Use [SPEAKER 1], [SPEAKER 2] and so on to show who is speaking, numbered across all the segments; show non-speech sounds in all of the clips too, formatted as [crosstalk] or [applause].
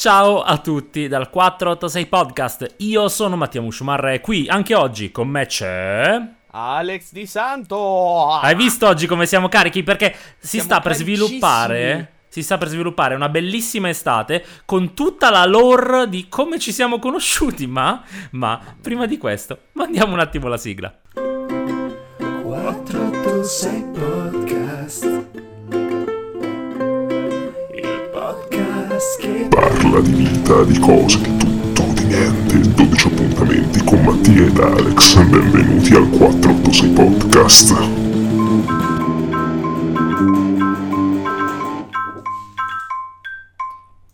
[SPEAKER 1] Ciao a tutti dal 486 Podcast, io sono Mattia Musciumarra e qui anche oggi con me c'è...
[SPEAKER 2] Alex Di Santo!
[SPEAKER 1] Hai visto oggi come siamo carichi? Perché si
[SPEAKER 2] Siamo
[SPEAKER 1] sta per sviluppare... Si sta per sviluppare una bellissima estate con tutta la lore di come ci siamo conosciuti, ma... Ma, prima di questo, mandiamo un attimo la sigla.
[SPEAKER 3] 486 Podcast
[SPEAKER 4] Parla di vita, di cose, di tutto, di niente. 12 appuntamenti con Mattia ed Alex. Benvenuti al 486 Podcast.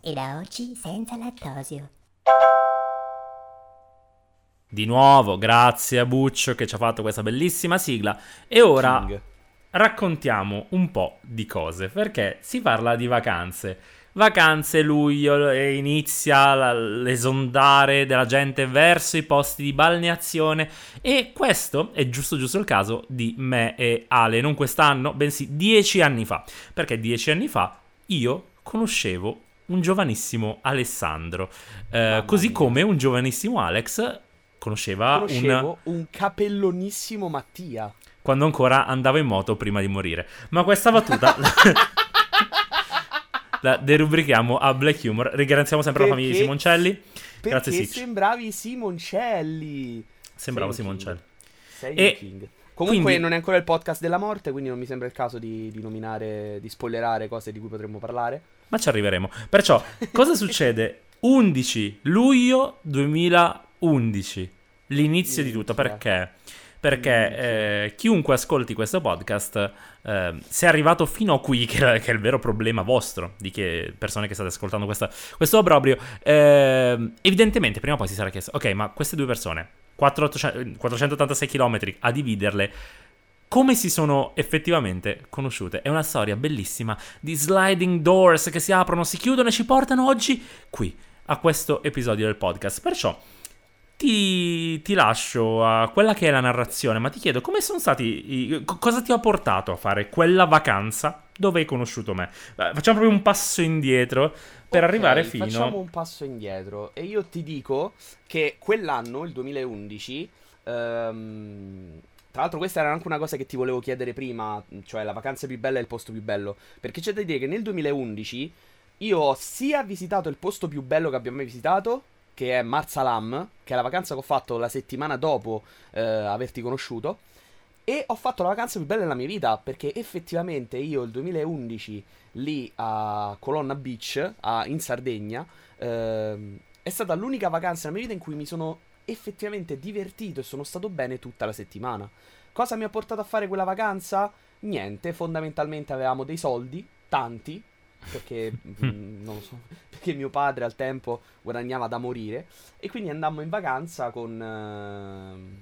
[SPEAKER 5] E da oggi senza lattosio.
[SPEAKER 1] Di nuovo, grazie a Buccio che ci ha fatto questa bellissima sigla. E ora
[SPEAKER 2] King.
[SPEAKER 1] raccontiamo un po' di cose, perché si parla di vacanze. Vacanze, luglio, e inizia la- l'esondare della gente verso i posti di balneazione e questo è giusto giusto il caso di me e Ale, non quest'anno, bensì dieci anni fa, perché dieci anni fa io conoscevo un giovanissimo Alessandro, eh, così come un giovanissimo Alex conosceva un
[SPEAKER 2] un capellonissimo Mattia.
[SPEAKER 1] quando ancora andavo in moto prima di morire. Ma questa battuta [laughs] la derubrichiamo a Black Humor. Ringraziamo sempre la famiglia di
[SPEAKER 2] Perché-
[SPEAKER 1] Simoncelli.
[SPEAKER 2] Perché
[SPEAKER 1] Grazie Sitch.
[SPEAKER 2] sembravi Simoncelli.
[SPEAKER 1] Sembravo
[SPEAKER 2] Sei
[SPEAKER 1] Simoncelli.
[SPEAKER 2] king. Sei
[SPEAKER 1] E
[SPEAKER 2] king. Comunque
[SPEAKER 1] quindi-
[SPEAKER 2] non è ancora il podcast della morte, quindi non mi sembra il caso di, di nominare, di spoilerare cose di cui potremmo parlare.
[SPEAKER 1] Ma ci arriveremo. Perciò, cosa [laughs] succede? 11 luglio 2011. L'inizio di tutto. Perché? Perché eh, chiunque ascolti questo podcast, eh, se è arrivato fino a qui, [laughs] che, è- che è il vero problema vostro, di che persone che state ascoltando questa- questo obbrobrio, eh, evidentemente prima o poi si sarà chiesto, ok, ma queste due persone, 400 486 km a dividerle, come si sono effettivamente conosciute. È una storia bellissima di sliding doors che si aprono, si chiudono e ci portano oggi qui, a questo episodio del podcast. Perciò ti, ti lascio a quella che è la narrazione, ma ti chiedo come sono stati, i- co- cosa ti ha portato a fare quella vacanza dove hai conosciuto me? Eh, Facciamo proprio un passo indietro per
[SPEAKER 2] Ok,
[SPEAKER 1] arrivare fino...
[SPEAKER 2] Facciamo un passo indietro e io ti dico che quell'anno, il 2011, ehm, tra l'altro questa era anche una cosa che ti volevo chiedere prima, cioè la vacanza più bella e il posto più bello, perché c'è da dire che nel 2011 io ho sia visitato il posto più bello che abbia mai visitato, che è Marsalam, che è la vacanza che ho fatto la settimana dopo eh, averti conosciuto, e ho fatto la vacanza più bella della mia vita, perché effettivamente io il 2011 lì a Colonna Beach, a- in Sardegna, ehm, è stata l'unica vacanza nella mia vita in cui mi sono effettivamente divertito e sono stato bene tutta la settimana. Cosa mi ha portato a fare quella vacanza? Niente, fondamentalmente avevamo dei soldi, tanti, perché [laughs] mm, non lo so, [laughs] perché mio padre al tempo guadagnava da morire e quindi andammo in vacanza con, ehm,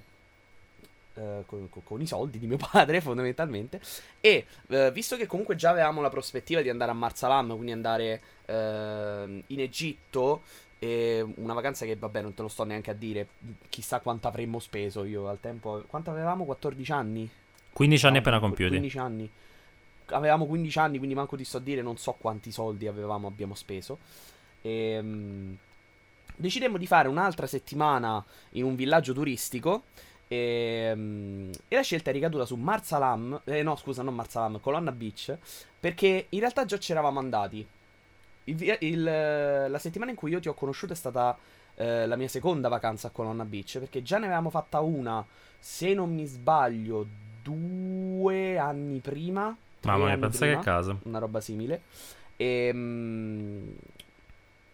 [SPEAKER 2] eh, con, con- i soldi di mio [laughs] padre fondamentalmente e eh, visto che comunque già avevamo la prospettiva di andare a Marsalam, quindi andare ehm, in Egitto, una vacanza che vabbè non te lo sto neanche a dire, chissà quanto avremmo speso io al tempo, quanto avevamo? 14 anni?
[SPEAKER 1] 15 anni appena compiuti.
[SPEAKER 2] 15 anni. Avevamo 15 anni, quindi manco ti sto a dire, non so quanti soldi avevamo, abbiamo speso. Ehm, decidemmo di fare un'altra settimana in un villaggio turistico. ehm, E, la scelta è ricaduta su Marsalam. Eh, no, scusa, non Marsalam, Colonna Beach. Perché in realtà già ci eravamo andati. Il il- la settimana in cui io ti ho conosciuto è stata eh, la mia seconda vacanza a Colonna Beach. Perché già ne avevamo fatta una, se non mi sbaglio, due anni prima.
[SPEAKER 1] Mamma mia, pensa
[SPEAKER 2] prima
[SPEAKER 1] che caso.
[SPEAKER 2] una roba simile. Ehm,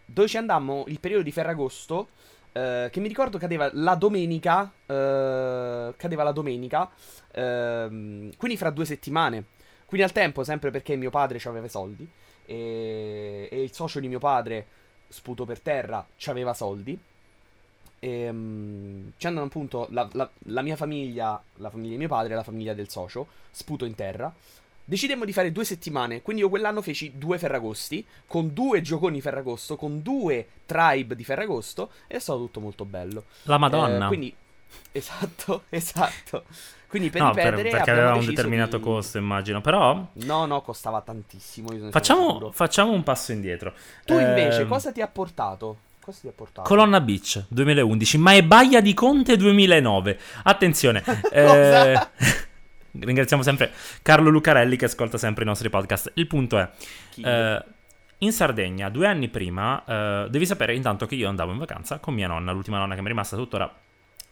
[SPEAKER 2] dove ci andammo il periodo di Ferragosto. eh, che mi ricordo cadeva la domenica. eh, cadeva la domenica. ehm, quindi fra due settimane. Quindi al tempo, sempre perché mio padre aveva i soldi. E, e il socio di mio padre, sputo per terra, aveva soldi. Ehm, ci andano appunto la, la- la mia famiglia, la famiglia di mio padre e la famiglia del socio, sputo in terra. Decidemmo di fare due settimane, quindi io quell'anno feci due Ferragosti, con due gioconi Ferragosto, con due tribe di Ferragosto, e è stato tutto molto bello.
[SPEAKER 1] La Madonna.
[SPEAKER 2] Eh, quindi [laughs] Esatto, [laughs] esatto. Quindi per
[SPEAKER 1] No, per-
[SPEAKER 2] ripetere
[SPEAKER 1] perché aveva un determinato
[SPEAKER 2] di-
[SPEAKER 1] costo, immagino. Però
[SPEAKER 2] No, no, costava tantissimo.
[SPEAKER 1] facciamo, facciamo un passo indietro.
[SPEAKER 2] Tu invece
[SPEAKER 1] Ehm,
[SPEAKER 2] cosa ti ha portato? Cosa ti ha portato?
[SPEAKER 1] Colonna Beach 2011, ma è Baia di Conte 2009. Attenzione. [laughs] eh? Ringraziamo sempre Carlo Lucarelli che ascolta sempre i nostri podcast. Il punto è, eh, in Sardegna, due anni prima, eh, devi sapere intanto che io andavo in vacanza con mia nonna, l'ultima nonna che mi è rimasta tuttora.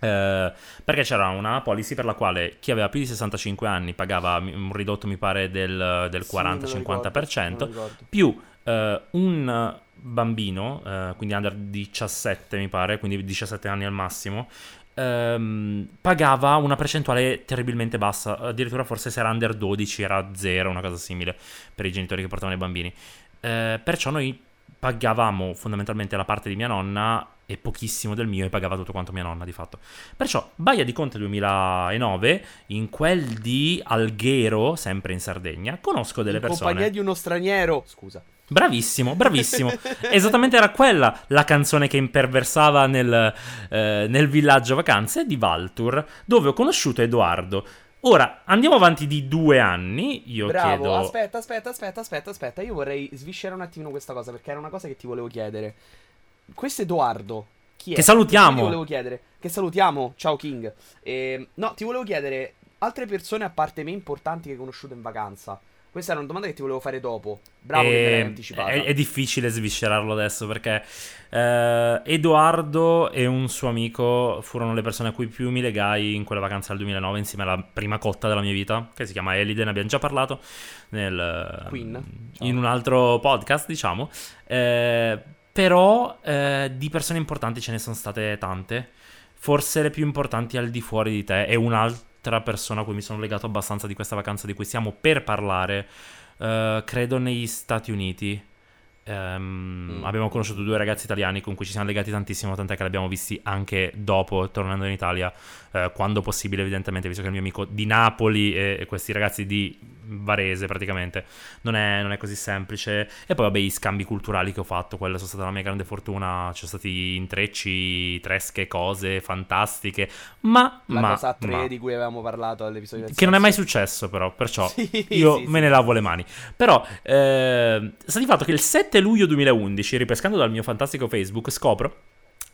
[SPEAKER 1] eh, perché c'era una policy per la quale chi aveva più di 65 anni pagava un ridotto, mi pare, del, del
[SPEAKER 2] Sì, me lo ricordo,
[SPEAKER 1] 40-50%,
[SPEAKER 2] me lo ricordo.
[SPEAKER 1] più eh, un bambino, eh, quindi under 17 mi pare, quindi 17 anni al massimo, ehm, pagava una percentuale terribilmente bassa, addirittura forse se era under 12 era 0, una cosa simile per i genitori che portavano i bambini. Eh, perciò noi pagavamo fondamentalmente la parte di mia nonna e pochissimo del mio e pagava tutto quanto mia nonna di fatto. Perciò Baia di Conte 2009, in quel di Alghero, sempre in Sardegna, conosco delle
[SPEAKER 2] in
[SPEAKER 1] persone...
[SPEAKER 2] compagnia di uno straniero. Scusa.
[SPEAKER 1] Bravissimo, bravissimo. Esattamente era quella la canzone che imperversava nel, eh, nel villaggio vacanze di Valtur, dove ho conosciuto Edoardo. Ora, andiamo avanti di due anni, io
[SPEAKER 2] Bravo,
[SPEAKER 1] chiedo...
[SPEAKER 2] aspetta, aspetta, aspetta, aspetta, aspetta. Io vorrei sviscerare un attimino questa cosa perché era una cosa che ti volevo chiedere. Questo Edoardo, chi è?
[SPEAKER 1] Che salutiamo.
[SPEAKER 2] Ti volevo chiedere. Che salutiamo, ciao King. Ehm, no, ti volevo chiedere altre persone a parte me importanti che hai conosciuto in vacanza. Questa era una domanda che ti volevo fare dopo. Bravo che me l'hai
[SPEAKER 1] E-
[SPEAKER 2] anticipata.
[SPEAKER 1] È, è difficile sviscerarlo adesso perché eh, Edoardo e un suo amico furono le persone a cui più mi legai in quella vacanza del 2009 insieme alla prima cotta della mia vita, che si chiama Elide, ne abbiamo già parlato nel,
[SPEAKER 2] Queen. Ciao.
[SPEAKER 1] in un altro podcast, diciamo. Eh, però eh, di persone importanti ce ne sono state tante, forse le più importanti al di fuori di te e un'altra persona a cui mi sono legato abbastanza di questa vacanza di cui stiamo per parlare, eh, credo negli Stati Uniti. Ehm,
[SPEAKER 2] Mm.
[SPEAKER 1] Abbiamo conosciuto due ragazzi italiani con cui ci siamo legati tantissimo, tant'è che li abbiamo visti anche dopo, tornando in Italia, eh, quando possibile, evidentemente, visto che il mio amico di Napoli e, e questi ragazzi di Varese, praticamente, non è, non è così semplice. E poi, vabbè, i scambi culturali che ho fatto, quella sono stata la mia grande fortuna. Ci sono stati intrecci, tresche, cose fantastiche, ma...
[SPEAKER 2] La
[SPEAKER 1] ma,
[SPEAKER 2] cosa a tre
[SPEAKER 1] ma-
[SPEAKER 2] di cui avevamo parlato all'episodio
[SPEAKER 1] che non è mai successo, però, perciò [laughs]
[SPEAKER 2] Sì,
[SPEAKER 1] io
[SPEAKER 2] sì,
[SPEAKER 1] me
[SPEAKER 2] sì.
[SPEAKER 1] ne lavo le mani. Però, eh, sta di fatto che il 7 luglio 2011, ripescando dal mio fantastico Facebook, scopro.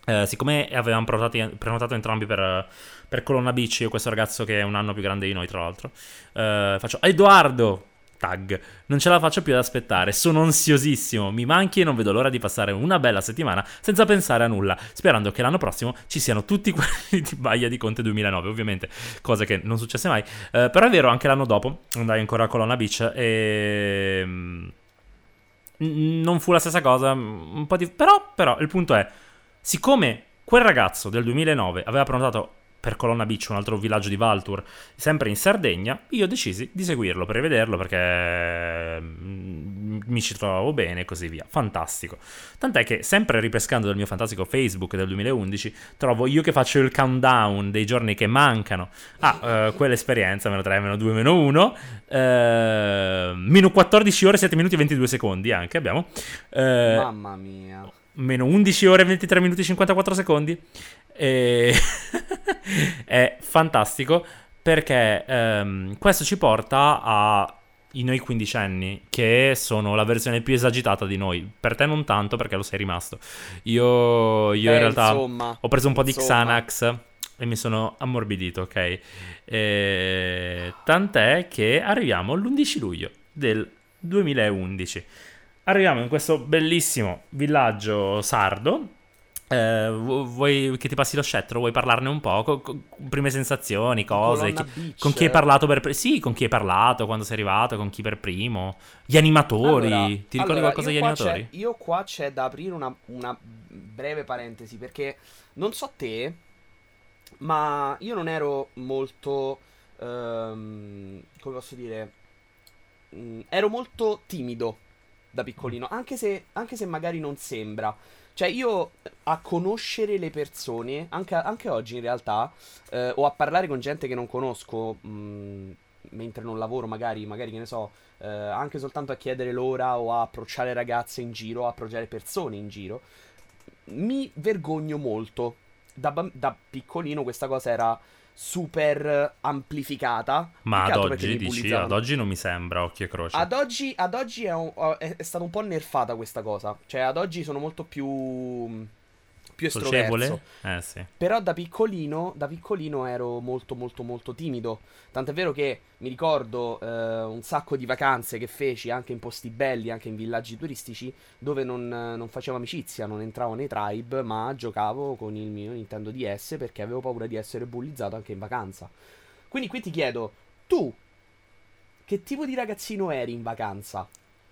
[SPEAKER 1] Eh, siccome avevamo prenotato, prenotato entrambi per, per Colonna Beach, io questo ragazzo che è un anno più grande di noi, tra l'altro, eh, faccio Edoardo. Tag, non ce la faccio più ad aspettare, sono ansiosissimo, mi manchi e non vedo l'ora di passare una bella settimana senza pensare a nulla, sperando che l'anno prossimo ci siano tutti [laughs] quelli di Baia di Conte 2009, ovviamente, cosa che non successe mai, eh, però è vero, anche l'anno dopo andai ancora a Colonna Beach e... mm, Non fu la stessa cosa, un po' di... Però, però, il punto è, siccome quel ragazzo del 2009 aveva prenotato per Colonna Beach, un altro villaggio di Valtur, sempre in Sardegna, io decisi di seguirlo per vederlo perché mm, mi ci trovavo bene e così via. Fantastico. Tant'è che, sempre ripescando dal mio fantastico Facebook del 2011, trovo io che faccio il countdown dei giorni che mancano a eh, quell'esperienza, meno 3, meno 2, meno 1, eh, meno 14 ore, 7 minuti e 22 secondi anche abbiamo. Eh,
[SPEAKER 2] Mamma mia.
[SPEAKER 1] Meno 11 ore 23 minuti e 54 secondi. E... [laughs] è fantastico perché ehm, questo ci porta a i noi quindicenni, che sono la versione più esagitata di noi. Per te non tanto perché lo sei rimasto. Io, io
[SPEAKER 2] Beh,
[SPEAKER 1] in realtà
[SPEAKER 2] insomma,
[SPEAKER 1] ho preso un po' di
[SPEAKER 2] insomma.
[SPEAKER 1] Xanax e mi sono ammorbidito, ok? E... Tant'è che arriviamo all'11 luglio del 2011. Arriviamo in questo bellissimo villaggio sardo. Eh, vu- vuoi che ti passi lo scettro? Vuoi parlarne un po'? Co- co- prime sensazioni, cose? Chi-
[SPEAKER 2] Beach.
[SPEAKER 1] con chi hai parlato per primo? Sì, con chi hai parlato quando sei arrivato, con chi per primo? Gli animatori.
[SPEAKER 2] Allora,
[SPEAKER 1] ti ricordi
[SPEAKER 2] allora,
[SPEAKER 1] qualcosa degli animatori?
[SPEAKER 2] io qua c'è da aprire una, una breve parentesi perché non so te, ma io non ero molto, ehm, come posso dire, Mm, ero molto timido da piccolino, anche se, anche se magari non sembra. Cioè io a conoscere le persone, anche, anche oggi in realtà, eh, o a parlare con gente che non conosco, mm, mentre non lavoro magari, magari che ne so, eh, anche soltanto a chiedere l'ora o a approcciare ragazze in giro, a approcciare persone in giro, mi vergogno molto. da, da piccolino questa cosa era super amplificata.
[SPEAKER 1] Ma ad oggi dici, ad oggi non mi sembra, occhio e croce.
[SPEAKER 2] Ad oggi, ad oggi è, un- è- è stata un po' nerfata questa cosa. Cioè, ad oggi sono molto più. Più estroverso.
[SPEAKER 1] Eh sì.
[SPEAKER 2] Però da piccolino, da piccolino ero molto molto molto timido. Tant'è vero che mi ricordo eh, un sacco di vacanze che feci anche in posti belli, anche in villaggi turistici, dove non, non facevo amicizia, non entravo nei tribe, ma giocavo con il mio Nintendo DS perché avevo paura di essere bullizzato anche in vacanza. Quindi qui ti chiedo, tu che tipo di ragazzino eri in vacanza?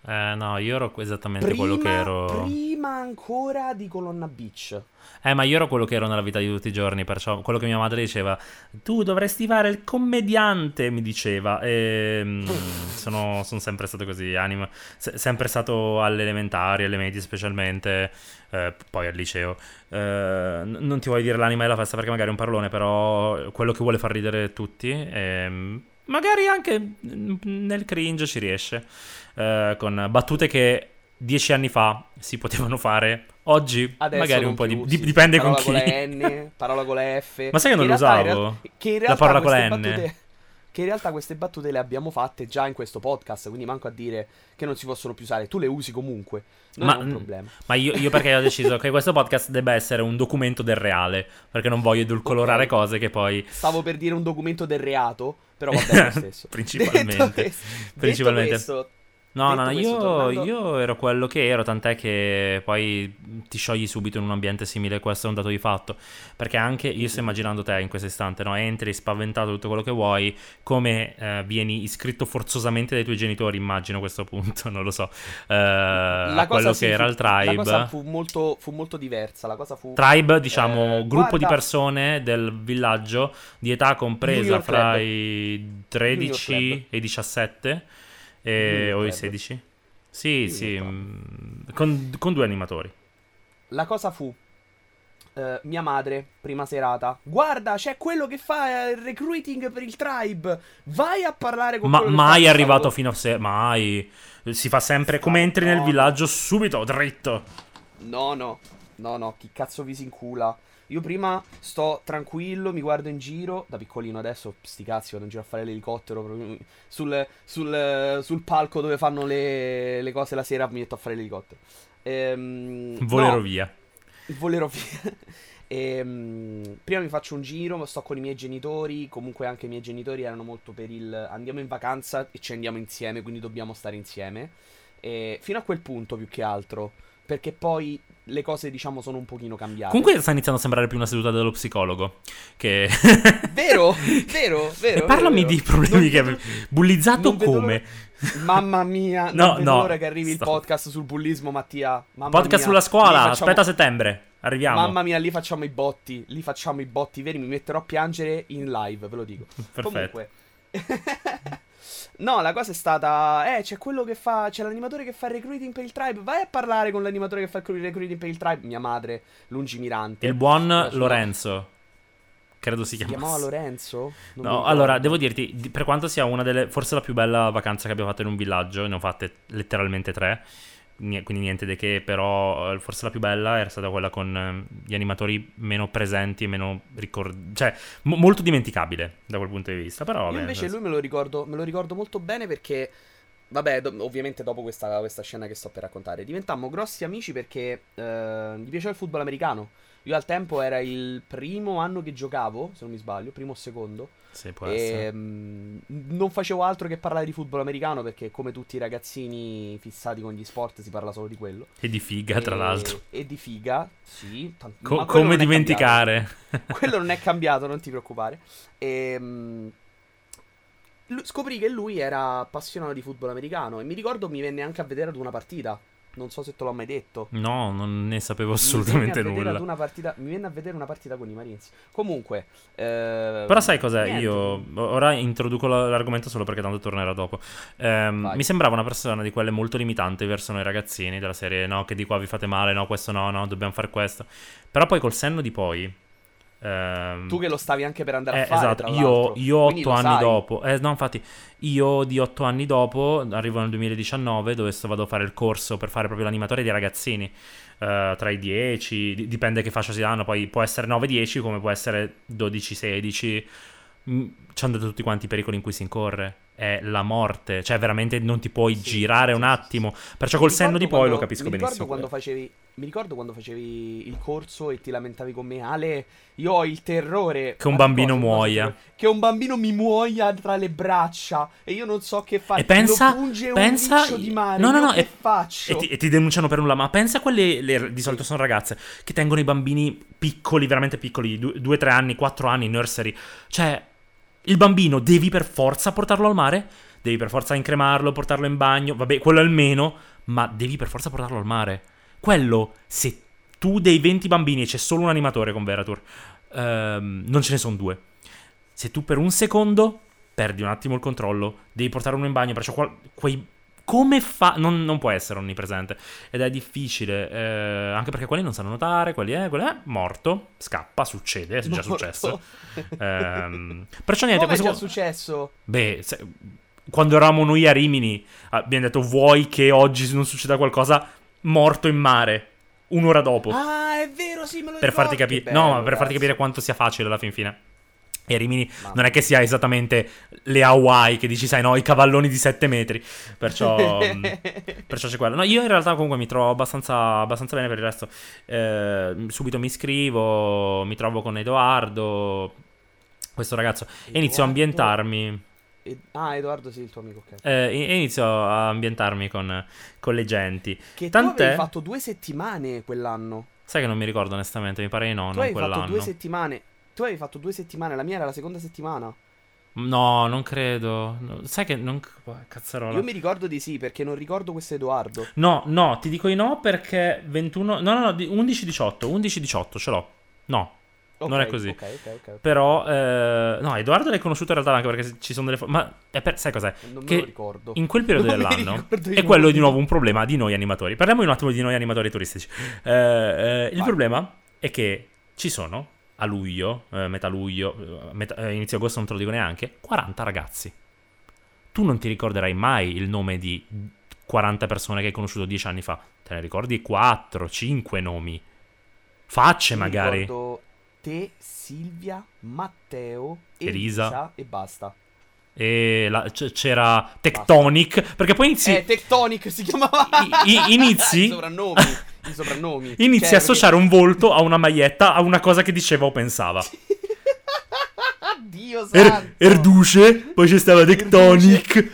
[SPEAKER 1] Eh no, io ero esattamente quello che ero...
[SPEAKER 2] prima ancora di Colonna Beach.
[SPEAKER 1] Eh, ma io ero quello che ero nella vita di tutti i giorni, perciò quello che mia madre diceva, tu dovresti fare il commediante, mi diceva. E mm, [laughs] sono, sono sempre stato così, anima. se- sempre stato alle elementari, alle medie specialmente, eh, poi al liceo. Eh, non ti voglio dire l'anima della festa perché magari è un parolone, però quello che vuole far ridere tutti. E, mm, magari anche nel cringe ci riesce. eh, con battute che dieci anni fa si potevano fare. Oggi
[SPEAKER 2] Adesso
[SPEAKER 1] magari un po' di,
[SPEAKER 2] più,
[SPEAKER 1] di-
[SPEAKER 2] sì.
[SPEAKER 1] dipende con
[SPEAKER 2] parola
[SPEAKER 1] chi.
[SPEAKER 2] con la N, parola con la F.
[SPEAKER 1] Ma sai che non
[SPEAKER 2] in
[SPEAKER 1] lo
[SPEAKER 2] realtà-
[SPEAKER 1] usavo?
[SPEAKER 2] real- che in
[SPEAKER 1] La
[SPEAKER 2] realtà
[SPEAKER 1] parola con la N.
[SPEAKER 2] battute- Che in realtà queste battute le abbiamo fatte già in questo podcast, quindi manco a dire che non si possono più usare. Tu le usi comunque, non
[SPEAKER 1] Ma-
[SPEAKER 2] è un problema.
[SPEAKER 1] Ma io, io perché ho deciso che questo podcast debba essere un documento del reale, perché non voglio edulcorare
[SPEAKER 2] Ok.
[SPEAKER 1] cose che poi...
[SPEAKER 2] Stavo per dire un documento del reato, però va [laughs] bene lo stesso.
[SPEAKER 1] Principalmente.
[SPEAKER 2] Detto questo- detto
[SPEAKER 1] Principalmente.
[SPEAKER 2] questo,
[SPEAKER 1] No, no, no, io,
[SPEAKER 2] tornando-
[SPEAKER 1] io ero quello che ero, tant'è che poi ti sciogli subito in un ambiente simile, questo è un dato di fatto. Perché anche io sto immaginando te in questo istante, no? Entri spaventato tutto quello che vuoi, come eh, vieni iscritto forzosamente dai tuoi genitori, immagino a questo punto, [laughs] non lo so. Eh, a quello
[SPEAKER 2] sì,
[SPEAKER 1] che era
[SPEAKER 2] fu-
[SPEAKER 1] il tribe.
[SPEAKER 2] La cosa fu molto, fu molto diversa. La cosa fu.
[SPEAKER 1] Tribe, diciamo,
[SPEAKER 2] Eh,
[SPEAKER 1] gruppo di
[SPEAKER 2] guarda-
[SPEAKER 1] persone del villaggio di età compresa fra
[SPEAKER 2] Club.
[SPEAKER 1] i
[SPEAKER 2] New
[SPEAKER 1] 13
[SPEAKER 2] York
[SPEAKER 1] e i 17 E-
[SPEAKER 2] York
[SPEAKER 1] o i
[SPEAKER 2] Club.
[SPEAKER 1] 16. Sì, sì, mm, con, con due animatori.
[SPEAKER 2] La cosa fu. eh, mia madre, prima serata. Guarda, c'è quello che fa eh, il recruiting per il tribe. Vai a parlare con
[SPEAKER 1] Ma mai arrivato fino a sé, mai. Si fa sempre come entri nel villaggio subito, dritto.
[SPEAKER 2] No, no, no, no, chi cazzo vi si incula? Io prima sto tranquillo, mi guardo in giro, da piccolino adesso, sti cazzi, vado in giro a fare l'elicottero, sul, sul, sul palco dove fanno le, le cose la sera mi metto a fare l'elicottero. Ehm,
[SPEAKER 1] Volerò
[SPEAKER 2] no,
[SPEAKER 1] via.
[SPEAKER 2] volerò via. [laughs] Ehm, prima mi faccio un giro, sto con i miei genitori, comunque anche i miei genitori erano molto per il andiamo in vacanza e ci andiamo insieme, quindi dobbiamo stare insieme. E fino a quel punto più che altro, perché poi le cose diciamo sono un pochino cambiate.
[SPEAKER 1] Comunque sta iniziando a sembrare più una seduta dello psicologo. Che... [laughs]
[SPEAKER 2] Vero, vero, vero.
[SPEAKER 1] e parlami
[SPEAKER 2] vero,
[SPEAKER 1] di problemi
[SPEAKER 2] Non
[SPEAKER 1] che avevi. Bullizzato come?
[SPEAKER 2] Mamma mia, [laughs]
[SPEAKER 1] No, no,
[SPEAKER 2] l'ora che arrivi il
[SPEAKER 1] sta-
[SPEAKER 2] podcast sul bullismo, Mattia. Mamma
[SPEAKER 1] Podcast
[SPEAKER 2] mia.
[SPEAKER 1] sulla scuola,
[SPEAKER 2] facciamo-
[SPEAKER 1] aspetta a settembre. Arriviamo.
[SPEAKER 2] Mamma mia, lì facciamo i botti. Lì facciamo i botti veri. Mi metterò a piangere in live, ve lo dico. [laughs]
[SPEAKER 1] Perfetto.
[SPEAKER 2] Comunque. No, la cosa è stata. Eh, c'è quello che fa. C'è l'animatore che fa il recruiting per il tribe. Vai a parlare con l'animatore che fa il recruiting per il tribe. Mia madre, lungimirante.
[SPEAKER 1] Il buon
[SPEAKER 2] La sua-
[SPEAKER 1] Lorenzo. Credo si
[SPEAKER 2] Si
[SPEAKER 1] chiamasse.
[SPEAKER 2] chiamava Lorenzo? Non
[SPEAKER 1] No, allora, devo dirti, di- per quanto sia una delle, forse la più bella vacanza che abbiamo fatto in un villaggio, ne ho fatte letteralmente tre, quindi niente di che, però eh, forse la più bella era stata quella con eh, gli animatori meno presenti e meno ricordati, cioè mo- molto dimenticabile da quel punto di vista, però vabbè,
[SPEAKER 2] invece lui me lo ricordo, me lo ricordo molto bene perché, vabbè, do- ovviamente dopo questa, questa scena che sto per raccontare, diventammo grossi amici perché eh, gli piaceva il football americano. Io al tempo era il primo anno che giocavo, se non mi sbaglio, primo o secondo,
[SPEAKER 1] Sì,
[SPEAKER 2] e mm, non facevo altro che parlare di football americano perché come tutti i ragazzini fissati con gli sport si parla solo di quello.
[SPEAKER 1] E di figa, tra
[SPEAKER 2] E-
[SPEAKER 1] l'altro.
[SPEAKER 2] E di figa, sì. tant-
[SPEAKER 1] Co- come dimenticare? [laughs]
[SPEAKER 2] quello non è cambiato, non ti preoccupare. Ehm, lu- scoprì che lui era appassionato di football americano e mi ricordo mi venne anche a vedere ad una partita. Non so se te l'ho mai detto.
[SPEAKER 1] No, non ne sapevo
[SPEAKER 2] Mi
[SPEAKER 1] assolutamente
[SPEAKER 2] ad
[SPEAKER 1] nulla.
[SPEAKER 2] una partita, mi venne a vedere una partita con i Marines. Comunque, ehm,
[SPEAKER 1] Però sai cos'è?
[SPEAKER 2] niente.
[SPEAKER 1] Io ora introduco la- l'argomento solo perché tanto tornerà dopo.
[SPEAKER 2] Vai.
[SPEAKER 1] mi sembrava una persona di quelle molto limitanti verso noi ragazzini, della serie no, che di qua vi fate male, no, questo no, no, dobbiamo fare questo. Però poi col senno di poi, Ehm,
[SPEAKER 2] Tu che lo stavi anche per andare
[SPEAKER 1] eh,
[SPEAKER 2] a fare,
[SPEAKER 1] esatto,
[SPEAKER 2] tra
[SPEAKER 1] io, io otto anni
[SPEAKER 2] sai.
[SPEAKER 1] dopo, eh, no, infatti, io di otto anni dopo arrivo nel 2019 dove sto, vado a fare il corso per fare proprio l'animatore dei ragazzini. eh, tra i 10, di- dipende che fascia si danno, poi può essere 9-10 come può essere 12-16. Mm, C'hanno da tutti quanti i pericoli in cui si incorre. È la morte, cioè veramente non ti puoi
[SPEAKER 2] Sì,
[SPEAKER 1] girare
[SPEAKER 2] sì,
[SPEAKER 1] un
[SPEAKER 2] sì,
[SPEAKER 1] attimo. Perciò col senno di poi lo
[SPEAKER 2] quando-
[SPEAKER 1] capisco
[SPEAKER 2] mi ricordo
[SPEAKER 1] benissimo.
[SPEAKER 2] Quando facevi, mi ricordo quando facevi il corso e ti lamentavi con me, Ale, io ho il terrore
[SPEAKER 1] Che un bambino
[SPEAKER 2] cosa?
[SPEAKER 1] Muoia.
[SPEAKER 2] Che un bambino mi muoia tra le braccia e io non so che fare.
[SPEAKER 1] E pensa,
[SPEAKER 2] Lo
[SPEAKER 1] pensa,
[SPEAKER 2] di mare.
[SPEAKER 1] no, no, no, e,
[SPEAKER 2] faccio?
[SPEAKER 1] e ti, e ti denunciano per nulla. Ma pensa a quelle, le- di solito sono ragazze che tengono i bambini piccoli, veramente piccoli, 2-3 anni, 4 anni, nursery. Cioè, il bambino devi per forza portarlo al mare, devi per forza incremarlo, portarlo in bagno, vabbè, quello almeno, ma devi per forza portarlo al mare. Quello, se tu dei 20 bambini e c'è solo un animatore con Veratur, ehm, non ce ne sono due. Se tu per un secondo perdi un attimo il controllo, devi portare uno in bagno, perciò qual- quei... Come fa? Non, non può essere onnipresente. Ed è difficile, eh, anche perché quelli non sanno nuotare, quelli è, quelli è morto, scappa, succede, è già
[SPEAKER 2] Morto.
[SPEAKER 1] successo. Ehm, perciò niente,
[SPEAKER 2] Come è già
[SPEAKER 1] qua-
[SPEAKER 2] successo?
[SPEAKER 1] Beh, se- quando eravamo noi a Rimini, abbiamo detto vuoi che oggi non succeda qualcosa morto in mare, un'ora dopo.
[SPEAKER 2] Ah, è vero, sì, me lo
[SPEAKER 1] per farti
[SPEAKER 2] ricordo.
[SPEAKER 1] capire,
[SPEAKER 2] Che
[SPEAKER 1] no, ma per farti capire quanto sia facile alla fin fine. E Rimini
[SPEAKER 2] Mamma
[SPEAKER 1] non è che sia esattamente le Hawaii che dici, sai, no, i cavalloni di 7 metri. Perciò, [laughs] mm, perciò c'è quello. No, io in realtà comunque mi trovo abbastanza, abbastanza bene per il resto. Eh, subito mi iscrivo, mi trovo con Edoardo, questo ragazzo, e inizio a
[SPEAKER 2] Edoardo-
[SPEAKER 1] ambientarmi.
[SPEAKER 2] Ed- Ah, Edoardo, sì, il tuo amico, ok.
[SPEAKER 1] eh, e inizio a ambientarmi con, con le genti.
[SPEAKER 2] Che tu
[SPEAKER 1] Tant'è-
[SPEAKER 2] avevi fatto due settimane quell'anno.
[SPEAKER 1] Sai che non mi ricordo onestamente, mi pare di no,
[SPEAKER 2] tu
[SPEAKER 1] non
[SPEAKER 2] fatto
[SPEAKER 1] quell'anno.
[SPEAKER 2] due settimane. Tu avevi fatto due settimane, la mia era la seconda settimana.
[SPEAKER 1] No, non credo. No, Sai che non. Cazzarola.
[SPEAKER 2] Io mi ricordo di sì, perché non ricordo questo Edoardo.
[SPEAKER 1] No, no, ti dico di no perché 21. No, no, no, di- 11-18. 11-18 ce l'ho. No. Non è così.
[SPEAKER 2] Ok, ok, ok.
[SPEAKER 1] Però. eh, no, Edoardo l'hai conosciuto in realtà anche perché ci sono delle. fo- Ma è per- sai cos'è?
[SPEAKER 2] Non me
[SPEAKER 1] Che
[SPEAKER 2] lo ricordo.
[SPEAKER 1] In quel periodo [laughs]
[SPEAKER 2] Non
[SPEAKER 1] dell'anno. E quello è di nuovo un problema di noi animatori. Parliamo un attimo di noi animatori turistici. Eh, eh, il
[SPEAKER 2] Vai.
[SPEAKER 1] problema è che ci sono a luglio, eh, metà luglio, eh, metà- eh, inizio agosto non te lo dico neanche, 40 ragazzi. Tu non ti ricorderai mai il nome di 40 persone che hai conosciuto 10 anni fa. Te ne ricordi 4, 5 nomi. Facce
[SPEAKER 2] Mi
[SPEAKER 1] magari.
[SPEAKER 2] ricordo te, Silvia, Matteo,
[SPEAKER 1] Elisa.
[SPEAKER 2] Elisa e basta.
[SPEAKER 1] E la- c- c'era Tectonic. Perché poi inizi.
[SPEAKER 2] Eh, Tectonic si chiamava.
[SPEAKER 1] I- i- inizi- [laughs]
[SPEAKER 2] I. I soprannomi.
[SPEAKER 1] Inizi
[SPEAKER 2] Cioè,
[SPEAKER 1] a associare un volto a una maglietta a una cosa che diceva o pensava. [laughs]
[SPEAKER 2] Dio
[SPEAKER 1] Er-
[SPEAKER 2] santo.
[SPEAKER 1] Erduce, poi c'è stava Tectonic.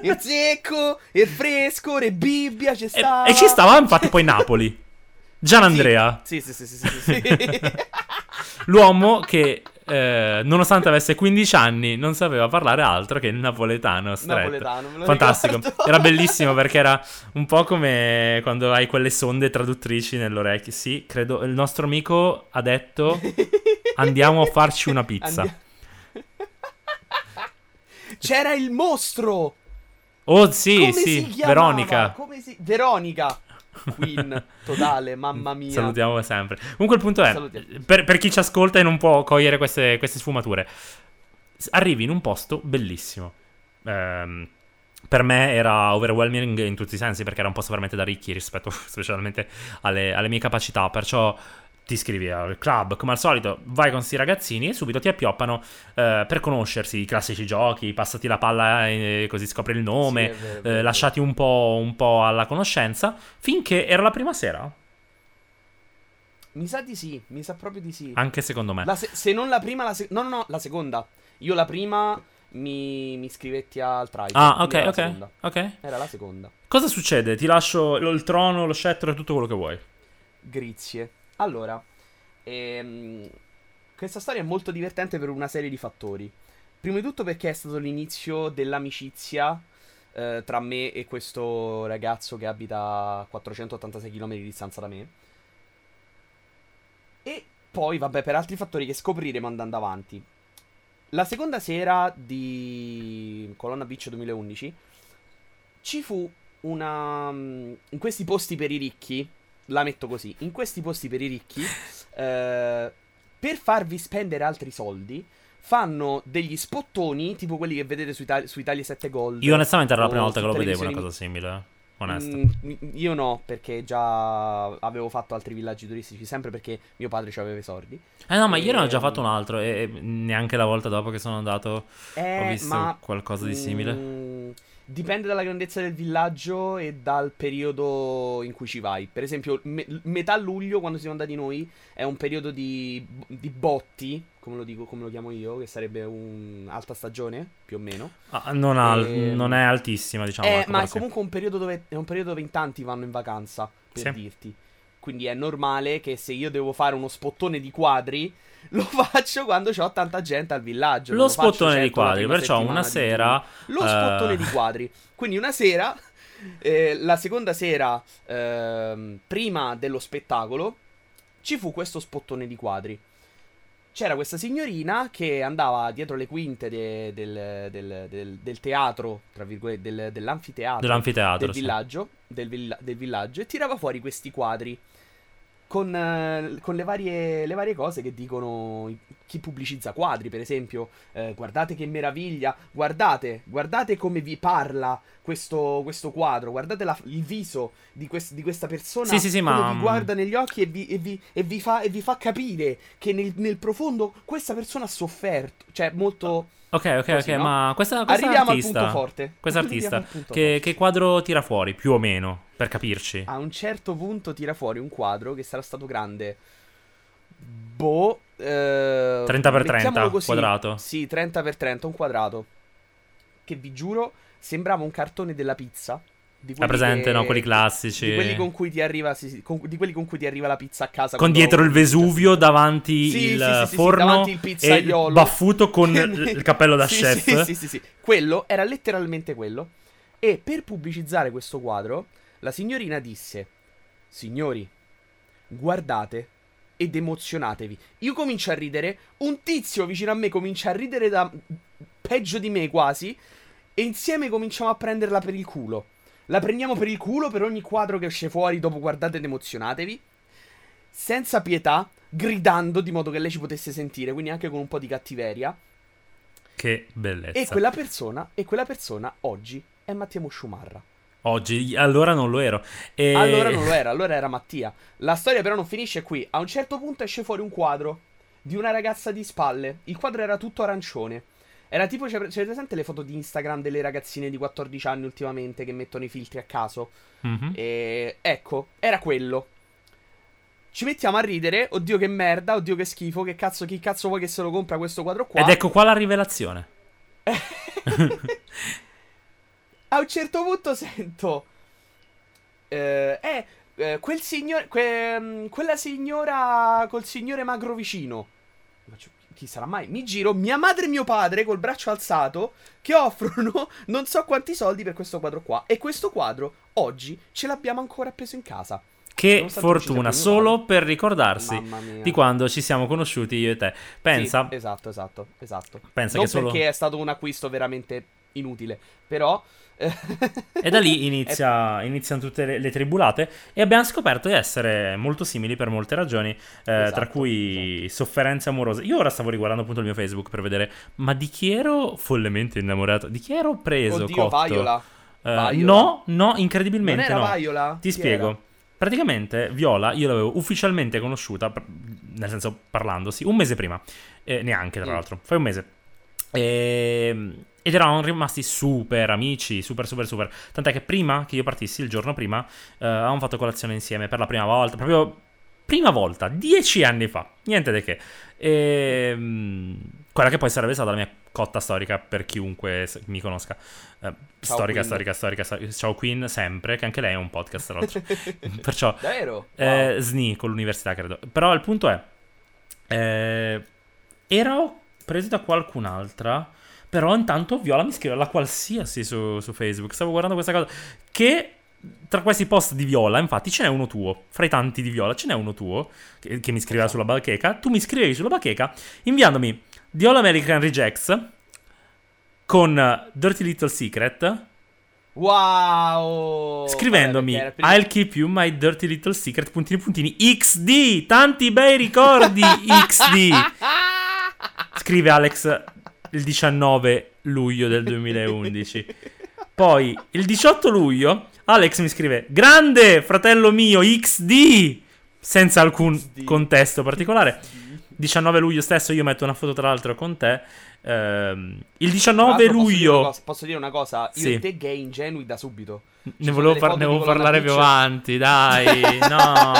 [SPEAKER 1] [laughs]
[SPEAKER 2] Il secco, il fresco, le Bibbia, c'è
[SPEAKER 1] E,
[SPEAKER 2] stava.
[SPEAKER 1] e ci stava infatti poi Napoli. Gian Andrea,
[SPEAKER 2] sì, sì, sì, sì, sì, sì. [laughs]
[SPEAKER 1] l'uomo che eh, nonostante avesse 15 anni non sapeva parlare altro che il napoletano stretto.
[SPEAKER 2] Napoletano,
[SPEAKER 1] Fantastico.
[SPEAKER 2] ricordo.
[SPEAKER 1] Era bellissimo [laughs] perché era un po' come quando hai quelle sonde traduttrici nell'orecchio. Sì, credo il nostro amico ha detto andiamo a farci una pizza.
[SPEAKER 2] Andia- [laughs] C'era il mostro.
[SPEAKER 1] Oh sì,
[SPEAKER 2] Come
[SPEAKER 1] sì? Veronica.
[SPEAKER 2] Si... Veronica. Queen, totale, mamma mia.
[SPEAKER 1] Salutiamo sempre. Comunque il punto è, per, per chi ci ascolta e non può cogliere queste, queste sfumature, arrivi in un posto bellissimo. Ehm, per me era overwhelming in tutti i sensi perché era un posto veramente da ricchi rispetto [laughs] specialmente alle, alle mie capacità. Perciò ti iscrivi al club come al solito, vai con questi ragazzini e subito ti appioppano eh, per conoscersi i classici giochi, passati la palla e così scopri il nome,
[SPEAKER 2] Sì, vero,
[SPEAKER 1] eh, lasciati un po', un po' alla conoscenza, finché era la prima sera,
[SPEAKER 2] Mi sa di sì, mi sa proprio di sì.
[SPEAKER 1] anche secondo me.
[SPEAKER 2] Se-, se non la prima, la se- no, no, no, la seconda. Io la prima mi, mi iscrivetti al trial.
[SPEAKER 1] Ah, ok, ok,
[SPEAKER 2] seconda.
[SPEAKER 1] ok.
[SPEAKER 2] Era la seconda.
[SPEAKER 1] Cosa succede? Ti lascio il trono, lo scettro e tutto quello che vuoi.
[SPEAKER 2] Grizie. Allora, ehm, questa storia è molto divertente per una serie di fattori. Prima di tutto perché è stato l'inizio dell'amicizia eh, tra me e questo ragazzo che abita a 486 km di distanza da me. E poi, vabbè, per altri fattori che scopriremo andando avanti. La seconda sera di Colonna Beach 2011 ci fu una... mm, In questi posti per i ricchi, la metto così, in questi posti per i ricchi, eh, per farvi spendere altri soldi, fanno degli spottoni, tipo quelli che vedete su, Italia, su Italia 7 Gold.
[SPEAKER 1] Io onestamente era la prima volta che lo vedevo una cosa simile. eh. Onesto.
[SPEAKER 2] Mm, io no, perché già avevo fatto altri villaggi turistici, sempre perché mio padre ci aveva i soldi.
[SPEAKER 1] Eh no, ma ieri ne ho già
[SPEAKER 2] Ehm,
[SPEAKER 1] fatto un altro e e neanche la volta dopo che sono andato
[SPEAKER 2] Eh,
[SPEAKER 1] ho visto
[SPEAKER 2] ma,
[SPEAKER 1] qualcosa di simile.
[SPEAKER 2] mm, dipende dalla grandezza del villaggio e dal periodo in cui ci vai. Per esempio, me- metà luglio, quando siamo andati noi, è un periodo di, di botti, come lo dico, come lo chiamo io, che sarebbe un'alta stagione, più o meno.
[SPEAKER 1] Ah, non, al-
[SPEAKER 2] Ehm,
[SPEAKER 1] non è altissima, diciamo.
[SPEAKER 2] Eh,
[SPEAKER 1] ecco,
[SPEAKER 2] ma
[SPEAKER 1] però
[SPEAKER 2] è comunque un periodo dove è un periodo dove in tanti vanno in vacanza, per
[SPEAKER 1] Sì.
[SPEAKER 2] dirti. Quindi è normale che se io devo fare uno spottone di quadri, [laughs] lo faccio quando c'ho tanta gente al villaggio.
[SPEAKER 1] Lo
[SPEAKER 2] faccio
[SPEAKER 1] spottone di quadri, perciò una
[SPEAKER 2] di
[SPEAKER 1] sera...
[SPEAKER 2] giugno. Lo
[SPEAKER 1] eh,
[SPEAKER 2] spottone di quadri. Quindi una sera, [laughs] eh, la seconda sera, ehm, prima dello spettacolo, ci fu questo spottone di quadri. C'era questa signorina che andava dietro le quinte de- del, del- del- del teatro, tra virgolette, del- dell'anfiteatro
[SPEAKER 1] Dell'anfiteatro,
[SPEAKER 2] del
[SPEAKER 1] sì.
[SPEAKER 2] villaggio, del, villa- del villaggio e tirava fuori questi quadri con, eh, con le, varie, le varie cose che dicono chi pubblicizza quadri, per esempio, eh, guardate che meraviglia, guardate, guardate come vi parla questo, questo quadro, guardate la- il viso di, quest- di questa persona,
[SPEAKER 1] Sì, sì, sì, ma-
[SPEAKER 2] vi guarda negli occhi e vi, e vi- e vi fa, e vi fa capire che nel, nel profondo questa persona ha sofferto, cioè molto...
[SPEAKER 1] Ok, ok, ok,
[SPEAKER 2] Così, no?
[SPEAKER 1] ma questa, questa
[SPEAKER 2] Arriviamo al
[SPEAKER 1] artista...
[SPEAKER 2] punto forte.
[SPEAKER 1] Questa [laughs] artista,
[SPEAKER 2] al
[SPEAKER 1] che, che quadro tira fuori, più o meno, per capirci?
[SPEAKER 2] A un certo punto tira fuori un quadro che sarà stato grande. Boh. Eh,
[SPEAKER 1] 30 per 30,
[SPEAKER 2] mettiamolo così.
[SPEAKER 1] quadrato.
[SPEAKER 2] Sì, 30 per 30, un quadrato. Che vi giuro, sembrava un cartone della pizza. Di quelli
[SPEAKER 1] presente,
[SPEAKER 2] che-
[SPEAKER 1] no? Quelli classici.
[SPEAKER 2] Di quelli con cui ti arriva, sì, sì, con- di quelli con cui ti arriva la pizza a casa.
[SPEAKER 1] Con dietro il Vesuvio, davanti
[SPEAKER 2] Sì,
[SPEAKER 1] il forno
[SPEAKER 2] davanti il pizzaiolo.
[SPEAKER 1] baffuto con [laughs] il cappello da chef.
[SPEAKER 2] Sì, sì, sì. Quello era letteralmente quello. E per pubblicizzare questo quadro, la signorina disse: Signori, guardate ed emozionatevi. Io comincio a ridere, un tizio vicino a me comincia a ridere da peggio di me quasi, e insieme cominciamo a prenderla per il culo. La prendiamo per il culo per ogni quadro che esce fuori dopo guardate ed emozionatevi, senza pietà, gridando di modo che lei ci potesse sentire, quindi anche con un po' di cattiveria.
[SPEAKER 1] Che bellezza.
[SPEAKER 2] E quella persona, e quella persona oggi è Mattia Musciumarra.
[SPEAKER 1] Oggi, allora non lo ero. E...
[SPEAKER 2] Allora non lo era, allora era Mattia. La storia però non finisce qui. A un certo punto esce fuori un quadro di una ragazza di spalle. Il quadro era tutto arancione. Era tipo, c'è presente le foto di Instagram delle ragazzine di 14 anni ultimamente che mettono i filtri a caso?
[SPEAKER 1] Mhm.
[SPEAKER 2] E ecco, era quello. Ci mettiamo a ridere, oddio che merda, oddio che schifo, che cazzo, chi cazzo vuoi che se lo compra questo quadro qua?
[SPEAKER 1] Ed ecco qua la rivelazione. [laughs] [laughs]
[SPEAKER 2] A un certo punto sento. Eh, eh, eh, quel signore. que- mm, quella signora col signore magro vicino. Chi sarà mai? Mi giro, mia madre e mio padre col braccio alzato che offrono [laughs] non so quanti soldi per questo quadro qua. E questo quadro oggi ce l'abbiamo ancora appeso in casa.
[SPEAKER 1] Che fortuna, solo per ricordarsi di quando ci siamo conosciuti io e te. Pensa,
[SPEAKER 2] Sì, esatto, esatto, esatto.
[SPEAKER 1] pensa
[SPEAKER 2] non
[SPEAKER 1] che solo...
[SPEAKER 2] perché è stato un acquisto veramente inutile. Però. [laughs]
[SPEAKER 1] E da lì inizia- iniziano tutte le, le tribulate e abbiamo scoperto di essere molto simili per molte ragioni, eh, tra
[SPEAKER 2] Esatto,
[SPEAKER 1] cui sofferenze amorose. Io ora stavo riguardando appunto il mio Facebook per vedere, ma di chi ero follemente innamorato? Di chi ero preso?
[SPEAKER 2] Oddio,
[SPEAKER 1] cotto?
[SPEAKER 2] Viola.
[SPEAKER 1] Eh,
[SPEAKER 2] Vaiola.
[SPEAKER 1] no, no,
[SPEAKER 2] Non
[SPEAKER 1] incredibilmente
[SPEAKER 2] era
[SPEAKER 1] no.
[SPEAKER 2] Viola?
[SPEAKER 1] Ti
[SPEAKER 2] Chi
[SPEAKER 1] spiego.
[SPEAKER 2] era?
[SPEAKER 1] Praticamente Viola io l'avevo ufficialmente conosciuta, nel senso parlandosi, un mese prima, Eh, neanche tra
[SPEAKER 2] Mm.
[SPEAKER 1] l'altro, fai un mese. Ehm, ed eravamo rimasti super amici, super super super. Tant'è che prima che io partissi, il giorno prima, eh, avevamo fatto colazione insieme per la prima volta, proprio prima volta, dieci anni fa, niente di che. Ehm, quella che poi sarebbe stata la mia cotta storica per chiunque mi conosca. Eh, storica, storica, storica, storica. Ciao Queen, sempre, che anche lei è un podcast tra l'altro. [laughs] Perciò
[SPEAKER 2] Davvero?
[SPEAKER 1] eh,
[SPEAKER 2] Wow.
[SPEAKER 1] SNI con l'università, credo. Però il punto è: eh, ero preso da qualcun'altra. Però intanto Viola mi scrive la qualsiasi su, su Facebook. Stavo guardando questa cosa. Che tra questi post di Viola, infatti, ce n'è uno tuo. Fra i tanti di Viola, ce n'è uno tuo. Che, che mi scriveva sulla bacheca. Tu mi scrivevi sulla bacheca inviandomi The All American Rejects con Dirty Little Secret
[SPEAKER 2] Wow!
[SPEAKER 1] Scrivendomi
[SPEAKER 2] Vabbè,
[SPEAKER 1] I'll keep you my dirty little secret puntini puntini XD, tanti bei ricordi XD. [laughs] Scrive Alex il 19 luglio del 2011. Poi il 18 luglio Alex mi scrive Grande fratello mio XD senza alcun
[SPEAKER 2] XD.
[SPEAKER 1] contesto particolare. 19 luglio stesso io metto una foto tra l'altro con te. Ehm, il
[SPEAKER 2] Tra
[SPEAKER 1] 19
[SPEAKER 2] l'altro, posso dire
[SPEAKER 1] luglio
[SPEAKER 2] cosa- Posso dire una cosa? Io
[SPEAKER 1] Sì.
[SPEAKER 2] e te gay ingenui da subito.
[SPEAKER 1] Ne volevo, par- ne volevo parlare più avanti, dai, no.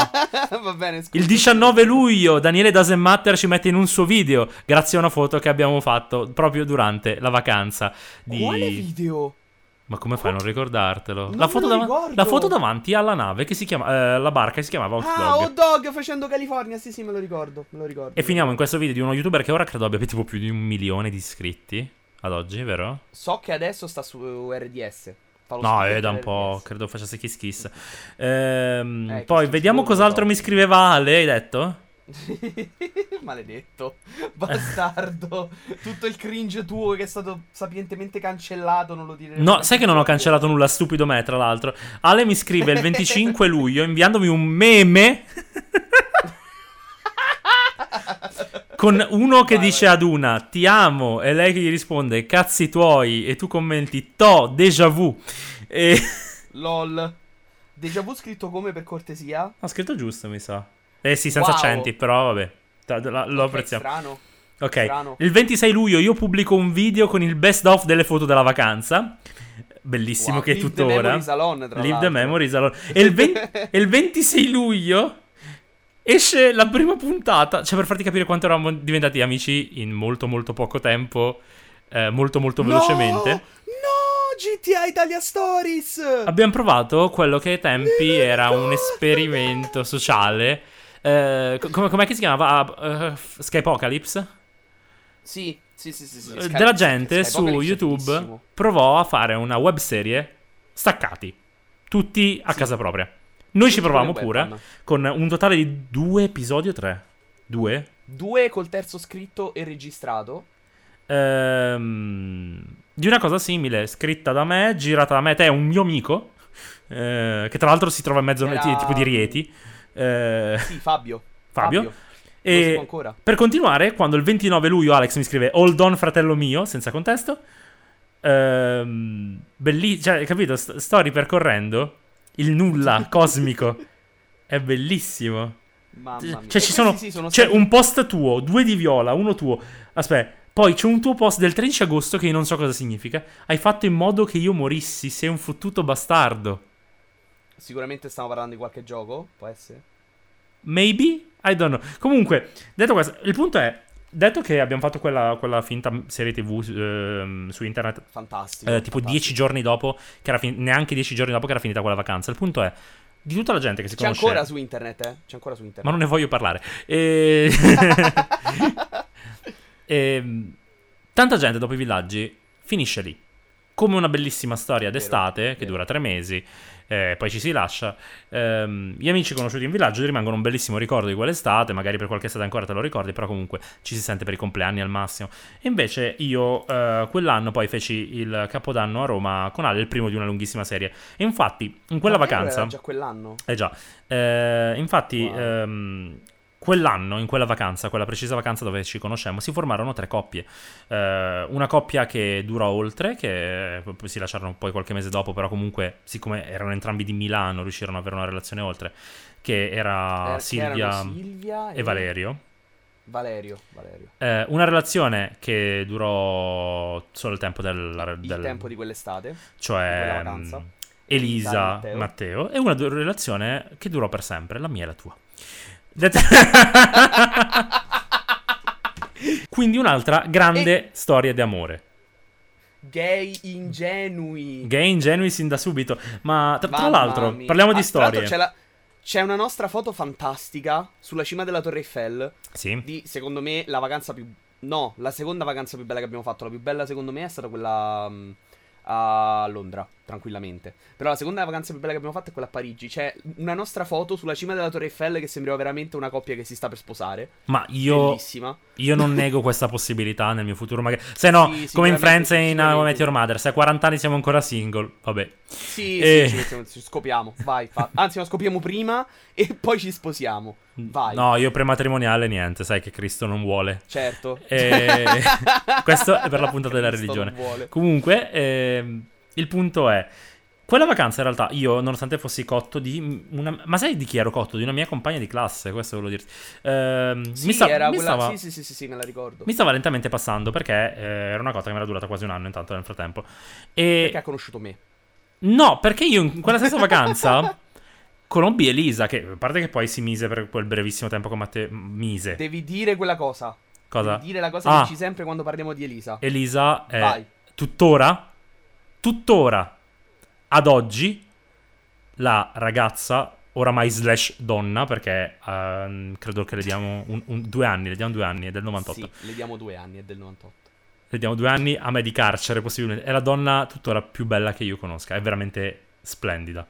[SPEAKER 1] [laughs]
[SPEAKER 2] Va bene, scusa.
[SPEAKER 1] Il 19 luglio Daniele Doesn't Matter ci mette in un suo video grazie a una foto che abbiamo fatto proprio durante la vacanza di...
[SPEAKER 2] Quale video?
[SPEAKER 1] Ma come fai a non ricordartelo?
[SPEAKER 2] Non
[SPEAKER 1] la, foto
[SPEAKER 2] ricordo.
[SPEAKER 1] la foto davanti alla nave che si chiama... eh, la barca che si chiamava Hot
[SPEAKER 2] Ah,
[SPEAKER 1] Dog.
[SPEAKER 2] hot dog facendo California. Sì, sì, me lo ricordo. Me lo ricordo.
[SPEAKER 1] E finiamo in questo video di uno youtuber che ora credo abbia tipo più di un milione di iscritti ad oggi, vero?
[SPEAKER 2] So che adesso sta su RDS.
[SPEAKER 1] No, è da
[SPEAKER 2] per
[SPEAKER 1] un po',
[SPEAKER 2] RDS.
[SPEAKER 1] credo facesse kiss kiss. Ehm,
[SPEAKER 2] Eh,
[SPEAKER 1] poi vediamo cos'altro
[SPEAKER 2] so.
[SPEAKER 1] mi scriveva Ale, hai detto? [laughs]
[SPEAKER 2] Maledetto. Bastardo. Tutto il cringe tuo che è stato sapientemente cancellato. Non lo dire.
[SPEAKER 1] No, sai che non ho cancellato nulla, stupido me, tra l'altro. Ale mi scrive il [laughs] 25 luglio inviandomi un meme [laughs] con uno che dice ad una ti amo e lei che gli risponde cazzi tuoi e tu commenti to déjà vu. E [laughs]
[SPEAKER 2] LOL. Déjà vu scritto come per cortesia?
[SPEAKER 1] ho scritto giusto, mi sa. Eh sì, senza
[SPEAKER 2] Wow.
[SPEAKER 1] accenti, però vabbè. Lo apprezziamo.
[SPEAKER 2] strano.
[SPEAKER 1] Ok,
[SPEAKER 2] strano.
[SPEAKER 1] il 26 luglio io pubblico un video con il best of delle foto della vacanza. Bellissimo
[SPEAKER 2] Wow,
[SPEAKER 1] che è
[SPEAKER 2] Live the
[SPEAKER 1] tuttora.
[SPEAKER 2] Salon, tra
[SPEAKER 1] Live the. Memories. E il, ven- [laughs] e il 26 luglio esce la prima puntata. Cioè, per farti capire quanto eravamo diventati amici in molto, molto poco tempo. eh, molto, molto
[SPEAKER 2] No!
[SPEAKER 1] velocemente.
[SPEAKER 2] No, GTA Italia Stories.
[SPEAKER 1] Abbiamo provato quello che ai tempi
[SPEAKER 2] lo
[SPEAKER 1] era un
[SPEAKER 2] ricordo
[SPEAKER 1] esperimento sociale. Eh, com'è che si chiamava? Eh, Skypocalypse?
[SPEAKER 2] Sì, sì, sì, sì, sì.
[SPEAKER 1] Eh,
[SPEAKER 2] Sky-
[SPEAKER 1] della gente
[SPEAKER 2] Sky
[SPEAKER 1] su YouTube provò a fare una webserie staccati, tutti a
[SPEAKER 2] Sì.
[SPEAKER 1] casa propria. Noi ci provavamo
[SPEAKER 2] le
[SPEAKER 1] pure, con un totale di due episodi o tre? Due?
[SPEAKER 2] Due col terzo scritto e registrato.
[SPEAKER 1] Ehm, di una cosa simile, scritta da me, girata da me, te, un mio amico, eh, che tra l'altro si trova in mezzo a
[SPEAKER 2] Era-
[SPEAKER 1] ti- tipo di Rieti. eh,
[SPEAKER 2] Sì, Fabio.
[SPEAKER 1] Fabio. E per continuare, quando il 29 luglio Alex mi scrive Hold on fratello mio, senza contesto, ehm, belli- cioè, capito? St- sto ripercorrendo il nulla [laughs] cosmico. È bellissimo.
[SPEAKER 2] Mamma
[SPEAKER 1] Cioè,
[SPEAKER 2] mia.
[SPEAKER 1] ci
[SPEAKER 2] E
[SPEAKER 1] sono,
[SPEAKER 2] sì, sono
[SPEAKER 1] c'è
[SPEAKER 2] stati-
[SPEAKER 1] un post tuo, due di viola, uno tuo. Aspetta, poi c'è un tuo post del 13 agosto che io non so cosa significa. Hai fatto in modo che io morissi, sei un fottuto bastardo.
[SPEAKER 2] Sicuramente stiamo parlando di qualche gioco, può essere.
[SPEAKER 1] Maybe? I don't know. Comunque, detto questo, il punto è, detto che abbiamo fatto quella, quella finta serie tv ehm, su internet,
[SPEAKER 2] Fantastico.
[SPEAKER 1] eh, tipo
[SPEAKER 2] fantastico.
[SPEAKER 1] dieci giorni dopo, che era fin- neanche dieci giorni dopo che era finita quella vacanza. Il punto è, di tutta la gente che si
[SPEAKER 2] C'è
[SPEAKER 1] conosce...
[SPEAKER 2] ancora su internet, eh? C'è ancora su
[SPEAKER 1] Ma
[SPEAKER 2] internet.
[SPEAKER 1] non ne voglio parlare. [laughs] E... [laughs] Ehm, tanta gente dopo i villaggi finisce lì. Come una bellissima storia d'estate che
[SPEAKER 2] vero.
[SPEAKER 1] dura tre mesi, eh, poi ci si lascia. Ehm, gli amici conosciuti in villaggio rimangono un bellissimo ricordo di quell'estate, magari per qualche estate ancora te lo ricordi, però comunque ci si sente per i compleanni al massimo. E invece io eh, quell'anno poi feci il capodanno a Roma con Ale, il primo di una lunghissima serie. E infatti in quella
[SPEAKER 2] Ma
[SPEAKER 1] vacanza...
[SPEAKER 2] Era già quell'anno.
[SPEAKER 1] Eh già, Eh, infatti
[SPEAKER 2] Wow.
[SPEAKER 1] ehm, quell'anno, in quella vacanza, quella precisa vacanza dove ci conoscemmo, si formarono tre coppie. Eh, una coppia che durò oltre, che eh, si lasciarono poi qualche mese dopo, però comunque, siccome erano entrambi di Milano, riuscirono ad avere una relazione oltre, che era
[SPEAKER 2] Eh, che
[SPEAKER 1] Silvia
[SPEAKER 2] erano Silvia
[SPEAKER 1] e Valerio.
[SPEAKER 2] Valerio. Valerio.
[SPEAKER 1] Eh, una relazione che durò solo il tempo del...
[SPEAKER 2] Il
[SPEAKER 1] del-
[SPEAKER 2] tempo di quell'estate.
[SPEAKER 1] cioè mh, Elisa,
[SPEAKER 2] e
[SPEAKER 1] Matteo.
[SPEAKER 2] Matteo.
[SPEAKER 1] e una relazione che durò per sempre, la mia e la tua. [laughs] Quindi un'altra grande storia di amore.
[SPEAKER 2] Gay ingenui.
[SPEAKER 1] Gay ingenui sin da subito, ma tra, tra l'altro
[SPEAKER 2] mia.
[SPEAKER 1] parliamo di
[SPEAKER 2] Ah,
[SPEAKER 1] storie.
[SPEAKER 2] C'è, la- c'è una nostra foto fantastica sulla cima della Torre Eiffel.
[SPEAKER 1] Sì.
[SPEAKER 2] Di, secondo me, la vacanza più. No, la seconda vacanza più bella che abbiamo fatto. La più bella, secondo me, è stata quella mm, a Londra. Tranquillamente. Però la seconda vacanza più bella che abbiamo fatto è quella a Parigi. C'è una nostra foto sulla cima della Torre Eiffel che sembrava veramente una coppia che si sta per sposare.
[SPEAKER 1] Ma io,
[SPEAKER 2] Bellissima.
[SPEAKER 1] io non nego questa possibilità nel mio futuro. Magari... Se no,
[SPEAKER 2] Sì,
[SPEAKER 1] come in Friends e in How I
[SPEAKER 2] sicuramente.
[SPEAKER 1] Met Your Mother, se a 40 anni siamo ancora single, vabbè.
[SPEAKER 2] Sì,
[SPEAKER 1] Eh.
[SPEAKER 2] sì, ci, mettiamo- ci scopiamo. Vai, fa- Anzi, lo scopiamo prima e poi ci sposiamo. Vai.
[SPEAKER 1] No, io prematrimoniale niente, sai che Cristo non vuole.
[SPEAKER 2] Certo.
[SPEAKER 1] Eh, [laughs] questo è per la puntata della
[SPEAKER 2] Cristo
[SPEAKER 1] religione.
[SPEAKER 2] non vuole.
[SPEAKER 1] Comunque, ehm, il punto è. Quella vacanza in realtà io, nonostante fossi cotto di una... Ma sai di chi ero cotto? Di una mia compagna di classe, questo volevo dirti. Ehm,
[SPEAKER 2] Sì,
[SPEAKER 1] mi, sta-
[SPEAKER 2] era
[SPEAKER 1] mi
[SPEAKER 2] quella...
[SPEAKER 1] stava...
[SPEAKER 2] Sì, sì, sì, sì, sì, me la ricordo.
[SPEAKER 1] mi stava lentamente passando perché eh, era una cosa che mi era durata quasi un anno intanto nel frattempo. E...
[SPEAKER 2] Perché ha conosciuto me.
[SPEAKER 1] No, perché io in quella stessa [laughs] vacanza conobbi Elisa, che a parte che poi si mise per quel brevissimo tempo con Matteo. Mise.
[SPEAKER 2] Devi dire quella cosa.
[SPEAKER 1] Cosa?
[SPEAKER 2] Devi dire la cosa
[SPEAKER 1] Ah.
[SPEAKER 2] che dici sempre quando parliamo di Elisa.
[SPEAKER 1] Elisa è
[SPEAKER 2] Vai.
[SPEAKER 1] tuttora, tuttora, ad oggi, la ragazza, oramai slash donna, perché ehm, credo che le diamo un- un- due anni, le diamo due anni, è del 98.
[SPEAKER 2] Sì, le diamo due anni, è del 98.
[SPEAKER 1] Le diamo due anni a me di carcere, possibilmente. È la donna tuttora più bella che io conosca, è veramente splendida.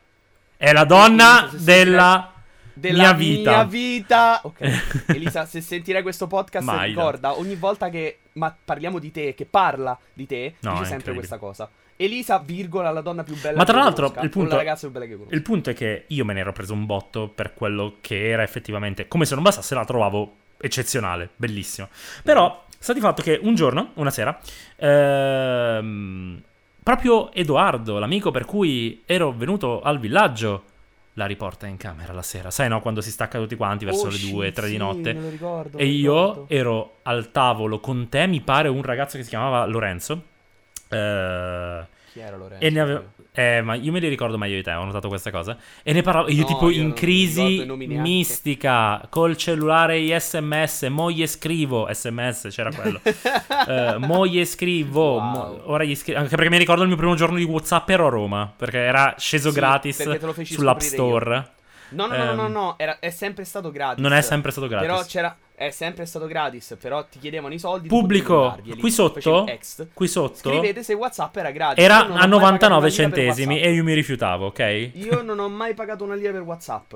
[SPEAKER 1] È la donna della...
[SPEAKER 2] Della
[SPEAKER 1] Mia vita.
[SPEAKER 2] mia vita. Ok. [laughs] Elisa, se sentirai questo podcast,
[SPEAKER 1] Mai,
[SPEAKER 2] ricorda ogni volta che ma parliamo di te, che parla di te,
[SPEAKER 1] No,
[SPEAKER 2] dice sempre questa cosa. Elisa, virgola, la donna più bella
[SPEAKER 1] Ma tra l'altro,
[SPEAKER 2] conosca,
[SPEAKER 1] il punto-
[SPEAKER 2] la.
[SPEAKER 1] Il punto è che io me ne ero preso un botto per quello che era effettivamente. Come se non bastasse, la trovavo eccezionale, bellissima. Però, sta di fatto che un giorno, una sera, ehm, proprio Edoardo, l'amico per cui ero venuto al villaggio, la riporta in camera la sera. Sai, no? Quando si stacca tutti quanti verso
[SPEAKER 2] Oh,
[SPEAKER 1] le
[SPEAKER 2] shit,
[SPEAKER 1] 2, 3 di
[SPEAKER 2] sì,
[SPEAKER 1] notte.
[SPEAKER 2] me lo ricordo,
[SPEAKER 1] E io
[SPEAKER 2] ricordo.
[SPEAKER 1] ero al tavolo con te, mi pare un ragazzo che si chiamava Lorenzo. Eh,
[SPEAKER 2] Chi era Lorenzo?
[SPEAKER 1] e ne avevo. Eh, ma io me li ricordo meglio di te, ho notato questa cosa. E ne parlavo io,
[SPEAKER 2] No,
[SPEAKER 1] tipo,
[SPEAKER 2] io
[SPEAKER 1] in crisi mistica, col cellulare sms, moglie scrivo, sms c'era quello. [laughs] Eh, moglie scrivo,
[SPEAKER 2] Wow.
[SPEAKER 1] mo- ora gli scrivo. Anche perché mi ricordo il mio primo giorno di WhatsApp ero a Roma, perché era sceso
[SPEAKER 2] Sì,
[SPEAKER 1] gratis sull'App
[SPEAKER 2] scoprire io.
[SPEAKER 1] Store.
[SPEAKER 2] No, no, no, no, no,
[SPEAKER 1] Ehm,
[SPEAKER 2] no, era- è sempre stato gratis.
[SPEAKER 1] Non è sempre stato gratis.
[SPEAKER 2] Però c'era. È sempre stato gratis. Però ti chiedevano i soldi.
[SPEAKER 1] Pubblico, qui sotto, qui sotto,
[SPEAKER 2] Scrivete se WhatsApp era gratis.
[SPEAKER 1] era a
[SPEAKER 2] mai pagato
[SPEAKER 1] 99
[SPEAKER 2] una lira per
[SPEAKER 1] centesimi e io mi rifiutavo, ok?
[SPEAKER 2] Io non ho mai pagato una lira per WhatsApp.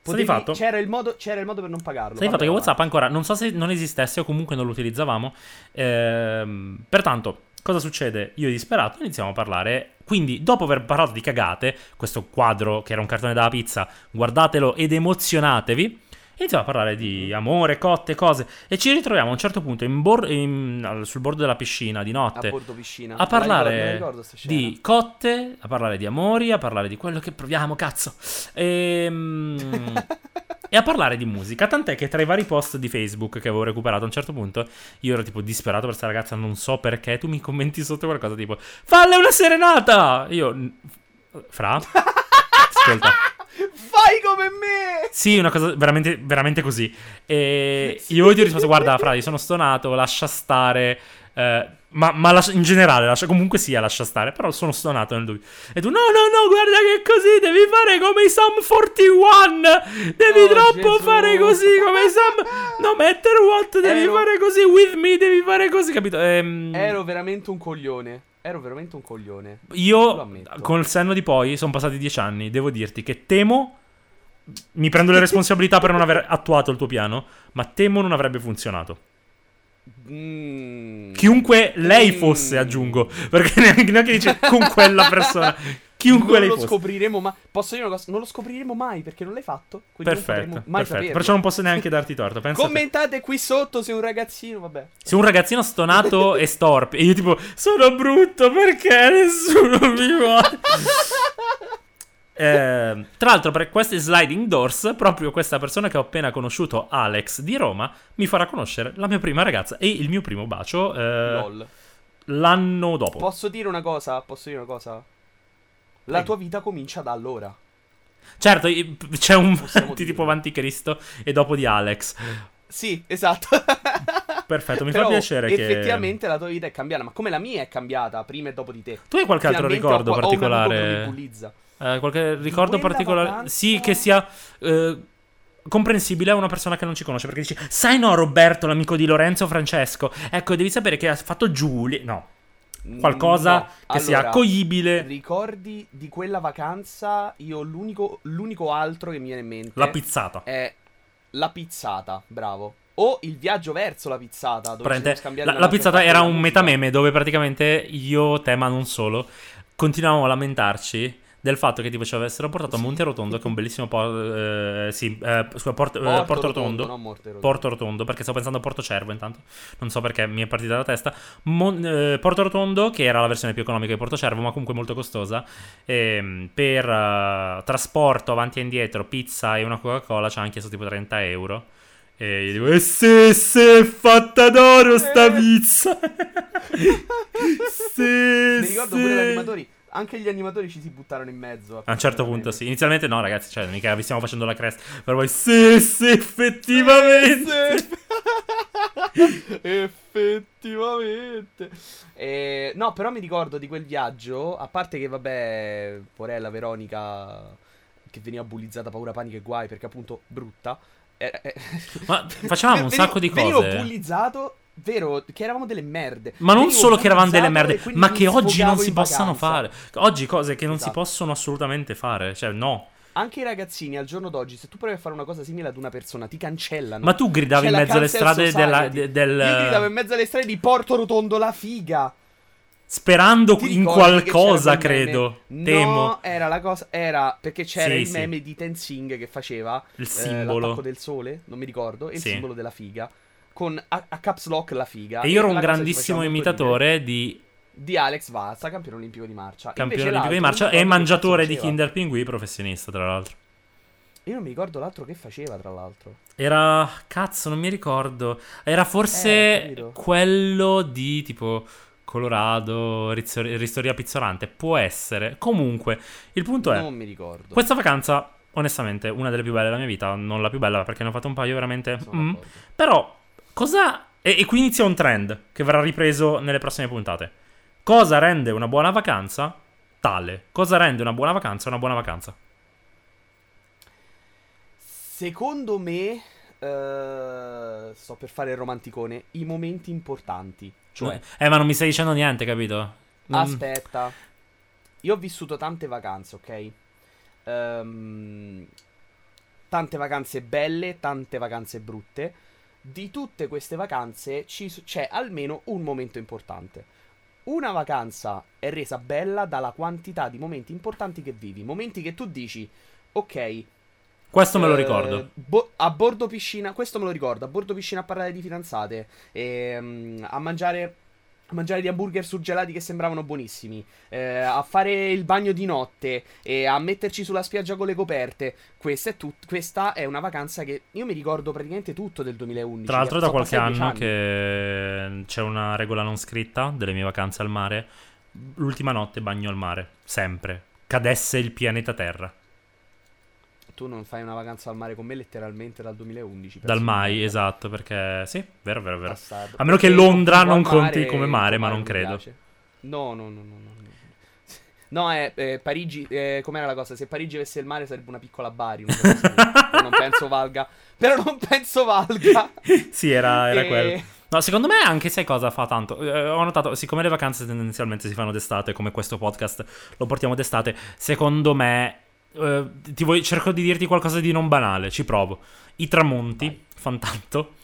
[SPEAKER 2] Potevi-
[SPEAKER 1] fatto-
[SPEAKER 2] C'era, il modo, c'era il modo per non pagarlo.
[SPEAKER 1] Sai fatto che. WhatsApp ancora non so se non esistesse o comunque non lo utilizzavamo. Ehm, pertanto, cosa succede? Io disperato iniziamo a parlare. Quindi, dopo aver parlato di cagate, questo quadro che era un cartone della pizza, guardatelo ed emozionatevi. Iniziamo a parlare di amore, cotte, cose. E ci ritroviamo a un certo punto in bor- in- sul bordo della piscina di
[SPEAKER 2] A
[SPEAKER 1] notte.
[SPEAKER 2] bordo piscina.
[SPEAKER 1] A parlare
[SPEAKER 2] ricordo
[SPEAKER 1] di cotte, a parlare di amori, a parlare di quello che proviamo, cazzo. Ehm, [laughs] e a parlare di musica. Tant'è che tra i vari post di Facebook che avevo recuperato a un certo punto, io ero tipo disperato per questa ragazza, non so perché. Tu mi commenti sotto qualcosa tipo: Falle una serenata! Io, "N- Fra, [laughs] ascolta.
[SPEAKER 2] Fai come me!
[SPEAKER 1] Sì, una cosa veramente, veramente così. E io ti ho risposto: Guarda, Fra, io sono stonato, lascia stare. eh, ma ma lascia- in generale, lascia, comunque sia, lascia stare. Però sono stonato nel dubbio. E tu: No, no, no, guarda che così devi fare come i Sam 41. Devi
[SPEAKER 2] Oh,
[SPEAKER 1] troppo
[SPEAKER 2] Gesù.
[SPEAKER 1] fare così come i Sam. No, matter what, devi
[SPEAKER 2] Ero-
[SPEAKER 1] fare così. With me, devi fare così, capito? Ehm,
[SPEAKER 2] Ero veramente un coglione. Ero veramente un coglione.
[SPEAKER 1] Io, con il senno di poi, sono passati dieci anni. Devo dirti che temo. Mi prendo le [laughs] responsabilità per non aver attuato il tuo piano, ma temo non avrebbe funzionato.
[SPEAKER 2] Mm.
[SPEAKER 1] Chiunque lei
[SPEAKER 2] Mm.
[SPEAKER 1] fosse, aggiungo. Perché [laughs] neanche, neanche dice con quella persona. [laughs] Chiunque
[SPEAKER 2] non lo
[SPEAKER 1] fosse.
[SPEAKER 2] scopriremo mai. Posso dire una cosa? Non lo scopriremo mai perché non l'hai fatto.
[SPEAKER 1] Perfetto, perfetto. Perciò non posso neanche darti torto.
[SPEAKER 2] Commentate qui sotto se un ragazzino. Vabbè.
[SPEAKER 1] Se un ragazzino stonato e storpio, e io tipo, sono brutto perché nessuno mi vuole. [laughs] Eh, tra l'altro, per queste sliding doors, proprio questa persona che ho appena conosciuto, Alex di Roma, mi farà conoscere la mia prima ragazza e il mio primo bacio eh,
[SPEAKER 2] LOL.
[SPEAKER 1] l'anno dopo.
[SPEAKER 2] Posso dire una cosa? Posso dire una cosa? La tua vita comincia da allora.
[SPEAKER 1] Certo, c'è un [laughs] tipo avanti Cristo e dopo di Alex.
[SPEAKER 2] Sì, esatto. [laughs]
[SPEAKER 1] Perfetto, mi
[SPEAKER 2] Però,
[SPEAKER 1] fa piacere che...
[SPEAKER 2] effettivamente la tua vita è cambiata, ma come la mia è cambiata prima e dopo di te.
[SPEAKER 1] Tu hai qualche altro ricordo
[SPEAKER 2] ho, ho
[SPEAKER 1] particolare?
[SPEAKER 2] bullizza.
[SPEAKER 1] Eh, qualche ricordo particolare?
[SPEAKER 2] vacanza?
[SPEAKER 1] Sì, che sia eh, comprensibile a una persona che non ci conosce. Perché dici, sai no, Roberto, l'amico di Lorenzo Francesco. Ecco, devi sapere che ha fatto Giulia. No. Qualcosa
[SPEAKER 2] No.
[SPEAKER 1] che sia
[SPEAKER 2] Allora,
[SPEAKER 1] accoglibile.
[SPEAKER 2] Ricordi di quella vacanza? Io l'unico, l'unico altro che mi viene in mente
[SPEAKER 1] La pizzata.
[SPEAKER 2] è la pizzata, bravo. O il viaggio verso la pizzata. Dove
[SPEAKER 1] la,
[SPEAKER 2] la
[SPEAKER 1] pizzata era un metameme dove praticamente io, te, ma non solo, continuavamo a lamentarci del fatto che tipo ci avessero portato a Monte Rotondo, che è un bellissimo porto. eh, sì, eh, scusa, Porto, eh,
[SPEAKER 2] Porto
[SPEAKER 1] Porto
[SPEAKER 2] Rotondo,
[SPEAKER 1] Rotondo. Porto Rotondo, perché stavo pensando a Porto Cervo intanto. Non so perché mi è partita la testa. Mon- eh, Porto Rotondo, che era la versione più economica di Porto Cervo, ma comunque molto costosa. ehm, per eh, trasporto avanti e indietro, pizza e una Coca-Cola ci hanno chiesto tipo 30 euro. E io dico, eh sì, sì, è fatta d'oro sta
[SPEAKER 2] Eh.
[SPEAKER 1] pizza. [laughs] sì,
[SPEAKER 2] Mi ricordo
[SPEAKER 1] sì.
[SPEAKER 2] pure gli animatori. Anche gli animatori ci si buttarono in mezzo.
[SPEAKER 1] A un certo punto sì. Inizialmente no, ragazzi, cioè, mica vi stiamo facendo la crest. Per voi, sì, sì, effettivamente. [laughs]
[SPEAKER 2] Effettivamente. Eh, no, però mi ricordo di quel viaggio. A parte che, vabbè, Porella Veronica, che veniva bullizzata paura, panico e guai perché appunto brutta. eh, eh,
[SPEAKER 1] Ma facevamo un sacco di
[SPEAKER 2] Venivo
[SPEAKER 1] cose.
[SPEAKER 2] bullizzato. Vero, che eravamo delle merde.
[SPEAKER 1] Ma non solo che eravamo delle merde, ma che oggi non si possano fare. Oggi cose che non si
[SPEAKER 2] Esatto.
[SPEAKER 1] possono assolutamente fare. Cioè, no.
[SPEAKER 2] Anche i ragazzini al giorno d'oggi, se tu provi a fare una cosa simile ad una persona, ti cancellano.
[SPEAKER 1] Ma tu gridavi
[SPEAKER 2] C'è
[SPEAKER 1] in mezzo alle strade della- de- del.
[SPEAKER 2] Io gridavo in mezzo alle strade di Porto Rotondo la figa.
[SPEAKER 1] Sperando in qualcosa, credo.
[SPEAKER 2] meme?
[SPEAKER 1] Temo.
[SPEAKER 2] No, era la cosa. Era perché c'era
[SPEAKER 1] Sì,
[SPEAKER 2] il
[SPEAKER 1] sì.
[SPEAKER 2] meme di Tenzing che faceva
[SPEAKER 1] Il
[SPEAKER 2] eh,
[SPEAKER 1] simbolo.
[SPEAKER 2] l'attacco del sole, non mi ricordo, e il
[SPEAKER 1] Sì.
[SPEAKER 2] simbolo della figa. Con a, a caps lock la figa.
[SPEAKER 1] E io ero un grandissimo imitatore di
[SPEAKER 2] di Alex Valsa, campione olimpico di marcia.
[SPEAKER 1] campione olimpico di marcia e mangiatore di. Kinder Pinguì professionista, tra l'altro.
[SPEAKER 2] Io non mi ricordo l'altro che faceva, tra l'altro.
[SPEAKER 1] Era. Cazzo, non mi ricordo. Era
[SPEAKER 2] Eh,
[SPEAKER 1] forse
[SPEAKER 2] capito.
[SPEAKER 1] quello di tipo. Colorado, Rizzo- Ristoria Pizzolante. Può essere. Comunque, il punto è.
[SPEAKER 2] Non mi ricordo.
[SPEAKER 1] Questa vacanza, onestamente, una delle più belle della mia vita. Non la più bella perché ne ho fatto un paio veramente. Mm. Però, cosa. E, e qui inizia un trend che verrà ripreso nelle prossime puntate. Cosa rende una buona vacanza? Tale. Cosa rende una buona vacanza una buona vacanza?
[SPEAKER 2] Secondo me, eh, sto per fare il romanticone, i momenti importanti. Cioè,
[SPEAKER 1] Eh, ma non mi stai dicendo niente, capito? Non-
[SPEAKER 2] aspetta, io ho vissuto tante vacanze, ok? Ehm, tante vacanze belle, tante vacanze brutte. Di tutte queste vacanze ci c'è almeno un momento importante. Una vacanza è resa bella dalla quantità di momenti importanti che vivi. Momenti che tu dici, ok,
[SPEAKER 1] Questo me lo
[SPEAKER 2] eh,
[SPEAKER 1] ricordo.
[SPEAKER 2] bo- a bordo piscina, questo me lo ricordo. A bordo piscina a parlare di fidanzate. ehm, a mangiare. A mangiare gli hamburger surgelati che sembravano buonissimi. eh, a fare il bagno di notte. E a metterci sulla spiaggia con le coperte. Questa è, tut- questa è una vacanza che io mi ricordo praticamente tutto del 2011.
[SPEAKER 1] Tra l'altro, da qualche anno che c'è una regola non scritta delle mie vacanze al mare. L'ultima notte bagno al mare. Sempre. Cadesse il pianeta Terra.
[SPEAKER 2] Tu non fai una vacanza al mare con me letteralmente dal 2011.
[SPEAKER 1] Dal mai, esatto, perché sì, vero, vero, vero.
[SPEAKER 2] Bastardo.
[SPEAKER 1] A meno che Londra non conti come mare, ma non credo.
[SPEAKER 2] No, no, no, no, no. no. [laughs] È eh, Parigi. eh, com'era la cosa? Se Parigi avesse il mare sarebbe una piccola Bari. una [laughs] non penso valga. Però non penso valga.
[SPEAKER 1] Sì, era, era [laughs]
[SPEAKER 2] E-
[SPEAKER 1] quello. No, secondo me anche sai cosa fa tanto. Eh, ho notato, siccome le vacanze tendenzialmente si fanno d'estate, come questo podcast lo portiamo d'estate, secondo me eh, ti vuoi- cerco di dirti qualcosa di non banale, ci provo. I tramonti
[SPEAKER 2] Vai.
[SPEAKER 1] fan tanto.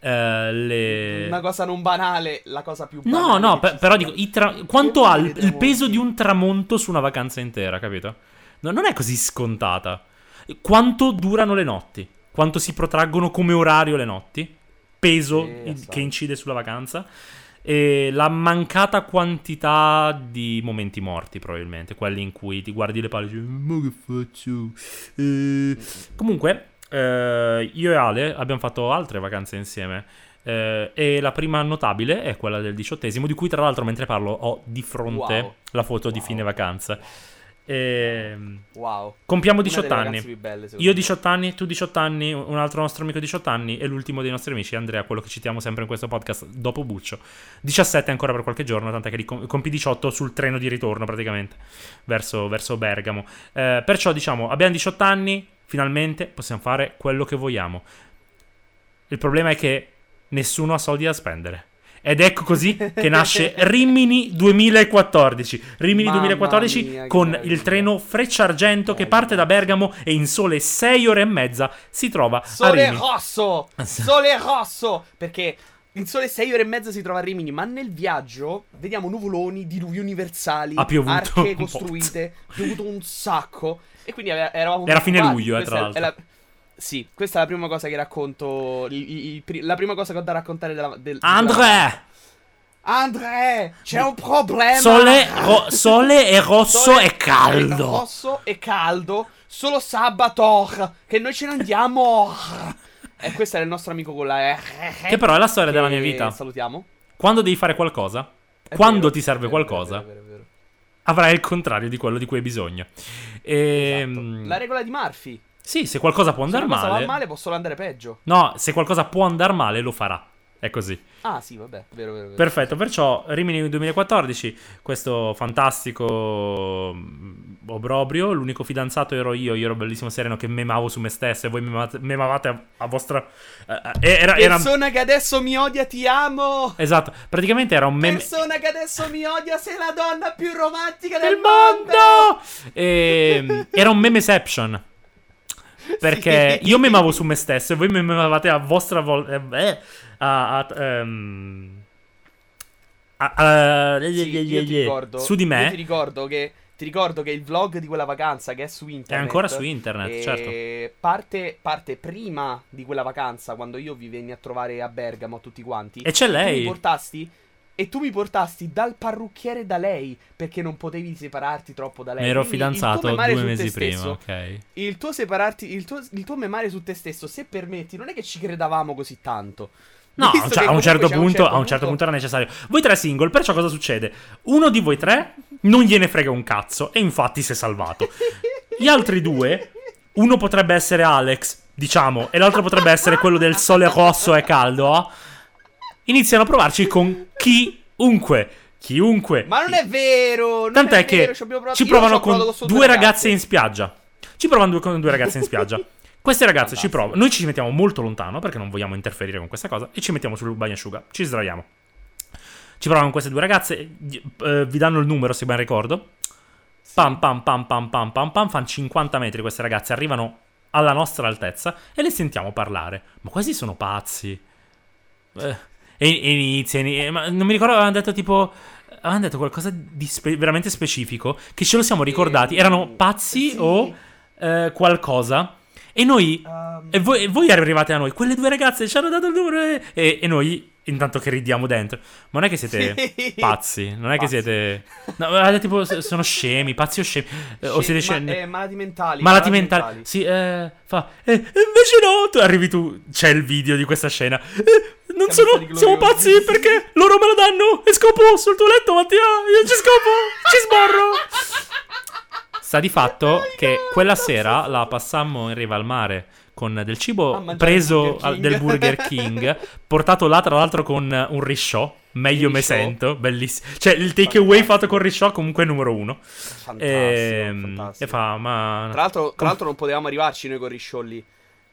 [SPEAKER 1] Eh, le...
[SPEAKER 2] Una cosa non banale, la cosa più
[SPEAKER 1] No,
[SPEAKER 2] banale
[SPEAKER 1] no,
[SPEAKER 2] che
[SPEAKER 1] pe-
[SPEAKER 2] ci
[SPEAKER 1] però dico, i tra- quanto ha il, il peso di un tramonto su una vacanza intera, capito? No, non è così scontata. Quanto durano le notti? Quanto si protraggono come orario le notti? Peso
[SPEAKER 2] Sì, assai.
[SPEAKER 1] che incide sulla vacanza? E la mancata quantità di momenti morti, probabilmente. Quelli in cui ti guardi le palle e dici, ma che faccio? Eh, Comunque, eh, io e Ale abbiamo fatto altre vacanze insieme. eh, e la prima notabile è quella del diciottesimo, di cui tra l'altro mentre parlo ho di fronte
[SPEAKER 2] Wow.
[SPEAKER 1] la foto di
[SPEAKER 2] Wow.
[SPEAKER 1] fine vacanza. Ehm,
[SPEAKER 2] Wow.
[SPEAKER 1] compiamo
[SPEAKER 2] Una
[SPEAKER 1] 18
[SPEAKER 2] delle
[SPEAKER 1] anni.
[SPEAKER 2] belle,
[SPEAKER 1] Io
[SPEAKER 2] me.
[SPEAKER 1] 18 anni, tu 18 anni, un altro nostro amico 18 anni e l'ultimo dei nostri amici, Andrea, quello che citiamo sempre in questo podcast, dopo Buccio. 17 ancora per qualche giorno, tant'è che compi 18 sul treno di ritorno praticamente, verso, verso Bergamo. Eh, perciò diciamo, abbiamo 18 anni, finalmente possiamo fare quello che vogliamo. Il problema è che nessuno ha soldi da spendere. Ed ecco così che nasce [laughs] Rimini 2014. Rimini
[SPEAKER 2] Mamma
[SPEAKER 1] 2014
[SPEAKER 2] mia,
[SPEAKER 1] con
[SPEAKER 2] meraviglia.
[SPEAKER 1] il treno Freccia Argento che parte da Bergamo e in sole 6 ore e mezza si trova a
[SPEAKER 2] Sole
[SPEAKER 1] Rimini.
[SPEAKER 2] rosso! [laughs] Sole rosso! Perché in sole 6 ore e mezza si trova a Rimini, ma nel viaggio vediamo nuvoloni, diluvi universali, arche costruite, ha piovuto un sacco. E quindi eravamo
[SPEAKER 1] Era fine luglio, eh, tra
[SPEAKER 2] è- è la- Sì, questa è la prima cosa che racconto. il- il- la prima cosa che ho da raccontare della. Del,
[SPEAKER 1] André!
[SPEAKER 2] André, c'è un problema.
[SPEAKER 1] Sole, ro- [laughs] sole è rosso
[SPEAKER 2] Sole
[SPEAKER 1] e caldo.
[SPEAKER 2] Rosso e caldo. Solo sabato. Che noi ce ne andiamo. E questo è il nostro amico con la.
[SPEAKER 1] Che però è la storia della mia vita.
[SPEAKER 2] Salutiamo.
[SPEAKER 1] Quando devi fare qualcosa,
[SPEAKER 2] È
[SPEAKER 1] quando
[SPEAKER 2] vero,
[SPEAKER 1] ti serve
[SPEAKER 2] è vero,
[SPEAKER 1] qualcosa,
[SPEAKER 2] è vero, è è
[SPEAKER 1] avrai il contrario di quello di cui hai bisogno. Ehm,
[SPEAKER 2] Esatto. La regola di Murphy.
[SPEAKER 1] Sì, se qualcosa può
[SPEAKER 2] Se
[SPEAKER 1] andare male,
[SPEAKER 2] va male può solo andare peggio.
[SPEAKER 1] No, se qualcosa può andare male, lo farà. È così.
[SPEAKER 2] Ah, sì, vabbè, vero, vero, vero.
[SPEAKER 1] Perfetto, perciò Rimini 2014, questo fantastico mm, obrobrio, l'unico fidanzato ero io, io ero bellissimo sereno che memavo su me stesso e voi memavate, memavate a, a vostra... eh, eh, era, era-
[SPEAKER 2] Persona che adesso mi odia, ti amo.
[SPEAKER 1] Esatto, praticamente era un meme...
[SPEAKER 2] Persona che adesso mi odia, sei la donna più romantica del
[SPEAKER 1] del
[SPEAKER 2] mondo.
[SPEAKER 1] mondo! Ehm, era un memeception. [laughs] Perché
[SPEAKER 2] Sì.
[SPEAKER 1] io memavo su me stesso e voi memavate a vostra volta. Eh, a, a- ehm, a-
[SPEAKER 2] Sì, io ti ricordo,
[SPEAKER 1] su di
[SPEAKER 2] Io ti
[SPEAKER 1] me.
[SPEAKER 2] ricordo che ti ricordo che il vlog di quella vacanza che è su internet
[SPEAKER 1] ancora su internet,
[SPEAKER 2] eh,
[SPEAKER 1] certo.
[SPEAKER 2] Parte, parte prima di quella vacanza quando io vi venni a trovare a Bergamo tutti quanti.
[SPEAKER 1] E c'è
[SPEAKER 2] Tu mi
[SPEAKER 1] lei.
[SPEAKER 2] portasti e tu mi portasti dal parrucchiere da lei perché non potevi separarti troppo da lei.
[SPEAKER 1] Mi ero
[SPEAKER 2] Quindi
[SPEAKER 1] fidanzato due mesi prima,
[SPEAKER 2] stesso-
[SPEAKER 1] ok.
[SPEAKER 2] Il tuo separarti, il tuo, il tuo memare su te stesso, se permetti, non è che ci credavamo così tanto.
[SPEAKER 1] No,
[SPEAKER 2] Visto
[SPEAKER 1] a un,
[SPEAKER 2] che
[SPEAKER 1] cer- a un certo punto, a un certo punto era necessario. Voi tre single, perciò cosa succede? Uno di voi tre non gliene frega un cazzo e infatti si è salvato. [laughs] Gli altri due, uno potrebbe essere Alex, diciamo, e l'altro potrebbe essere quello del sole rosso e caldo. oh? Iniziano a provarci con chiunque. Chiunque.
[SPEAKER 2] Ma non è vero! Non
[SPEAKER 1] Tant'è
[SPEAKER 2] è
[SPEAKER 1] che
[SPEAKER 2] vero, ci abbiamo provato-
[SPEAKER 1] ci provano
[SPEAKER 2] ci
[SPEAKER 1] con due ragazze in spiaggia. Ci provano due- con due ragazze in spiaggia. [laughs] Queste ragazze ci
[SPEAKER 2] Fantastico.
[SPEAKER 1] provano. Noi ci mettiamo molto lontano perché non vogliamo interferire con questa cosa. E ci mettiamo sul bagnasciuga. Ci sdraiamo. Ci provano queste due ragazze. eh, vi danno il numero, se ben ricordo. Pam pam pam pam pam pam pam. Fanno 50 metri queste ragazze. Arrivano alla nostra altezza e le sentiamo parlare. Ma questi sono pazzi. Eh, e, e inizia, ini- ma non mi ricordo, avevano detto tipo. Avevano detto qualcosa di spe- veramente specifico. Che ce lo siamo ricordati. Erano pazzi
[SPEAKER 2] Sì.
[SPEAKER 1] o eh, qualcosa. E noi.
[SPEAKER 2] Um,
[SPEAKER 1] E voi, e voi arrivate a noi. Quelle due ragazze ci hanno dato il numero. eh, E, e noi. Intanto che ridiamo dentro. Ma non è che siete [laughs]
[SPEAKER 2] Sì.
[SPEAKER 1] pazzi. Non è che
[SPEAKER 2] Pazzi.
[SPEAKER 1] siete. No, tipo. Sono scemi, pazzi o scemi. Eh, o siete
[SPEAKER 2] ma-
[SPEAKER 1] scemi.
[SPEAKER 2] eh, malati mentali.
[SPEAKER 1] Malati mentali. Sì, eh, fa. Eh, invece no. Tu arrivi tu. C'è il video di questa scena. Eh, non
[SPEAKER 2] Siamo
[SPEAKER 1] sono. Siamo pazzi perché loro me lo danno. E scopo sul tuo letto, Mattia. Io ci scopo. Ci sborro. [laughs] Sta di fatto che quella sera la passammo in riva al mare con del cibo preso
[SPEAKER 2] Burger
[SPEAKER 1] del Burger [laughs] King, portato là tra l'altro con un risciò. Meglio me
[SPEAKER 2] risciò.
[SPEAKER 1] sento, bellissimo. Cioè, il takeaway fatto con risciò comunque è numero uno.
[SPEAKER 2] Fantastico,
[SPEAKER 1] Ehm,
[SPEAKER 2] fantastico.
[SPEAKER 1] E fa, ma...
[SPEAKER 2] Tra l'altro, tra l'altro non potevamo arrivarci noi con Risciolli.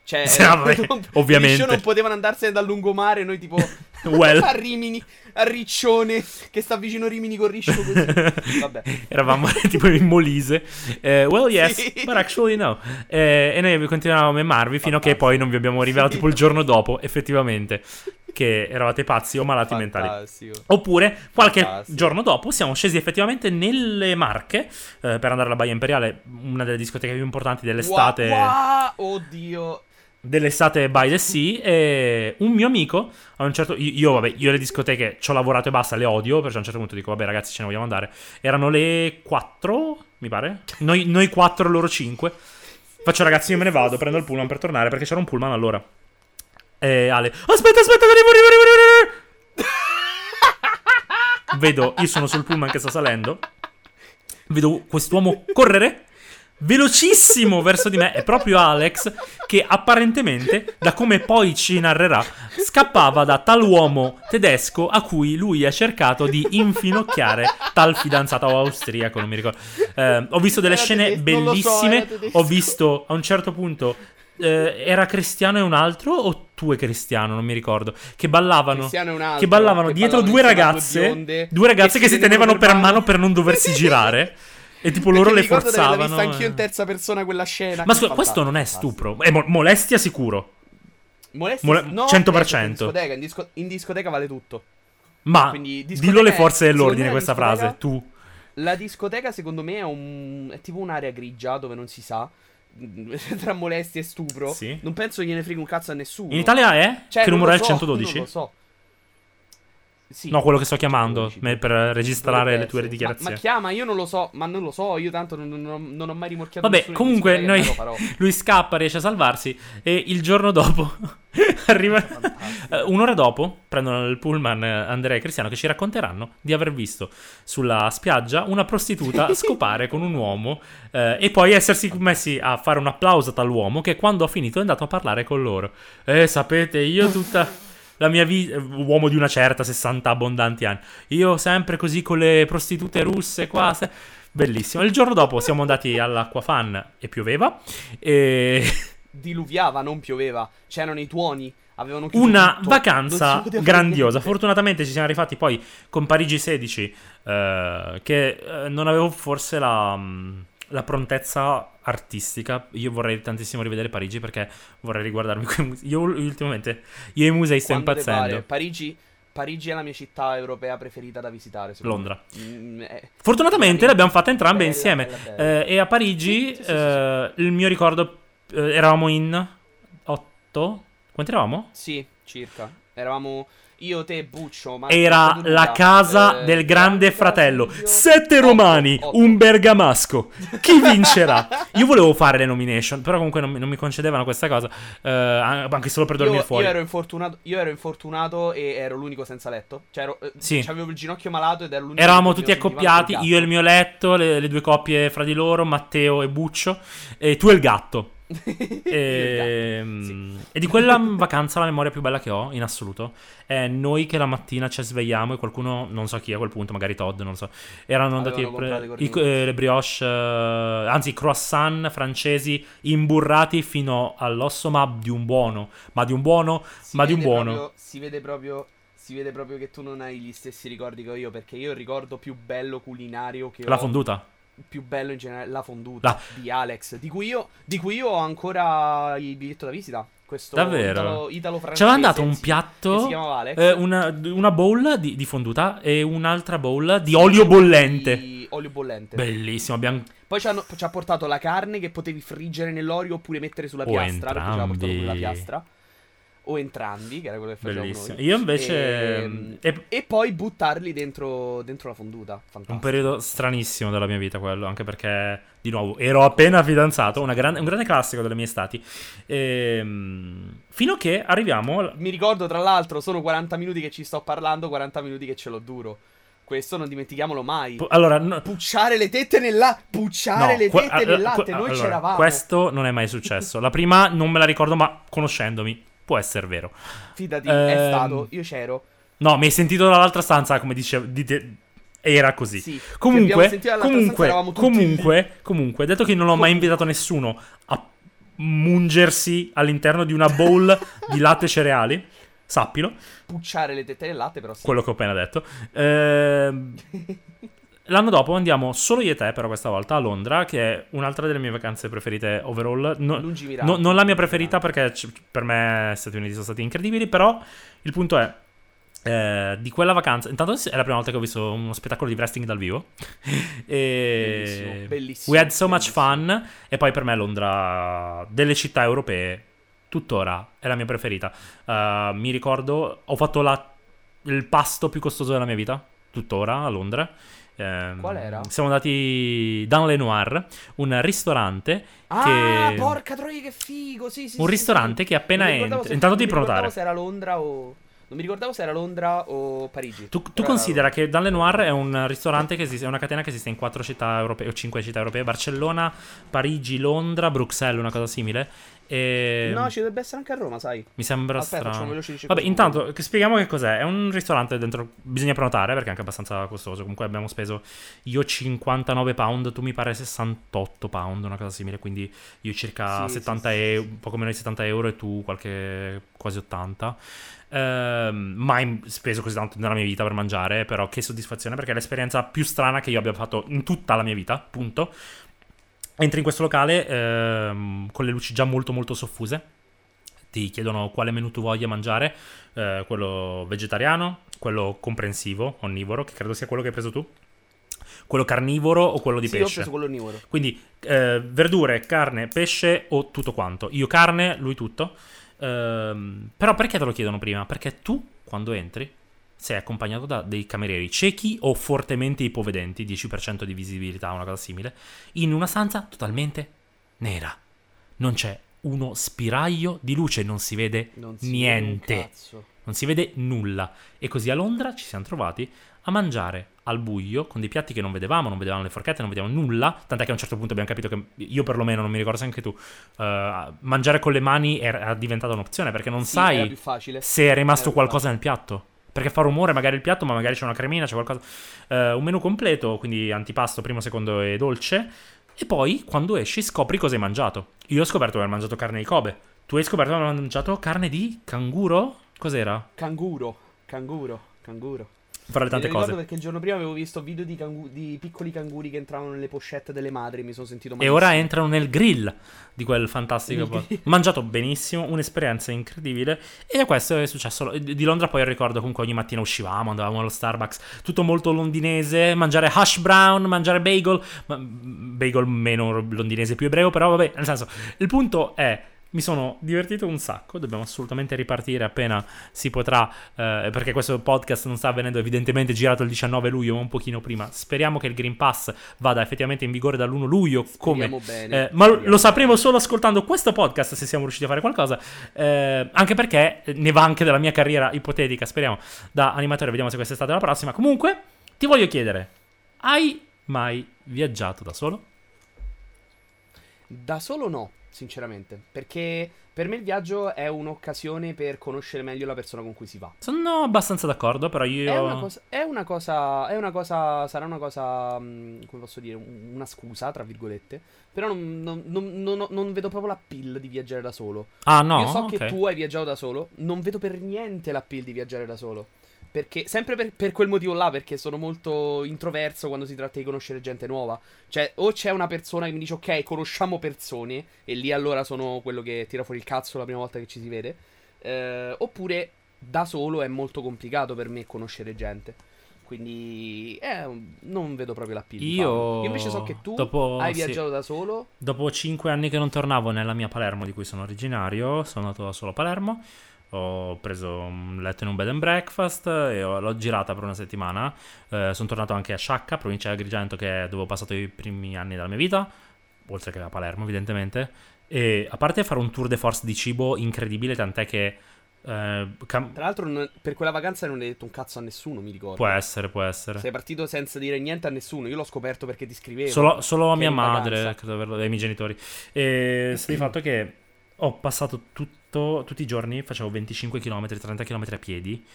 [SPEAKER 2] Cioè, [laughs]
[SPEAKER 1] Sì, vabbè,
[SPEAKER 2] non- [laughs]
[SPEAKER 1] ovviamente.
[SPEAKER 2] Risciò non potevano andarsene dal lungomare, noi tipo [laughs]
[SPEAKER 1] Well.
[SPEAKER 2] a Rimini, a Riccione, che sta vicino a Rimini con Riscio così. [laughs] Vabbè.
[SPEAKER 1] Eravamo [laughs] tipo in Molise. Eh, well, yes,
[SPEAKER 2] Sì.
[SPEAKER 1] but actually no. Eh, e noi continuavamo a memarvi fino a che poi non vi abbiamo rivelato
[SPEAKER 2] Sì.
[SPEAKER 1] tipo il giorno dopo, effettivamente, che eravate pazzi o malati mentali.
[SPEAKER 2] Fantastico.
[SPEAKER 1] Oppure qualche
[SPEAKER 2] Fantastico.
[SPEAKER 1] giorno dopo siamo scesi effettivamente nelle Marche eh, per andare alla Baia Imperiale, una delle discoteche più importanti dell'estate.
[SPEAKER 2] Wow, wow, oddio.
[SPEAKER 1] Dell'estate by the sea e un mio amico a un certo io, vabbè io le discoteche ci ho lavorato e basta le odio perciò a un certo punto dico vabbè ragazzi ce ne vogliamo andare. Erano le 4 mi pare? Noi, noi 4 loro 5 faccio ragazzi io me ne vado prendo il pullman per tornare perché c'era un pullman allora. E Ale aspetta aspetta arrivo arrivo, arrivo, arrivo vedo io sono sul pullman che sta salendo. Vedo quest'uomo correre velocissimo verso di me. È proprio Alex che apparentemente, da come poi ci narrerà, scappava da tal uomo tedesco a cui lui ha cercato di infinocchiare tal fidanzata o austriaco, non mi ricordo. Eh, ho visto delle
[SPEAKER 2] Era
[SPEAKER 1] scene
[SPEAKER 2] tedesco, so,
[SPEAKER 1] bellissime.
[SPEAKER 2] tedesco.
[SPEAKER 1] ho visto a un certo punto eh, era Cristiano e un altro o tu e Cristiano, non mi ricordo, che ballavano
[SPEAKER 2] altro,
[SPEAKER 1] che ballavano
[SPEAKER 2] che
[SPEAKER 1] dietro
[SPEAKER 2] ballavano
[SPEAKER 1] due ragazze,
[SPEAKER 2] due bionde,
[SPEAKER 1] due ragazze che, si tenevano per mano per non doversi girare [laughs] e tipo loro le forzavano.
[SPEAKER 2] vista anch'io in
[SPEAKER 1] eh.
[SPEAKER 2] terza persona quella scena.
[SPEAKER 1] Ma scusa, questo non è stupro, è mo- molestia sicuro.
[SPEAKER 2] Molestia?
[SPEAKER 1] Mole-
[SPEAKER 2] no,
[SPEAKER 1] 100%.
[SPEAKER 2] penso che In discoteca, in, disco- in discoteca vale tutto.
[SPEAKER 1] Ma
[SPEAKER 2] Quindi,
[SPEAKER 1] dillo
[SPEAKER 2] è-
[SPEAKER 1] forze dell'ordine questa frase, tu.
[SPEAKER 2] La discoteca, secondo me, è, un... è tipo un'area grigia dove non si sa. [laughs] Tra molestie e stupro.
[SPEAKER 1] Sì.
[SPEAKER 2] Non penso gliene frega un cazzo a nessuno.
[SPEAKER 1] In Italia è?
[SPEAKER 2] Cioè,
[SPEAKER 1] che numero è il
[SPEAKER 2] so,
[SPEAKER 1] 112?
[SPEAKER 2] Non lo so. Sì.
[SPEAKER 1] No, quello che sto chiamando
[SPEAKER 2] 112.
[SPEAKER 1] me- per registrare le tue dichiarazioni.
[SPEAKER 2] Ma, ma chiama, io non lo so, ma non lo so, io tanto non, non- non ho mai rimorchiato
[SPEAKER 1] Vabbè, comunque noi, [laughs] lui scappa, riesce a salvarsi e il giorno dopo [laughs] arriva eh, un'ora dopo prendono il pullman eh, Andrea e Cristiano che ci racconteranno di aver visto sulla spiaggia una prostituta [laughs] scopare con un uomo eh, e poi essersi messi a fare un applauso a tall'uomo che quando ha finito è andato a parlare con loro. Eh, sapete, io tutta la mia vita, uomo di una certa 60 abbondanti anni, io sempre così con le prostitute russe qua. se- Bellissimo. Il giorno dopo siamo andati all'Acquafan e pioveva. E [laughs]
[SPEAKER 2] Diluviava, non pioveva. C'erano i tuoni, avevano chiuso
[SPEAKER 1] una
[SPEAKER 2] tutto.
[SPEAKER 1] vacanza grandiosa. Fortunatamente ci siamo rifatti poi con Parigi 16, eh, che eh, non avevo forse la, mh, la prontezza artistica. Io vorrei tantissimo rivedere Parigi perché vorrei riguardarmi [laughs] quei musei. Io ultimamente, io e i musei sto
[SPEAKER 2] Quando
[SPEAKER 1] impazzendo.
[SPEAKER 2] Parigi, Parigi è la mia città europea preferita da visitare.
[SPEAKER 1] Londra.
[SPEAKER 2] Mm, è-
[SPEAKER 1] Fortunatamente l'abbiamo fatta entrambe
[SPEAKER 2] bella,
[SPEAKER 1] insieme.
[SPEAKER 2] bella, bella.
[SPEAKER 1] Eh, e a Parigi
[SPEAKER 2] Sì, sì, sì,
[SPEAKER 1] eh, il mio ricordo eh, eravamo in 8. Quanti eravamo?
[SPEAKER 2] Sì, circa. Eravamo io, te, Buccio. Ma
[SPEAKER 1] Era la casa
[SPEAKER 2] eh,
[SPEAKER 1] del grande fratello.
[SPEAKER 2] Silvio.
[SPEAKER 1] Sette romani,
[SPEAKER 2] otto.
[SPEAKER 1] un bergamasco. Chi [laughs] vincerà? Io volevo fare le nomination, però comunque non mi, non mi concedevano questa cosa. eh, anche solo per dormire
[SPEAKER 2] Io,
[SPEAKER 1] fuori.
[SPEAKER 2] io ero infortunato, io ero infortunato e ero l'unico senza letto. Cioè, ero, eh,
[SPEAKER 1] Sì.
[SPEAKER 2] avevo il ginocchio malato ed ero l'unico
[SPEAKER 1] Eravamo tutti accoppiati, io e il mio letto, le, le due coppie fra di loro, Matteo e Buccio, e tu e il gatto. [laughs]
[SPEAKER 2] il
[SPEAKER 1] Ehm,
[SPEAKER 2] sì.
[SPEAKER 1] E di quella vacanza la memoria più bella che ho in assoluto è noi che la mattina ci svegliamo e qualcuno, non so chi a quel punto, magari Todd, non lo so, erano andati pre-
[SPEAKER 2] i
[SPEAKER 1] eh, le brioche, eh, anzi i croissant francesi imburrati fino all'osso, ma di un buono, ma di un buono,
[SPEAKER 2] Si
[SPEAKER 1] ma di un buono.
[SPEAKER 2] proprio- si vede proprio. Si vede proprio che tu non hai gli stessi ricordi che ho io. Perché io il ricordo più bello culinario che
[SPEAKER 1] La
[SPEAKER 2] ho.
[SPEAKER 1] fonduta.
[SPEAKER 2] Più bello in generale, la fonduta
[SPEAKER 1] La-
[SPEAKER 2] di Alex. Di cui, io, di cui io ho ancora il biglietto da visita. Questo
[SPEAKER 1] Davvero?
[SPEAKER 2] Italo, italo
[SPEAKER 1] Ci aveva dato un
[SPEAKER 2] si
[SPEAKER 1] piatto,
[SPEAKER 2] Alex.
[SPEAKER 1] eh, una, una bowl di, di fonduta e un'altra bowl di olio bollente.
[SPEAKER 2] Di olio bollente.
[SPEAKER 1] Bellissimo, abbiamo
[SPEAKER 2] Poi ci, hanno- ci ha portato la carne che potevi friggere nell'olio oppure mettere sulla
[SPEAKER 1] O
[SPEAKER 2] piastra. Perché ci portato
[SPEAKER 1] entrambi.
[SPEAKER 2] quella piastra. O entrambi, che era quello che facevamo
[SPEAKER 1] Bellissimo.
[SPEAKER 2] noi.
[SPEAKER 1] Io invece
[SPEAKER 2] Ehm,
[SPEAKER 1] è
[SPEAKER 2] E poi buttarli dentro, dentro la fonduta. Fantastico.
[SPEAKER 1] un periodo stranissimo della mia vita quello, anche perché di nuovo ero appena fidanzato, una grande- un grande classico delle mie estati. Ehm, fino a che arriviamo
[SPEAKER 2] Mi ricordo, tra l'altro, sono 40 minuti che ci sto parlando, 40 minuti che ce l'ho duro. Questo non dimentichiamolo mai.
[SPEAKER 1] allora no-
[SPEAKER 2] Pucciare le tette nel latte. Pucciare
[SPEAKER 1] no,
[SPEAKER 2] le tette nel latte. Noi
[SPEAKER 1] allora,
[SPEAKER 2] c'eravamo.
[SPEAKER 1] Questo non è mai successo. La prima non me la ricordo, ma conoscendomi può essere vero.
[SPEAKER 2] Fidati,
[SPEAKER 1] Ehm,
[SPEAKER 2] è stato. Io c'ero.
[SPEAKER 1] No, mi hai sentito dall'altra stanza, come dice dite- era così.
[SPEAKER 2] Sì.
[SPEAKER 1] Comunque,
[SPEAKER 2] dall'altra stanza,
[SPEAKER 1] comunque,
[SPEAKER 2] lì.
[SPEAKER 1] comunque, comunque, detto che non ho mai invitato nessuno a mungersi all'interno di una bowl di [laughs] latte e cereali, sappilo,
[SPEAKER 2] Pucciare le tette nel latte, però sì.
[SPEAKER 1] quello che ho appena detto. Ehm, [laughs] L'anno dopo andiamo solo io e te, però questa volta a Londra, che è un'altra delle mie vacanze preferite overall. No- no- non la mia preferita perché c- per me Stati Uniti sono stati incredibili, però il punto è eh, di quella vacanza. Intanto è la prima volta che ho visto uno spettacolo di wrestling dal vivo. [laughs] e...
[SPEAKER 2] Bellissimo, bellissimo,
[SPEAKER 1] We had so much
[SPEAKER 2] bellissimo.
[SPEAKER 1] fun. E poi per me Londra, delle città europee, tuttora è la mia preferita. Uh, mi ricordo, ho fatto la- il pasto più costoso della mia vita, tuttora a Londra. Ehm,
[SPEAKER 2] Qual era?
[SPEAKER 1] Siamo andati dans le Noir, un ristorante
[SPEAKER 2] Ah,
[SPEAKER 1] che...
[SPEAKER 2] porca troia, che figo. Sì, sì,
[SPEAKER 1] Un
[SPEAKER 2] sì,
[SPEAKER 1] ristorante
[SPEAKER 2] sì.
[SPEAKER 1] che appena
[SPEAKER 2] Non se-
[SPEAKER 1] intanto
[SPEAKER 2] non ricordavo
[SPEAKER 1] prenotare.
[SPEAKER 2] se era Londra o. Non mi ricordavo se era Londra o Parigi.
[SPEAKER 1] Tu, tu considera
[SPEAKER 2] era
[SPEAKER 1] che Dan Le Noir è un ristorante che esiste, è una catena che esiste in quattro città europee o cinque città europee: Barcellona, Parigi, Londra, Bruxelles, una cosa simile. E...
[SPEAKER 2] No, ci dovrebbe essere anche a Roma, sai.
[SPEAKER 1] Mi sembra
[SPEAKER 2] Aspetta,
[SPEAKER 1] strano. Vabbè, intanto spieghiamo che cos'è. È un ristorante dentro. Bisogna prenotare perché è anche abbastanza costoso. Comunque abbiamo speso io 59 pound, tu mi pare 68 pound, una cosa simile. Quindi io circa
[SPEAKER 2] Sì,
[SPEAKER 1] 70
[SPEAKER 2] sì, sì,
[SPEAKER 1] e
[SPEAKER 2] sì.
[SPEAKER 1] un poco meno di 70 euro e tu qualche quasi 80. Ehm, mai speso così tanto nella mia vita per mangiare, però che soddisfazione perché è l'esperienza più strana che io abbia fatto in tutta la mia vita, punto. Entri in questo locale ehm, con le luci già molto molto soffuse. Ti chiedono quale menù tu voglia mangiare, eh, quello vegetariano, quello comprensivo, onnivoro, che credo sia quello che hai preso tu, quello carnivoro o quello di
[SPEAKER 2] sì, ho
[SPEAKER 1] pesce.
[SPEAKER 2] preso quello onnivoro.
[SPEAKER 1] Quindi eh, verdure, carne, pesce o tutto quanto. Io carne, lui tutto. Ehm, però perché te lo chiedono prima? Perché tu, quando entri, sei accompagnato da dei camerieri ciechi o fortemente ipovedenti, 10% di visibilità, una cosa simile, in una stanza totalmente nera. Non c'è uno spiraglio di luce, non si vede
[SPEAKER 2] Non si vede
[SPEAKER 1] niente.
[SPEAKER 2] cazzo.
[SPEAKER 1] Non si vede nulla. E così a Londra ci siamo trovati a mangiare al buio con dei piatti che non vedevamo, non vedevamo le forchette, non vedevamo nulla. Tant'è che a un certo punto abbiamo capito che io perlomeno, non mi ricordo se anche tu, eh, mangiare con le mani era diventata un'opzione perché non
[SPEAKER 2] Sì,
[SPEAKER 1] sai
[SPEAKER 2] facile.
[SPEAKER 1] se è rimasto
[SPEAKER 2] Era
[SPEAKER 1] qualcosa nel piatto. Perché fa rumore magari il piatto, ma magari c'è una cremina, c'è qualcosa. Eh, un menù completo, quindi antipasto, primo, secondo e dolce. E poi, quando esci, scopri cosa hai mangiato. Io ho scoperto di aver mangiato carne di Kobe. Tu hai scoperto di aver mangiato carne di canguro? Cos'era?
[SPEAKER 2] Canguro, canguro, canguro.
[SPEAKER 1] Fra le tante
[SPEAKER 2] ricordo
[SPEAKER 1] cose.
[SPEAKER 2] perché il giorno prima avevo visto video di, cangu- di piccoli canguri che entravano nelle pochette delle madri. Mi sono sentito
[SPEAKER 1] E
[SPEAKER 2] malissimo.
[SPEAKER 1] ora entrano nel grill di quel fantastico. Po-. Mangiato benissimo, un'esperienza incredibile. E questo è successo. Di Londra poi ricordo comunque ogni mattina uscivamo, andavamo allo Starbucks, tutto molto londinese. Mangiare hash brown, mangiare bagel. bagel meno londinese, più ebreo, però vabbè, nel senso, il punto è. Mi sono divertito un sacco, dobbiamo assolutamente ripartire appena si potrà, eh, perché questo podcast non sta avvenendo evidentemente girato il 19 luglio, ma un pochino prima. Speriamo che il Green Pass vada effettivamente in vigore dall'1 luglio, come
[SPEAKER 2] bene,
[SPEAKER 1] eh, ma lo- lo sapremo solo ascoltando questo podcast se siamo riusciti a fare qualcosa. Eh, anche perché ne va anche della mia carriera ipotetica, speriamo, da animatore. Vediamo se quest'estate è la prossima. Comunque, ti voglio chiedere: hai mai viaggiato da solo?
[SPEAKER 2] Da solo no, sinceramente. Perché per me il viaggio è un'occasione per conoscere meglio la persona con cui si va.
[SPEAKER 1] Sono abbastanza d'accordo, però io.
[SPEAKER 2] È una cosa, è una cosa, è una cosa, sarà una cosa, mh, come posso dire, un- una scusa, tra virgolette. Però non, non- non- non- vedo proprio l'appeal di viaggiare da solo.
[SPEAKER 1] Ah, no.
[SPEAKER 2] Io so
[SPEAKER 1] ok.
[SPEAKER 2] che tu hai viaggiato da solo, non vedo per niente l'appeal di viaggiare da solo. Perché, sempre per, per quel motivo là, perché sono molto introverso quando si tratta di conoscere gente nuova. Cioè, o c'è una persona che mi dice, ok, conosciamo persone, e lì allora sono quello che tira fuori il cazzo la prima volta che ci si vede. Eh, oppure, da solo è molto complicato per me conoscere gente. Quindi, eh, non vedo proprio l'appeal. di
[SPEAKER 1] Io-.
[SPEAKER 2] Io invece so che tu
[SPEAKER 1] dopo-
[SPEAKER 2] hai
[SPEAKER 1] sì.
[SPEAKER 2] viaggiato da solo.
[SPEAKER 1] Dopo 5 anni che non tornavo nella mia Palermo di cui sono originario, sono andato da solo a Palermo. Ho preso un letto in un bed and breakfast e ho- l'ho girata per una settimana. Eh, sono tornato anche a Sciacca, provincia di Agrigento, che è dove ho passato i primi anni della mia vita, oltre che a Palermo, evidentemente. E a parte fare un tour de force di cibo incredibile, tant'è che eh, cam-
[SPEAKER 2] Tra l'altro, non- per quella vacanza non hai detto un cazzo a nessuno, mi ricordo.
[SPEAKER 1] può essere, può essere.
[SPEAKER 2] Sei partito senza dire niente a nessuno. Io l'ho scoperto perché ti scrivevo.
[SPEAKER 1] Solo, solo a mia madre,
[SPEAKER 2] vacanza.
[SPEAKER 1] credo ai miei genitori. E sta di fatto che ho passato tutto, tutti i giorni, facevo 25 km, 30 km a piedi.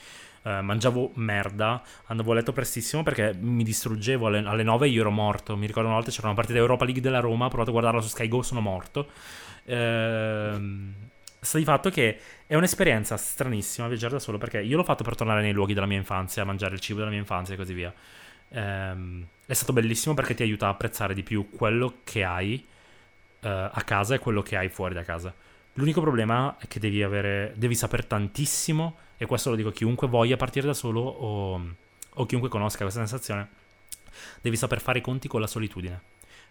[SPEAKER 1] eh, mangiavo merda, andavo a letto prestissimo perché mi distruggevo alle, alle 9 io ero morto. Mi ricordo una volta c'era una partita Europa League della Roma, ho provato a guardarla su Sky Go, sono morto. Ehm, sta di fatto che è un'esperienza stranissima viaggiare da solo perché io l'ho fatto per tornare nei luoghi della mia infanzia, a mangiare il cibo della mia infanzia e così via. Ehm, è stato bellissimo perché ti aiuta a apprezzare di più quello che hai eh, a casa e quello che hai fuori da casa. L'unico problema è che devi avere, devi sapere tantissimo, e questo lo dico a chiunque voglia partire da solo o, o chiunque conosca questa sensazione, devi saper fare i conti con la solitudine.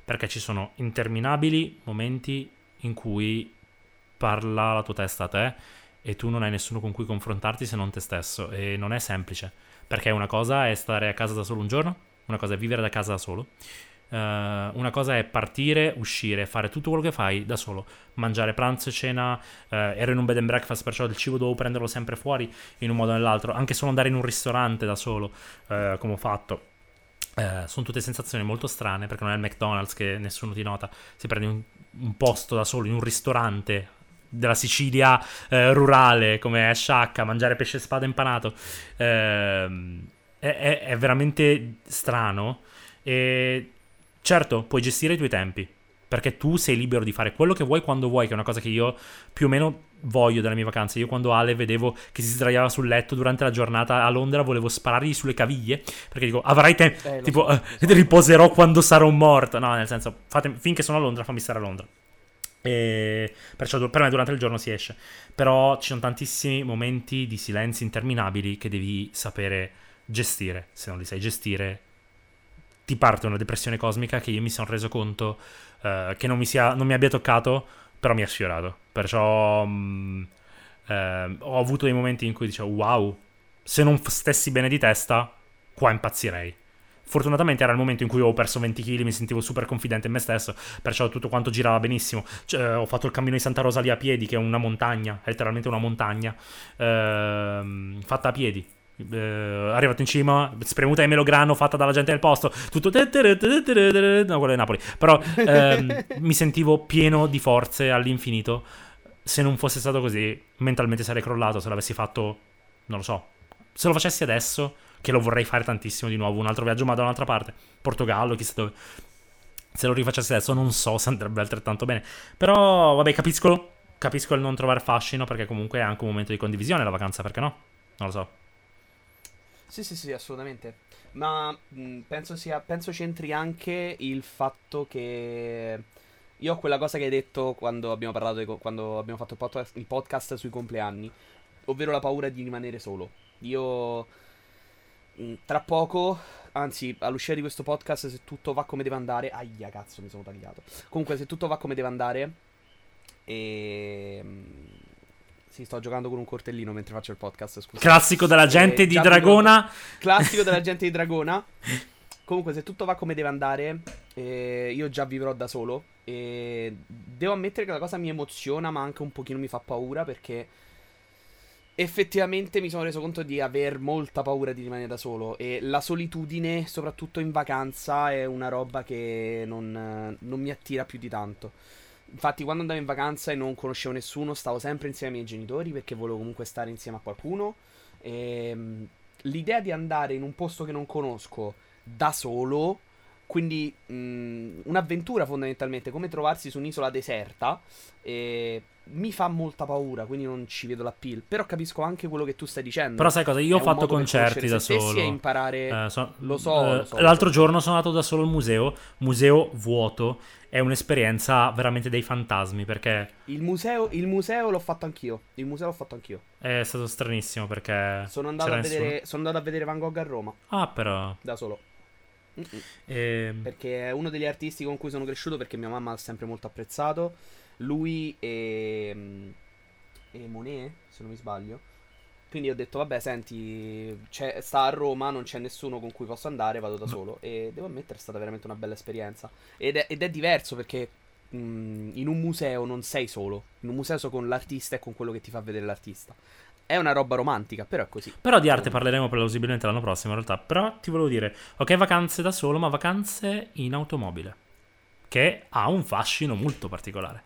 [SPEAKER 1] Perché ci sono interminabili momenti in cui parla la tua testa a te e tu non hai nessuno con cui confrontarti se non te stesso. E non è semplice. Perché una cosa è stare a casa da solo un giorno, una cosa è vivere da casa da solo. Eh, una cosa è partire, uscire, fare tutto quello che fai da solo, mangiare pranzo e cena. eh, ero in un bed and breakfast, perciò il cibo dovevo prenderlo sempre fuori in un modo o nell'altro. Anche solo andare in un ristorante da solo, eh, come ho fatto. Sono tutte sensazioni molto strane perché non è il McDonald's che nessuno ti nota. Si prende un, un posto da solo in un ristorante della Sicilia rurale come H, mangiare pesce spada impanato. Ehm, è, è- è veramente strano. E certo, puoi gestire i tuoi tempi. Perché tu sei libero di fare quello che vuoi quando vuoi, che è una cosa che io più o meno voglio delle mie vacanze. Io quando Ale vedevo che si sdraiava sul letto durante la giornata a Londra, volevo sparargli sulle caviglie. Perché dico, avrai tempo.
[SPEAKER 2] Eh,
[SPEAKER 1] tipo,
[SPEAKER 2] so.
[SPEAKER 1] eh, [laughs] riposerò quando sarò morto. No, nel senso, fatemi- finché sono a Londra, fammi stare a Londra. E perciò per me durante il giorno si esce. Però ci sono tantissimi momenti di silenzi interminabili che devi sapere gestire. Se non li sai gestire, ti parte una depressione cosmica che io mi sono reso conto eh, che non mi, sia, non mi abbia toccato, però mi ha sfiorato. Perciò mh, ehm, ho avuto dei momenti in cui dicevo, wow, se non stessi bene di testa, qua impazzirei. Fortunatamente era il momento in cui ho perso 20 kg, mi sentivo super confidente in me stesso, perciò tutto quanto girava benissimo. Cioè, ho fatto il cammino di Santa Rosa lì a piedi, che è una montagna, è letteralmente una montagna, ehm, fatta a piedi. Eh, arrivato in cima, spremuta di melograno fatta dalla gente del posto, tutto... No, quello è Napoli. Però ehm, [laughs] mi sentivo pieno di forze all'infinito. Se non fosse stato così, mentalmente sarei crollato se l'avessi fatto, non lo so. Se lo facessi adesso, che lo vorrei fare tantissimo di nuovo, un altro viaggio, ma da un'altra parte, Portogallo, chissà dove. Se lo rifacessi adesso, non so se andrebbe altrettanto bene. Però, vabbè, capisco, capisco il non trovare fascino, perché comunque è anche un momento di condivisione la vacanza, perché no? Non lo so.
[SPEAKER 2] Sì, sì, sì, assolutamente. Ma mh, penso sia, penso c'entri anche il fatto che io ho quella cosa che hai detto quando abbiamo parlato, di quando abbiamo fatto il podcast, il podcast sui compleanni, ovvero la paura di rimanere solo. Io mh, tra poco, anzi, all'uscita di questo podcast, se tutto va come deve andare, aia, cazzo, mi sono tagliato. Comunque, se tutto va come deve andare, e sì, sto giocando con un cortellino mentre faccio il podcast, scusa.
[SPEAKER 1] Classico della gente
[SPEAKER 2] Eh,
[SPEAKER 1] di Dragona.
[SPEAKER 2] Classico della [laughs] gente di Dragona. Comunque, se tutto va come deve andare, eh, io già vivrò da solo. E devo ammettere che la cosa mi emoziona, ma anche un pochino mi fa paura perché effettivamente mi sono reso conto di aver molta paura di rimanere da solo. E la solitudine, soprattutto in vacanza, è una roba che non, non mi attira più di tanto. Infatti, quando andavo in vacanza e non conoscevo nessuno, stavo sempre insieme ai miei genitori perché volevo comunque stare insieme a qualcuno. E mh, l'idea di andare in un posto che non conosco da solo, quindi mh, un'avventura fondamentalmente, come trovarsi su un'isola deserta, e mi fa molta paura, quindi non ci vedo l'appeal. Però capisco anche quello che tu stai dicendo.
[SPEAKER 1] Però sai cosa? Io ho fatto concerti da solo.
[SPEAKER 2] e imparare.
[SPEAKER 1] Eh, so-
[SPEAKER 2] lo so,
[SPEAKER 1] eh,
[SPEAKER 2] lo so,
[SPEAKER 1] L'altro giorno sono andato da solo al museo, museo vuoto. È un'esperienza veramente dei fantasmi perché
[SPEAKER 2] Il museo, il museo l'ho fatto anch'io. Il museo l'ho fatto anch'io.
[SPEAKER 1] è stato stranissimo perché
[SPEAKER 2] Sono andato, a vedere,
[SPEAKER 1] nessuno.
[SPEAKER 2] sono andato a vedere Van Gogh a Roma,
[SPEAKER 1] Ah, però
[SPEAKER 2] da solo. Mm-mm.
[SPEAKER 1] ehm,
[SPEAKER 2] Perché è uno degli artisti con cui sono cresciuto perché mia mamma ha sempre molto apprezzato. Lui e, e Monet, se non mi sbaglio. Quindi ho detto, vabbè, senti, c'è- sta a Roma, non c'è nessuno con cui posso andare, vado da solo. E devo ammettere, è stata veramente una bella esperienza. Ed è, ed è diverso perché mh, in un museo non sei solo. In un museo sei con l'artista e con quello che ti fa vedere l'artista. È una roba romantica, però è così.
[SPEAKER 1] Però di arte parleremo plausibilmente l'anno prossimo, in realtà. Però ti volevo dire, ok, vacanze da solo, ma vacanze in automobile. Che ha un fascino molto particolare.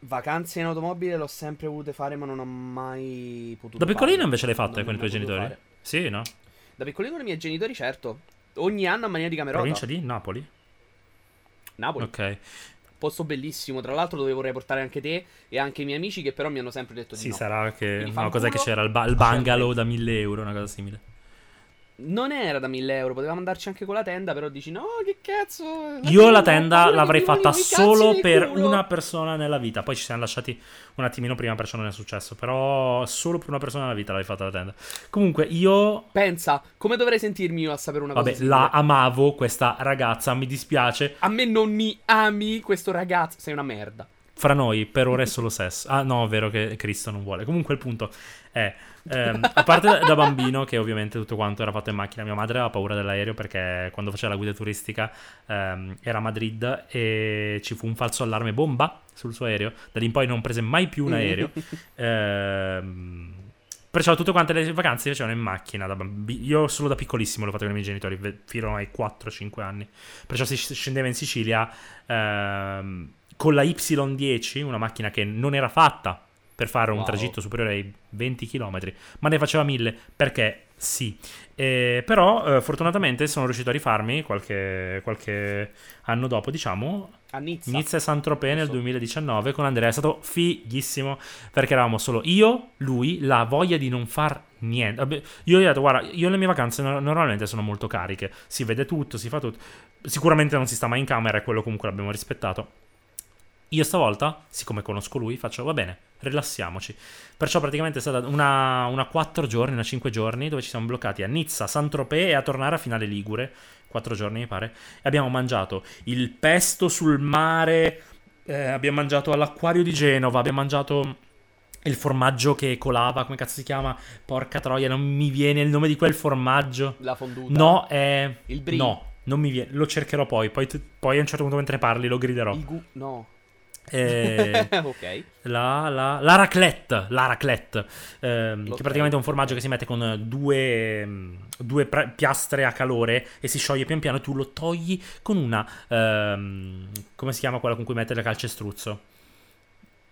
[SPEAKER 2] Vacanze in automobile l'ho sempre volute fare, ma non ho mai potuto.
[SPEAKER 1] Da piccolino
[SPEAKER 2] farle.
[SPEAKER 1] invece le hai fatte
[SPEAKER 2] Non
[SPEAKER 1] con i tuoi genitori?
[SPEAKER 2] fare.
[SPEAKER 1] Sì, no?
[SPEAKER 2] Da piccolino con i miei genitori, certo. Ogni anno a maniera di camerota.
[SPEAKER 1] Provincia di Napoli?
[SPEAKER 2] Napoli.
[SPEAKER 1] Ok.
[SPEAKER 2] Posto bellissimo. Tra l'altro, dove vorrei portare anche te e anche i miei amici, che però mi hanno sempre detto di
[SPEAKER 1] Sì,
[SPEAKER 2] no.
[SPEAKER 1] sarà che...
[SPEAKER 2] Quindi
[SPEAKER 1] No, cos'è che c'era? Il, ba- il bungalow
[SPEAKER 2] perdere.
[SPEAKER 1] da 1000 euro, una cosa simile.
[SPEAKER 2] Non era da 1000 euro, potevamo andarci anche con la tenda, però dici no, che cazzo.
[SPEAKER 1] Io la tenda l'avrei fatta solo per
[SPEAKER 2] culo.
[SPEAKER 1] una persona nella vita. Poi ci siamo lasciati un attimino prima, perciò non è successo. Però solo per una persona nella vita l'avrei fatta la tenda. Comunque, io.
[SPEAKER 2] Pensa, come dovrei sentirmi io a sapere una cosa
[SPEAKER 1] Vabbè, la amavo questa ragazza. Mi dispiace.
[SPEAKER 2] A me non mi ami questo ragazzo, sei una merda.
[SPEAKER 1] Fra noi, per ora è [laughs] solo sesso. Ah, no, è vero che Cristo non vuole. Comunque, il punto è. ehm, a parte da- bambino, che ovviamente tutto quanto era fatto in macchina, mia madre aveva paura dell'aereo perché quando faceva la guida turistica ehm, era a Madrid e ci fu un falso allarme bomba sul suo aereo. Da lì in poi non prese mai più un aereo. [laughs] Ehm, perciò tutte quante le vacanze si facevano in macchina. Da bambi- Io solo da piccolissimo l'ho fatto con i miei genitori, fino ai 4-5 anni. Perciò si scendeva in Sicilia ehm, con la Y10, una macchina che non era fatta per fare un
[SPEAKER 2] Wow.
[SPEAKER 1] tragitto superiore ai 20 km, ma ne faceva 1000 perché sì. Eh, però eh, fortunatamente sono riuscito a rifarmi qualche, qualche anno dopo, diciamo,
[SPEAKER 2] A Nizza.
[SPEAKER 1] Nizza e Saint-Tropez nel
[SPEAKER 2] Giusto.
[SPEAKER 1] 2019 con Andrea. È stato fighissimo perché eravamo solo io, lui, la voglia di non far niente. Vabbè, Io gli ho detto, guarda, io le mie vacanze no- normalmente sono molto cariche. Si vede tutto, si fa tutto. Sicuramente non si sta mai in camera e quello comunque l'abbiamo rispettato. Io stavolta, siccome conosco lui, faccio va bene, rilassiamoci. Perciò praticamente è stata una, una 4 giorni, una 5 giorni dove ci siamo bloccati a Nizza, Saint-Tropez e a tornare a Finale Ligure. 4 giorni mi pare. E abbiamo mangiato il pesto sul mare, eh, abbiamo mangiato all'acquario di Genova, abbiamo mangiato il formaggio che colava, come cazzo si chiama? Porca troia, non mi viene il nome di quel formaggio.
[SPEAKER 2] La fonduta.
[SPEAKER 1] No, è...
[SPEAKER 2] Il brie.
[SPEAKER 1] No, non mi viene, lo cercherò poi, poi, tu- poi a un certo punto mentre parli lo griderò.
[SPEAKER 2] Il gu... No.
[SPEAKER 1] Eh, [laughs]
[SPEAKER 2] ok.
[SPEAKER 1] la, la, la raclette, la raclette ehm,
[SPEAKER 2] Ok.
[SPEAKER 1] che praticamente è un formaggio che si mette con due, mm, due piastre a calore e si scioglie pian piano e tu lo togli con una, ehm, come si chiama quella con cui mettere la calcestruzzo?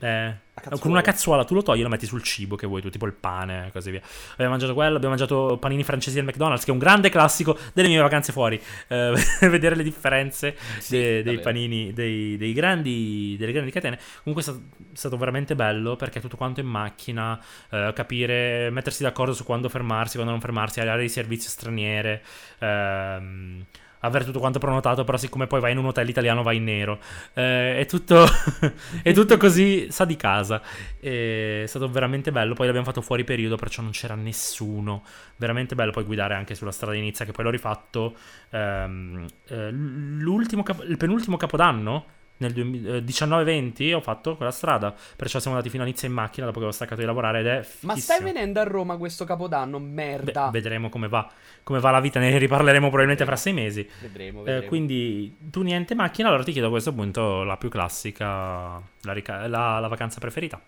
[SPEAKER 1] Eh, con una cazzuola tu lo togli e lo metti sul cibo che vuoi tu, tipo il pane e così via. Abbiamo mangiato quello, abbiamo mangiato panini francesi del McDonald's, che è un grande classico delle mie vacanze fuori. Eh, [laughs] vedere le differenze
[SPEAKER 2] Sì,
[SPEAKER 1] de- dei panini, dei, dei grandi, delle grandi catene. Comunque è stato, è stato veramente bello perché tutto quanto in macchina, eh, capire, mettersi d'accordo su quando fermarsi, quando non fermarsi, aree di servizio straniere. ehm, avere tutto quanto prenotato, però siccome poi vai in un hotel italiano vai in nero. Eh, è, tutto, [laughs] è tutto così, sa di casa. È stato veramente bello. Poi l'abbiamo fatto fuori periodo, perciò non c'era nessuno. Veramente bello poi guidare anche sulla strada di Nizza, che poi l'ho rifatto ehm, eh, l'ultimo cap- il penultimo capodanno. Nel 19-20 ho fatto quella strada, perciò siamo andati fino a Nizza in macchina dopo che avevo staccato di lavorare ed è
[SPEAKER 2] Ma
[SPEAKER 1] fighissimo.
[SPEAKER 2] stai venendo a Roma questo capodanno?
[SPEAKER 1] Beh,
[SPEAKER 2] Merda.
[SPEAKER 1] vedremo come va, come va la vita, ne riparleremo probabilmente fra sei mesi.
[SPEAKER 2] vedremo,
[SPEAKER 1] Eh,
[SPEAKER 2] vedremo.
[SPEAKER 1] quindi tu niente macchina, allora ti chiedo a questo punto la più classica, la, rica- la- la vacanza preferita.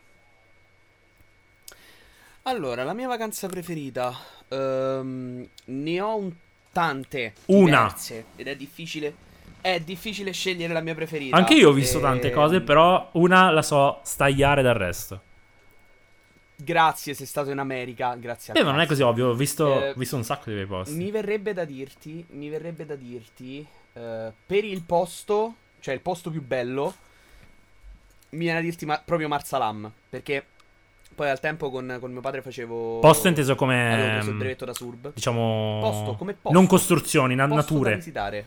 [SPEAKER 2] Allora, la mia vacanza preferita. ehm, ne ho un- tante.
[SPEAKER 1] Una.
[SPEAKER 2] diverse, ed è difficile. È difficile scegliere la mia preferita.
[SPEAKER 1] Anche io ho visto
[SPEAKER 2] Ehm,
[SPEAKER 1] tante cose, però una la so stagliare dal resto.
[SPEAKER 2] Grazie, sei stato in America. Grazie a
[SPEAKER 1] Eh, ma non è così ovvio, ho visto,
[SPEAKER 2] Eh,
[SPEAKER 1] visto un sacco di bei posti.
[SPEAKER 2] Mi verrebbe da dirti, mi verrebbe da dirti, eh, per il posto, cioè il posto più bello, mi viene da dirti ma- proprio Marsalam, perché poi al tempo con, con mio padre facevo...
[SPEAKER 1] Posto inteso come,
[SPEAKER 2] Avevo preso il
[SPEAKER 1] ehm,
[SPEAKER 2] brevetto da Surb.
[SPEAKER 1] Diciamo...
[SPEAKER 2] Posto, come posto.
[SPEAKER 1] Non costruzioni, na-
[SPEAKER 2] Posto da
[SPEAKER 1] nature.
[SPEAKER 2] visitare.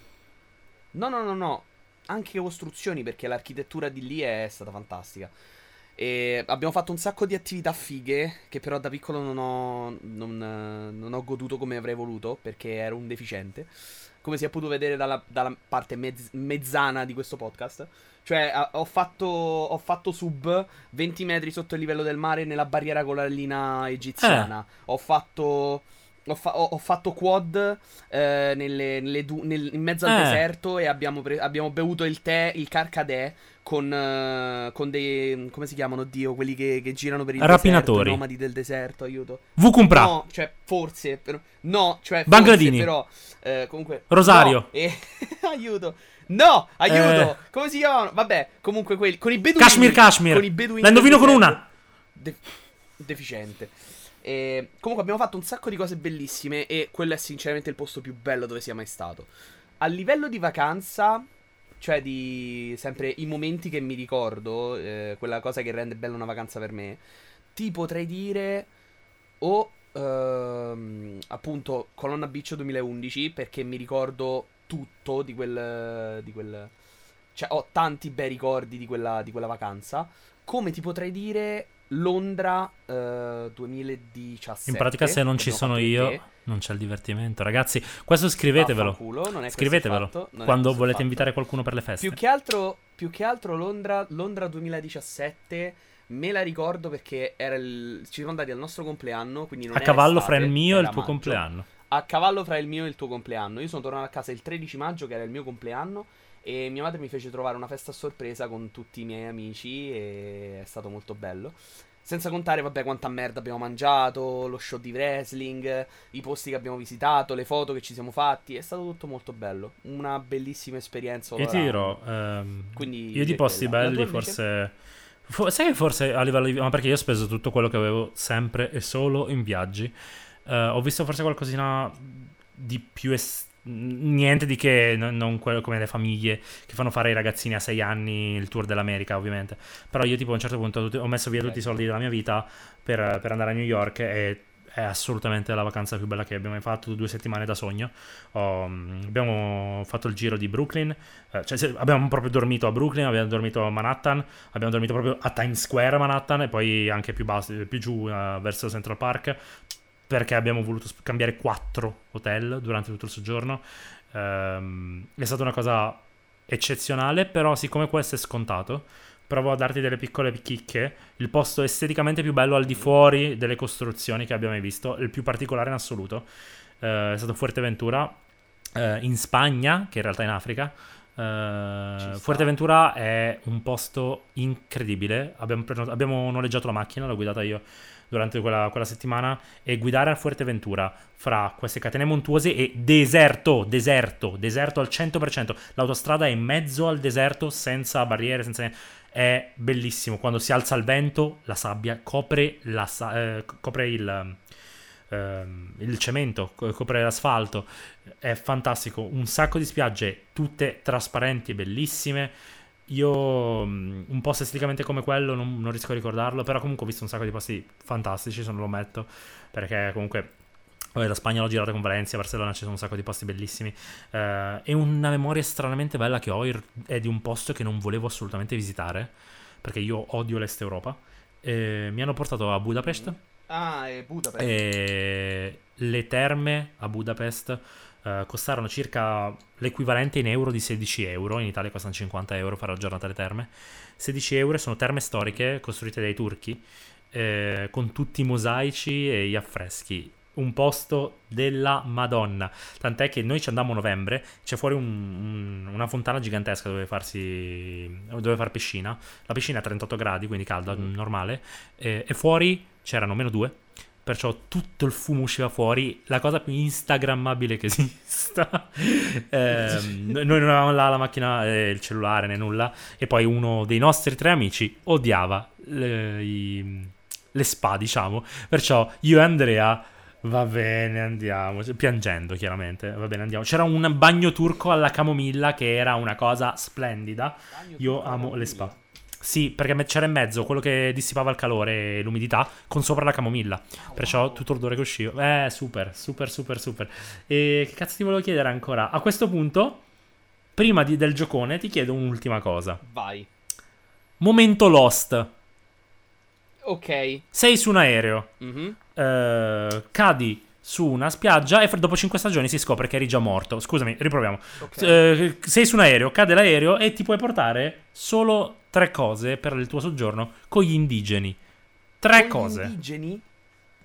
[SPEAKER 2] No, no, no, no, anche costruzioni, perché l'architettura di lì è stata fantastica. E abbiamo fatto un sacco di attività fighe che però da piccolo non ho, non, eh, non ho goduto come avrei voluto perché ero un deficiente. Come si è potuto vedere dalla, dalla parte mezz- mezzana di questo podcast. Cioè, ho fatto, ho fatto sub 20 metri sotto il livello del mare nella barriera corallina egiziana. Ho fatto. Ho, fa- ho- ho fatto quad eh, nelle- nelle du- nel- in mezzo al
[SPEAKER 1] Eh.
[SPEAKER 2] deserto e abbiamo, pre- abbiamo bevuto il tè, il carcadè con, eh, con dei. come si chiamano? Dio, quelli che, che girano per il
[SPEAKER 1] Rapinatori.
[SPEAKER 2] deserto, i nomadi del deserto, aiuto.
[SPEAKER 1] V. Compra.
[SPEAKER 2] No, cioè, forse. però- no, cioè, forse,
[SPEAKER 1] Bangladini.
[SPEAKER 2] però. eh, comunque.
[SPEAKER 1] Rosario.
[SPEAKER 2] no, e- [laughs] aiuto. No, aiuto.
[SPEAKER 1] Eh.
[SPEAKER 2] Come si chiamano? Vabbè, comunque quelli. Con i beduini.
[SPEAKER 1] Kashmir, Kashmir.
[SPEAKER 2] Con i beduini.
[SPEAKER 1] La indovino con una.
[SPEAKER 2] De- deficiente. E comunque abbiamo fatto un sacco di cose bellissime e quello è sinceramente il posto più bello dove sia mai stato. A livello di vacanza, cioè di sempre i momenti che mi ricordo, eh, quella cosa che rende bella una vacanza per me, ti potrei dire o ehm, appunto Colonna Beach 2011 perché mi ricordo tutto di quel... Di quel cioè ho tanti bei ricordi di quella, di quella vacanza. Come ti potrei dire Londra eh, 2017.
[SPEAKER 1] In pratica, se non ci sono io,
[SPEAKER 2] te.
[SPEAKER 1] non c'è il divertimento. Ragazzi, questo scrivetevelo.
[SPEAKER 2] Vaffanculo, non è
[SPEAKER 1] Scrivetevelo
[SPEAKER 2] fatto, non
[SPEAKER 1] quando volete
[SPEAKER 2] fatto.
[SPEAKER 1] invitare qualcuno per le feste.
[SPEAKER 2] Più che altro, più che altro Londra, Londra 2017 me la ricordo perché era il, ci siamo andati al nostro compleanno, quindi non
[SPEAKER 1] A cavallo
[SPEAKER 2] estate,
[SPEAKER 1] fra il mio e il tuo
[SPEAKER 2] maggio.
[SPEAKER 1] compleanno.
[SPEAKER 2] A cavallo fra il mio e il tuo compleanno. Io sono tornato a casa il 13 maggio, che era il mio compleanno, e mia madre mi fece trovare una festa a sorpresa con tutti i miei amici e è stato molto bello. Senza contare, vabbè, quanta merda abbiamo mangiato, lo show di wrestling, i posti che abbiamo visitato, le foto che ci siamo fatti. È stato tutto molto bello. Una bellissima esperienza.
[SPEAKER 1] Io ti
[SPEAKER 2] ora-
[SPEAKER 1] dirò, ehm,
[SPEAKER 2] Quindi
[SPEAKER 1] io di posti
[SPEAKER 2] quella. La
[SPEAKER 1] belli forse, Fo- sai che forse a livello di... Ma perché io ho speso tutto quello che avevo sempre e solo in viaggi. Eh, ho visto forse qualcosina di più... es- Niente di che, no- non quello come le famiglie che fanno fare ai ragazzini a 6 anni il tour dell'America, ovviamente. Però io, tipo, a un certo punto ho messo via tutti i soldi della mia vita per, per andare a New York e è assolutamente la vacanza più bella che abbiamo mai fatto. Due settimane da sogno. Ho- abbiamo fatto il giro di Brooklyn. eh, cioè, abbiamo proprio dormito a Brooklyn, abbiamo dormito a Manhattan, abbiamo dormito proprio a Times Square a Manhattan e poi anche più, basso, più giù eh, verso Central Park. Perché abbiamo voluto cambiare quattro hotel durante tutto il soggiorno. Ehm, è stata una cosa eccezionale, però siccome questo è scontato, provo a darti delle piccole chicche. Il posto esteticamente più bello al di fuori delle costruzioni che abbiamo mai visto, il più particolare in assoluto, eh, è stato Fuerteventura, eh, in Spagna, che in realtà è in Africa.
[SPEAKER 2] Sta.
[SPEAKER 1] Fuerteventura è un posto incredibile. Abbiamo, preno- abbiamo noleggiato la macchina, l'ho guidata io durante quella, quella settimana. E guidare a Fuerteventura fra queste catene montuose e deserto, deserto, deserto al 100%. L'autostrada è in mezzo al deserto senza barriere, senza è bellissimo. Quando si alza il vento, la sabbia copre, la sa- eh, copre il, ehm, il cemento, co- copre l'asfalto. È fantastico. Un sacco di spiagge, tutte trasparenti bellissime. Io mm, un posto esteticamente come quello non, non riesco a ricordarlo, però comunque ho visto un sacco di posti fantastici, se non lo metto, perché comunque vabbè, la Spagna l'ho girata con Valencia, Barcellona ci sono un sacco di posti bellissimi. Eh, e una memoria stranamente bella che ho è di un posto che non volevo assolutamente visitare, perché io odio l'Est Europa. Eh, mi hanno portato a Budapest
[SPEAKER 2] Ah, è Budapest.
[SPEAKER 1] e le terme a Budapest eh, costarono circa l'equivalente in euro di 16 euro. In Italia costano 50 euro fare la giornata alle terme. 16 euro sono terme storiche costruite dai turchi eh, con tutti i mosaici e gli affreschi. Un posto della Madonna. Tant'è che noi ci andammo a novembre. C'è fuori un- un- una fontana gigantesca dove farsi. dove far piscina. La piscina è a 38 gradi, quindi calda,
[SPEAKER 2] Mm.
[SPEAKER 1] normale. E, e fuori c'erano meno due. Perciò tutto il fumo usciva fuori, la cosa più instagrammabile che esista. [laughs] Ehm, noi non avevamo là la macchina, eh, il cellulare né nulla. E poi uno dei nostri tre amici odiava le, i- le spa, diciamo. Perciò io e Andrea, va bene, andiamo. Piangendo, chiaramente. Va bene, andiamo. C'era un bagno turco alla camomilla che era una cosa splendida. Io amo le spa. Sì, perché c'era in mezzo quello che dissipava il calore e l'umidità con sopra la camomilla. Perciò tutto l'odore che usciva. Eh, super, super, super, super. E che cazzo ti volevo chiedere ancora? A questo punto, prima di- del giocone, ti chiedo un'ultima cosa.
[SPEAKER 2] Vai.
[SPEAKER 1] Momento Lost.
[SPEAKER 2] Ok.
[SPEAKER 1] Sei su un aereo,
[SPEAKER 2] Mhm.
[SPEAKER 1] eh, cadi su una spiaggia e dopo 5 stagioni si scopre che eri già morto. Scusami, riproviamo.
[SPEAKER 2] Ok.
[SPEAKER 1] Eh, sei su un aereo, cade l'aereo e ti puoi portare solo tre cose per il tuo soggiorno con gli indigeni. Tre
[SPEAKER 2] Con gli
[SPEAKER 1] cose.
[SPEAKER 2] indigeni?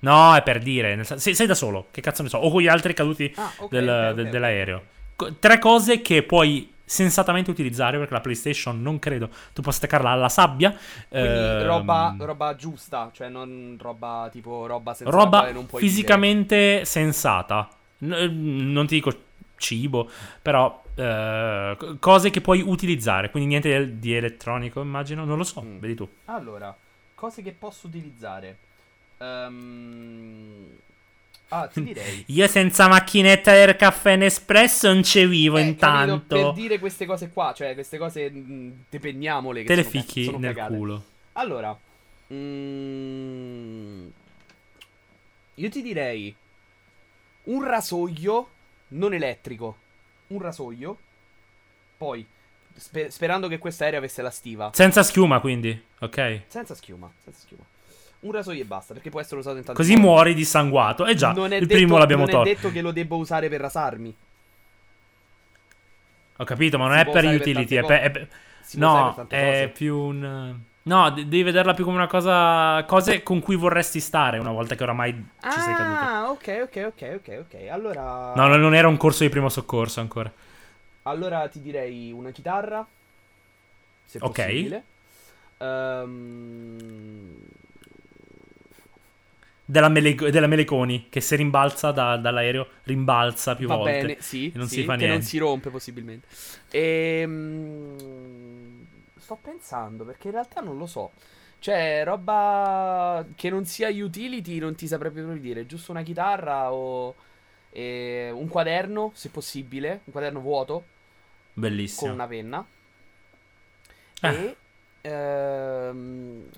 [SPEAKER 1] No, è per dire. nel sei, sei da solo, che cazzo ne so. O con gli altri caduti
[SPEAKER 2] Ah, ok,
[SPEAKER 1] del-
[SPEAKER 2] ok, ok,
[SPEAKER 1] del-
[SPEAKER 2] ok,
[SPEAKER 1] dell'aereo. Co- Tre cose che puoi sensatamente utilizzare perché la PlayStation non credo tu possa staccarla alla sabbia.
[SPEAKER 2] Quindi
[SPEAKER 1] Ehm,
[SPEAKER 2] roba, roba giusta, cioè non roba tipo roba senza la
[SPEAKER 1] roba fisicamente sensata. N- non ti dico cibo, però eh, co- cose che puoi utilizzare. Quindi niente di- elettronico, immagino. Non lo so,
[SPEAKER 2] Mm.
[SPEAKER 1] vedi tu.
[SPEAKER 2] Allora, cose che posso utilizzare. Ehm, Ah, ti [laughs] direi.
[SPEAKER 1] Io senza macchinetta del caffè Nespresso non ci vivo
[SPEAKER 2] Eh,
[SPEAKER 1] intanto.
[SPEAKER 2] per dire queste cose qua, cioè queste cose mh, depegniamole che
[SPEAKER 1] Te le ficchi
[SPEAKER 2] sono
[SPEAKER 1] nel
[SPEAKER 2] cagate.
[SPEAKER 1] culo.
[SPEAKER 2] Allora, mm, io ti direi un rasoio non elettrico, un rasoio. Poi, spe- sperando che questa aerea avesse la stiva,
[SPEAKER 1] Senza schiuma, quindi, ok?
[SPEAKER 2] senza schiuma, senza schiuma. Un rasoio e basta, perché può essere usato in tanti
[SPEAKER 1] Così
[SPEAKER 2] modi.
[SPEAKER 1] muori dissanguato. Eh già,
[SPEAKER 2] Non
[SPEAKER 1] il
[SPEAKER 2] detto-
[SPEAKER 1] primo l'abbiamo
[SPEAKER 2] non
[SPEAKER 1] tolto.
[SPEAKER 2] è detto che lo debbo usare per rasarmi.
[SPEAKER 1] Ho capito, ma non
[SPEAKER 2] Si
[SPEAKER 1] è per
[SPEAKER 2] usare per
[SPEAKER 1] utility. È per- è per- No, è più un. No, de- devi vederla più come una cosa. Cose con cui vorresti stare una volta che oramai ci sei caduto.
[SPEAKER 2] Ah, ok, ok, ok, ok, ok. Allora...
[SPEAKER 1] No, no, non era un corso di primo soccorso ancora.
[SPEAKER 2] Allora ti direi una chitarra. Se
[SPEAKER 1] Ok.
[SPEAKER 2] possibile. Ehm,
[SPEAKER 1] Della, mele- della Meleconi che se rimbalza da- dall'aereo, rimbalza più
[SPEAKER 2] va
[SPEAKER 1] volte.
[SPEAKER 2] bene, sì.
[SPEAKER 1] e non
[SPEAKER 2] sì,
[SPEAKER 1] si fa
[SPEAKER 2] che non
[SPEAKER 1] niente.
[SPEAKER 2] si rompe possibilmente. Ehm, sto pensando perché in realtà non lo so. Cioè, roba che non sia utility, non ti saprei proprio dire. Giusto una chitarra o eh, un quaderno, se possibile. Un quaderno vuoto
[SPEAKER 1] Bellissimo.
[SPEAKER 2] con una penna.
[SPEAKER 1] Ah.
[SPEAKER 2] E, ehm,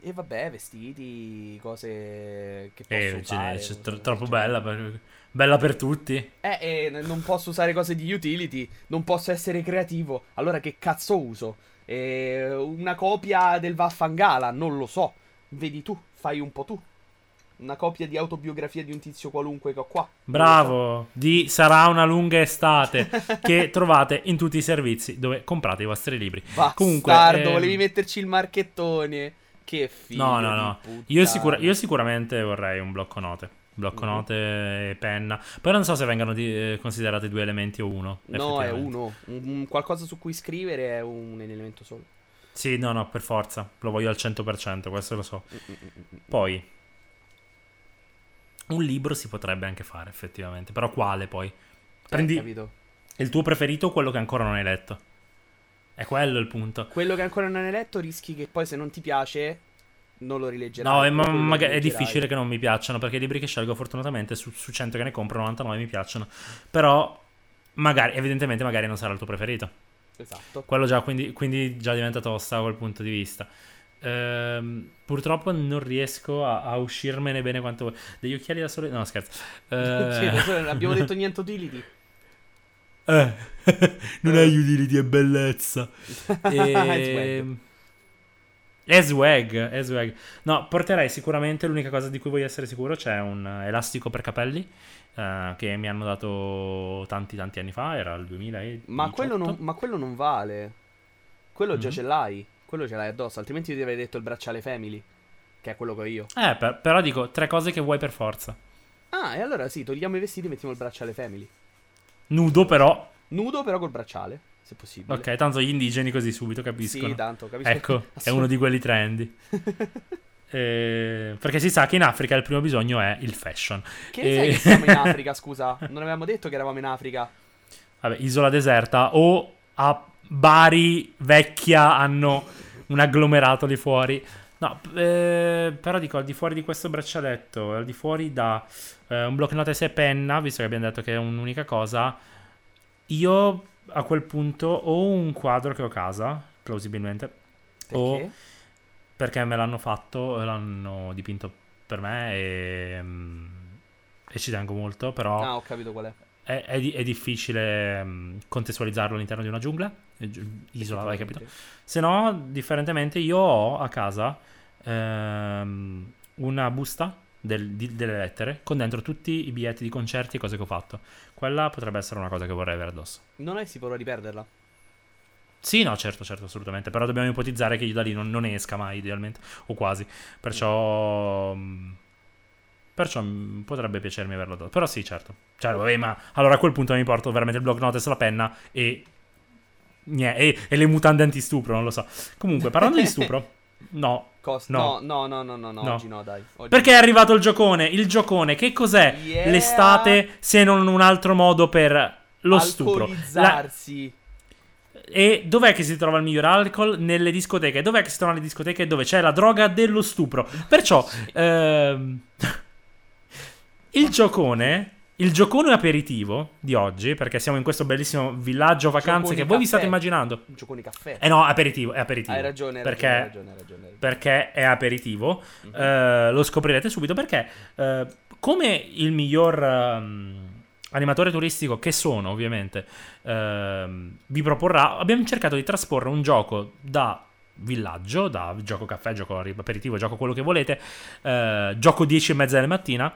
[SPEAKER 2] e vabbè, vestiti, cose che posso
[SPEAKER 1] Eh, ce n'è,
[SPEAKER 2] usare.
[SPEAKER 1] c'è tro- troppo bella per, bella per tutti.
[SPEAKER 2] Eh, eh, non posso usare cose di utility, non posso essere creativo. Allora che cazzo uso? Eh, una copia del Vaffangala, non lo so. Vedi tu, fai un po' tu. Una copia di autobiografia di un tizio qualunque che ho qua.
[SPEAKER 1] Bravo, di Sarà una lunga estate [laughs] che trovate in tutti i servizi dove comprate i vostri libri.
[SPEAKER 2] Bastardo,
[SPEAKER 1] Comunque, ehm,
[SPEAKER 2] volevi metterci il marchettone. Che figlio
[SPEAKER 1] No, no, no. Io, sicura- io sicuramente vorrei un blocco note. Blocco
[SPEAKER 2] Mhm.
[SPEAKER 1] note e penna. Poi non so se vengano di- eh, considerate due elementi o uno.
[SPEAKER 2] No, è uno. Un- qualcosa su cui scrivere è un elemento solo.
[SPEAKER 1] Sì, no, no, per forza. Lo voglio al 100%, questo lo so. Poi, un libro si potrebbe anche fare, effettivamente. Però quale poi? Prendi
[SPEAKER 2] Eh,
[SPEAKER 1] il tuo preferito o quello che ancora non hai letto? È quello il punto.
[SPEAKER 2] Quello che ancora non hai letto rischi che poi se non ti piace non lo rileggerai.
[SPEAKER 1] No, ma-
[SPEAKER 2] quello
[SPEAKER 1] maga- è difficile che non mi piacciono perché i libri che scelgo fortunatamente su, su 100 che ne compro 99 mi piacciono. Però magari, evidentemente magari non sarà il tuo preferito.
[SPEAKER 2] Esatto.
[SPEAKER 1] Quello già, quindi, quindi già diventa tosta da quel punto di vista. Ehm, purtroppo non riesco a, a uscirmene bene quanto vuoi. Degli occhiali da sole... No, scherzo. [laughs]
[SPEAKER 2] Sì,
[SPEAKER 1] Eh,
[SPEAKER 2] non abbiamo detto niente utility.
[SPEAKER 1] eh, [laughs] non è utility, è bellezza. [laughs] E... È swag, è swag. No, porterei sicuramente l'unica cosa di cui voglio essere sicuro c'è un elastico per capelli eh, che mi hanno dato tanti tanti anni fa, era il 2018.
[SPEAKER 2] Ma quello, non, ma quello non vale. Quello già
[SPEAKER 1] Mhm.
[SPEAKER 2] ce l'hai. Quello ce l'hai addosso. Altrimenti ti avrei detto il bracciale family. Che è quello che ho io.
[SPEAKER 1] Eh, per- però dico tre cose che vuoi per forza.
[SPEAKER 2] Ah, e allora sì, togliamo i vestiti e mettiamo il bracciale family.
[SPEAKER 1] Nudo però.
[SPEAKER 2] Nudo però col bracciale, se possibile.
[SPEAKER 1] Ok, tanto gli indigeni così subito capiscono.
[SPEAKER 2] Sì, tanto, capisco.
[SPEAKER 1] Ecco, [laughs] è uno di quelli trendy. Eh, perché si sa che in Africa il primo bisogno è il fashion.
[SPEAKER 2] Che
[SPEAKER 1] E-
[SPEAKER 2] che siamo in [laughs] Africa, scusa? Non avevamo detto che eravamo in Africa.
[SPEAKER 1] Vabbè, isola deserta o a Bari vecchia hanno un agglomerato lì fuori. No, eh, però dico al di fuori di questo braccialetto, al di fuori da eh, un block notes e penna, visto che abbiamo detto che è un'unica cosa, io a quel punto ho un quadro che ho a casa, plausibilmente,
[SPEAKER 2] Perché?
[SPEAKER 1] O- perché me l'hanno fatto, l'hanno dipinto per me e, mm, e ci tengo molto, però
[SPEAKER 2] Ah, ho capito qual è.
[SPEAKER 1] è, è è difficile mm, contestualizzarlo all'interno di una giungla, eh, isola, hai capito? Se no, differentemente, io ho a casa ehm, una busta del- di- delle lettere con dentro tutti i biglietti di concerti e cose che ho fatto. Quella potrebbe essere una cosa che vorrei avere addosso.
[SPEAKER 2] Non hai paura di perderla?
[SPEAKER 1] Sì, no, certo, certo, assolutamente. Però dobbiamo ipotizzare che io da lì non, non esca mai, idealmente, o quasi. Perciò. mm, Perciò mm, potrebbe piacermi averlo addosso. Però sì, certo. Cioè, vabbè, ma allora a quel punto mi porto veramente il block notes, la penna e. nie- e, e le mutande antistupro, non lo so. Comunque, parlando di stupro, [laughs] no.
[SPEAKER 2] Cos-
[SPEAKER 1] No.
[SPEAKER 2] no, no, no, no, no,
[SPEAKER 1] No.
[SPEAKER 2] oggi no, dai. Oggi
[SPEAKER 1] Perché è arrivato il giocone? Il giocone, che cos'è
[SPEAKER 2] Yeah.
[SPEAKER 1] l'estate se non un altro modo per lo stupro? La-. E dov'è che si trova il miglior alcol? Nelle discoteche. Dov'è che si trova le discoteche? Dove c'è la droga dello stupro. Perciò, [laughs] ehm, [laughs] il giocone, il giocone aperitivo di oggi, perché siamo in questo bellissimo villaggio vacanze
[SPEAKER 2] Giocone
[SPEAKER 1] che voi vi state immaginando.
[SPEAKER 2] Gioconi caffè.
[SPEAKER 1] Eh no, aperitivo, è aperitivo.
[SPEAKER 2] hai ragione, hai
[SPEAKER 1] perché,
[SPEAKER 2] ragione, hai ragione, hai ragione,
[SPEAKER 1] perché è aperitivo.
[SPEAKER 2] Mhm.
[SPEAKER 1] Eh, lo scoprirete subito perché, eh, come il miglior ehm, animatore turistico che sono, ovviamente, ehm, vi proporrà, abbiamo cercato di trasporre un gioco da villaggio, da gioco caffè, gioco aperitivo, gioco quello che volete, eh, gioco 10 e mezza della mattina.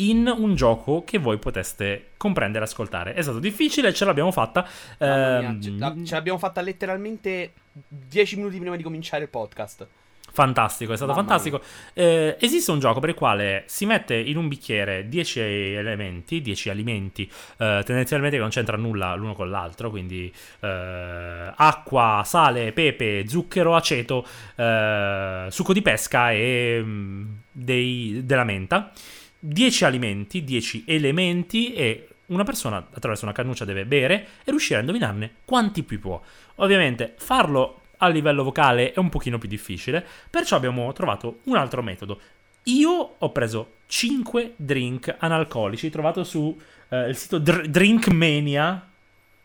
[SPEAKER 1] In un gioco che voi poteste comprendere e ascoltare. È stato difficile, ce l'abbiamo fatta.
[SPEAKER 2] Mamma mia,
[SPEAKER 1] ehm,
[SPEAKER 2] ce, la- ce l'abbiamo fatta letteralmente 10 minuti prima di cominciare il podcast.
[SPEAKER 1] Fantastico, è stato
[SPEAKER 2] Mamma
[SPEAKER 1] fantastico. Eh, esiste un gioco per il quale si mette in un bicchiere 10 elementi, 10 alimenti, eh, tendenzialmente che non c'entra nulla l'uno con l'altro, quindi eh, acqua, sale, pepe, zucchero, aceto, eh, succo di pesca e mm, dei- della menta. 10 alimenti, 10 elementi e una persona attraverso una cannuccia deve bere e riuscire a indovinarne quanti più può. Ovviamente farlo a livello vocale è un pochino più difficile, perciò abbiamo trovato un altro metodo. Io ho preso 5 drink analcolici trovato su eh, il sito Dr- Drinkmania.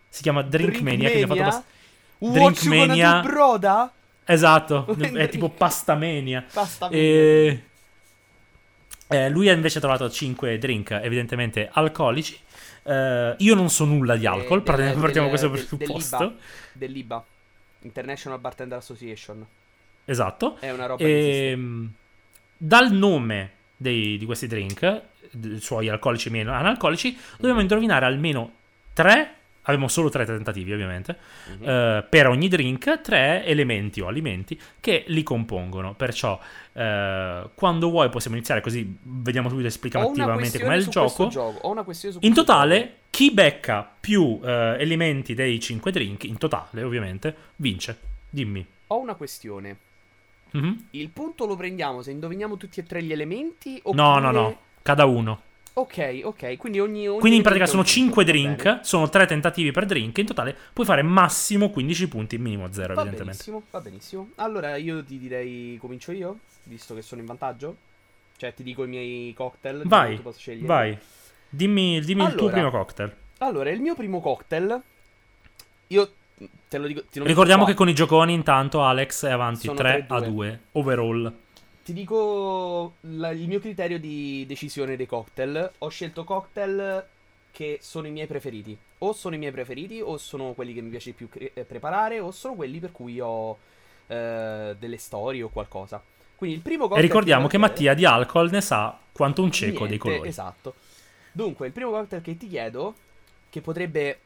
[SPEAKER 1] Si chiama Drinkmania, quindi ho fatto
[SPEAKER 2] gonna
[SPEAKER 1] Drinkmania.
[SPEAKER 2] broda?
[SPEAKER 1] Esatto,
[SPEAKER 2] Drink- [laughs]
[SPEAKER 1] è tipo pastamania.
[SPEAKER 2] Basta
[SPEAKER 1] E... eh, lui ha invece trovato 5 drink, evidentemente alcolici. Eh, io non so nulla di alcol,
[SPEAKER 2] Eh,
[SPEAKER 1] partiamo,
[SPEAKER 2] del-
[SPEAKER 1] da
[SPEAKER 2] del-
[SPEAKER 1] questo
[SPEAKER 2] del-
[SPEAKER 1] presupposto.
[SPEAKER 2] dell'IBA, International Bartender Association.
[SPEAKER 1] Esatto.
[SPEAKER 2] È una roba esiste.
[SPEAKER 1] Ehm, dal nome dei- di questi drink, suoi alcolici e meno analcolici, dobbiamo indovinare almeno tre. Abbiamo solo tre tentativi, ovviamente.
[SPEAKER 2] Mhm.
[SPEAKER 1] eh, per ogni drink, tre elementi o alimenti che li compongono. Perciò, eh, quando vuoi, possiamo iniziare così. Vediamo subito esplicativamente com'è il gioco.
[SPEAKER 2] gioco. Ho una questione su
[SPEAKER 1] In totale, chi becca più eh, elementi dei 5 drink, in totale, ovviamente, vince. Dimmi.
[SPEAKER 2] Ho una questione.
[SPEAKER 1] Mhm.
[SPEAKER 2] Il punto lo prendiamo se indoviniamo tutti e tre gli elementi?
[SPEAKER 1] No,
[SPEAKER 2] oppure-
[SPEAKER 1] no, no. Cada uno.
[SPEAKER 2] Ok, ok. Quindi ogni. ogni
[SPEAKER 1] Quindi in pratica sono
[SPEAKER 2] è un
[SPEAKER 1] 5
[SPEAKER 2] punto, va
[SPEAKER 1] drink,
[SPEAKER 2] bene.
[SPEAKER 1] sono 3 tentativi per drink, in totale puoi fare massimo 15 punti, minimo 0
[SPEAKER 2] Va
[SPEAKER 1] evidentemente.
[SPEAKER 2] benissimo, va benissimo. Allora io ti direi comincio io, visto che sono in vantaggio. Cioè ti dico i miei cocktail.
[SPEAKER 1] Vai,
[SPEAKER 2] posso scegliere.
[SPEAKER 1] vai. Dimmi, dimmi il tuo
[SPEAKER 2] Allora,
[SPEAKER 1] primo cocktail.
[SPEAKER 2] Allora, il mio primo cocktail. Io te lo dico. Ti lo
[SPEAKER 1] Ricordiamo
[SPEAKER 2] dico
[SPEAKER 1] che
[SPEAKER 2] qua.
[SPEAKER 1] con i gioconi intanto Alex è avanti
[SPEAKER 2] Sono
[SPEAKER 1] 3 a
[SPEAKER 2] 3-2.
[SPEAKER 1] 2 overall.
[SPEAKER 2] Ti dico la- il mio criterio di decisione dei cocktail. Ho scelto cocktail che sono i miei preferiti. O sono i miei preferiti, o sono quelli che mi piace più cre- eh, preparare, o sono quelli per cui ho eh, delle storie o qualcosa. Quindi il primo
[SPEAKER 1] E
[SPEAKER 2] cocktail.
[SPEAKER 1] ricordiamo che
[SPEAKER 2] ti-
[SPEAKER 1] Mattia di alcol ne sa quanto un cieco dei
[SPEAKER 2] Niente,
[SPEAKER 1] colori.
[SPEAKER 2] Esatto. Dunque, il primo cocktail che ti chiedo, che potrebbe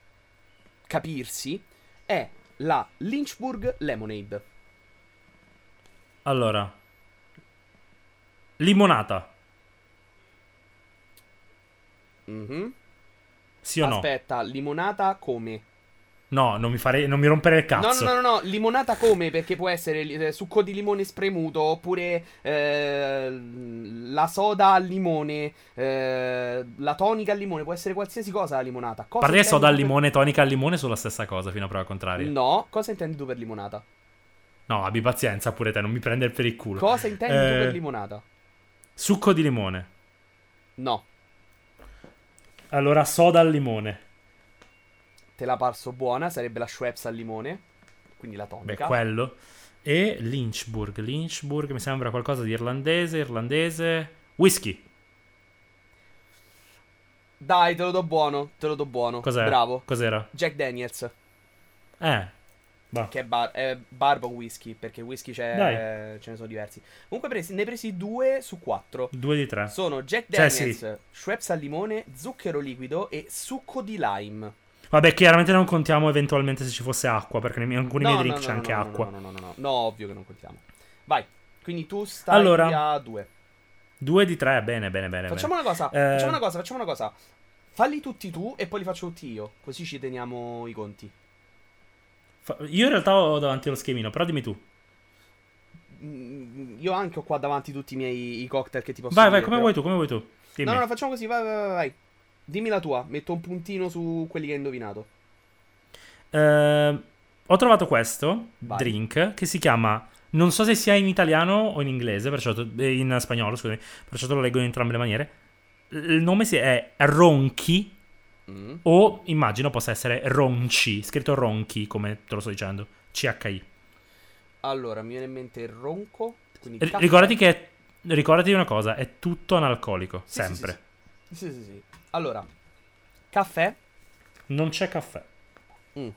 [SPEAKER 2] capirsi, è la Lynchburg Lemonade.
[SPEAKER 1] Allora, limonata,
[SPEAKER 2] Mhm.
[SPEAKER 1] sì o no?
[SPEAKER 2] Aspetta, limonata come?
[SPEAKER 1] No, non mi, fare, non mi rompere il cazzo.
[SPEAKER 2] no, no, no, no, limonata come? Perché può essere eh, succo di limone spremuto, oppure eh, la soda al limone, eh, la tonica al limone, può essere qualsiasi cosa la limonata. Cosa intendi
[SPEAKER 1] soda al
[SPEAKER 2] tu per-
[SPEAKER 1] limone, tonica al limone sono la stessa cosa fino a prova contraria.
[SPEAKER 2] No, cosa intendi tu per limonata?
[SPEAKER 1] No, abbi pazienza pure te, non mi prendere per il culo.
[SPEAKER 2] Cosa intendi tu
[SPEAKER 1] Eh,
[SPEAKER 2] per limonata?
[SPEAKER 1] Succo di limone.
[SPEAKER 2] No,
[SPEAKER 1] Allora, soda al limone.
[SPEAKER 2] te la parso buona, sarebbe la Schweppes al limone, quindi la
[SPEAKER 1] Beh,
[SPEAKER 2] tonica.
[SPEAKER 1] quello. E Lynchburg. Lynchburg mi sembra qualcosa di irlandese, irlandese. Whisky.
[SPEAKER 2] Dai, te lo do buono, te lo do buono.
[SPEAKER 1] Cos'è?
[SPEAKER 2] Bravo.
[SPEAKER 1] Cos'era?
[SPEAKER 2] Jack Daniels,
[SPEAKER 1] Eh. Va.
[SPEAKER 2] che è, bar- è bourbon whisky, perché whisky c'è,
[SPEAKER 1] Dai.
[SPEAKER 2] ce ne sono diversi. Comunque presi- ne presi due su quattro.
[SPEAKER 1] Due di tre.
[SPEAKER 2] Sono Jack
[SPEAKER 1] Cioè,
[SPEAKER 2] Daniels,
[SPEAKER 1] sì.
[SPEAKER 2] Schweppes al limone, zucchero liquido e succo di lime.
[SPEAKER 1] Vabbè, chiaramente non contiamo eventualmente se ci fosse acqua, perché miei- alcuni
[SPEAKER 2] No,
[SPEAKER 1] miei drink
[SPEAKER 2] no,
[SPEAKER 1] c'è
[SPEAKER 2] no,
[SPEAKER 1] anche
[SPEAKER 2] no,
[SPEAKER 1] acqua.
[SPEAKER 2] No, no, no, no, no, no, ovvio che non contiamo. Vai, quindi tu stai
[SPEAKER 1] Allora.
[SPEAKER 2] a due.
[SPEAKER 1] Due di tre, bene, bene, bene.
[SPEAKER 2] Facciamo
[SPEAKER 1] bene.
[SPEAKER 2] una cosa,
[SPEAKER 1] Eh.
[SPEAKER 2] facciamo una cosa, facciamo una cosa. Falli tutti tu e poi li faccio tutti io, così ci teniamo i conti.
[SPEAKER 1] Io in realtà ho davanti lo schemino, però dimmi tu.
[SPEAKER 2] Mm, Io anche ho qua davanti tutti i miei i cocktail che ti posso
[SPEAKER 1] Vai,
[SPEAKER 2] dire.
[SPEAKER 1] vai, come
[SPEAKER 2] però-
[SPEAKER 1] vuoi tu, come vuoi tu. Dimmi.
[SPEAKER 2] No, no, no, facciamo così, vai, vai, vai. Dimmi la tua, metto un puntino su quelli che hai indovinato.
[SPEAKER 1] Eh, ho trovato questo
[SPEAKER 2] Vai.
[SPEAKER 1] drink che si chiama. Non so se sia in italiano o in inglese, perciò eh, in spagnolo, scusami, perciò te lo leggo in entrambe le maniere. Il nome si- è Ronchi
[SPEAKER 2] Mm.
[SPEAKER 1] o immagino possa essere Ronchi, scritto Ronchi come te lo sto dicendo, CHI.
[SPEAKER 2] Allora, mi viene in mente il ronco.
[SPEAKER 1] R- ricordati che è- ricordati una cosa, è tutto analcolico,
[SPEAKER 2] Sì, sì,
[SPEAKER 1] sempre.
[SPEAKER 2] Sì, sì, sì. Allora, caffè.
[SPEAKER 1] Non c'è caffè.
[SPEAKER 2] Mm.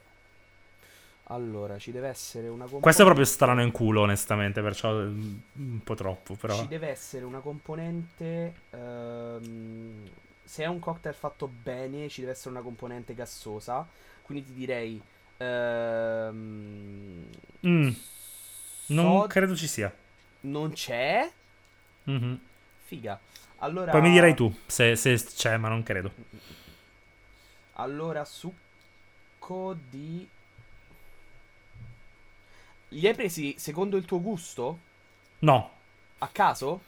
[SPEAKER 2] Allora, ci deve essere una componente.
[SPEAKER 1] Questo è proprio strano in culo, onestamente, perciò mm, un po' troppo, però.
[SPEAKER 2] Ci deve essere una componente. ehm, se è un cocktail fatto bene, ci deve essere una componente gassosa. Quindi ti direi. ehm,
[SPEAKER 1] Mm, non
[SPEAKER 2] sod-
[SPEAKER 1] credo ci sia.
[SPEAKER 2] Non c'è?
[SPEAKER 1] Mhm.
[SPEAKER 2] Figa. Allora.
[SPEAKER 1] Poi mi dirai tu se, se c'è, ma non credo.
[SPEAKER 2] Allora, succo di. Li hai presi secondo il tuo gusto?
[SPEAKER 1] No,
[SPEAKER 2] A caso?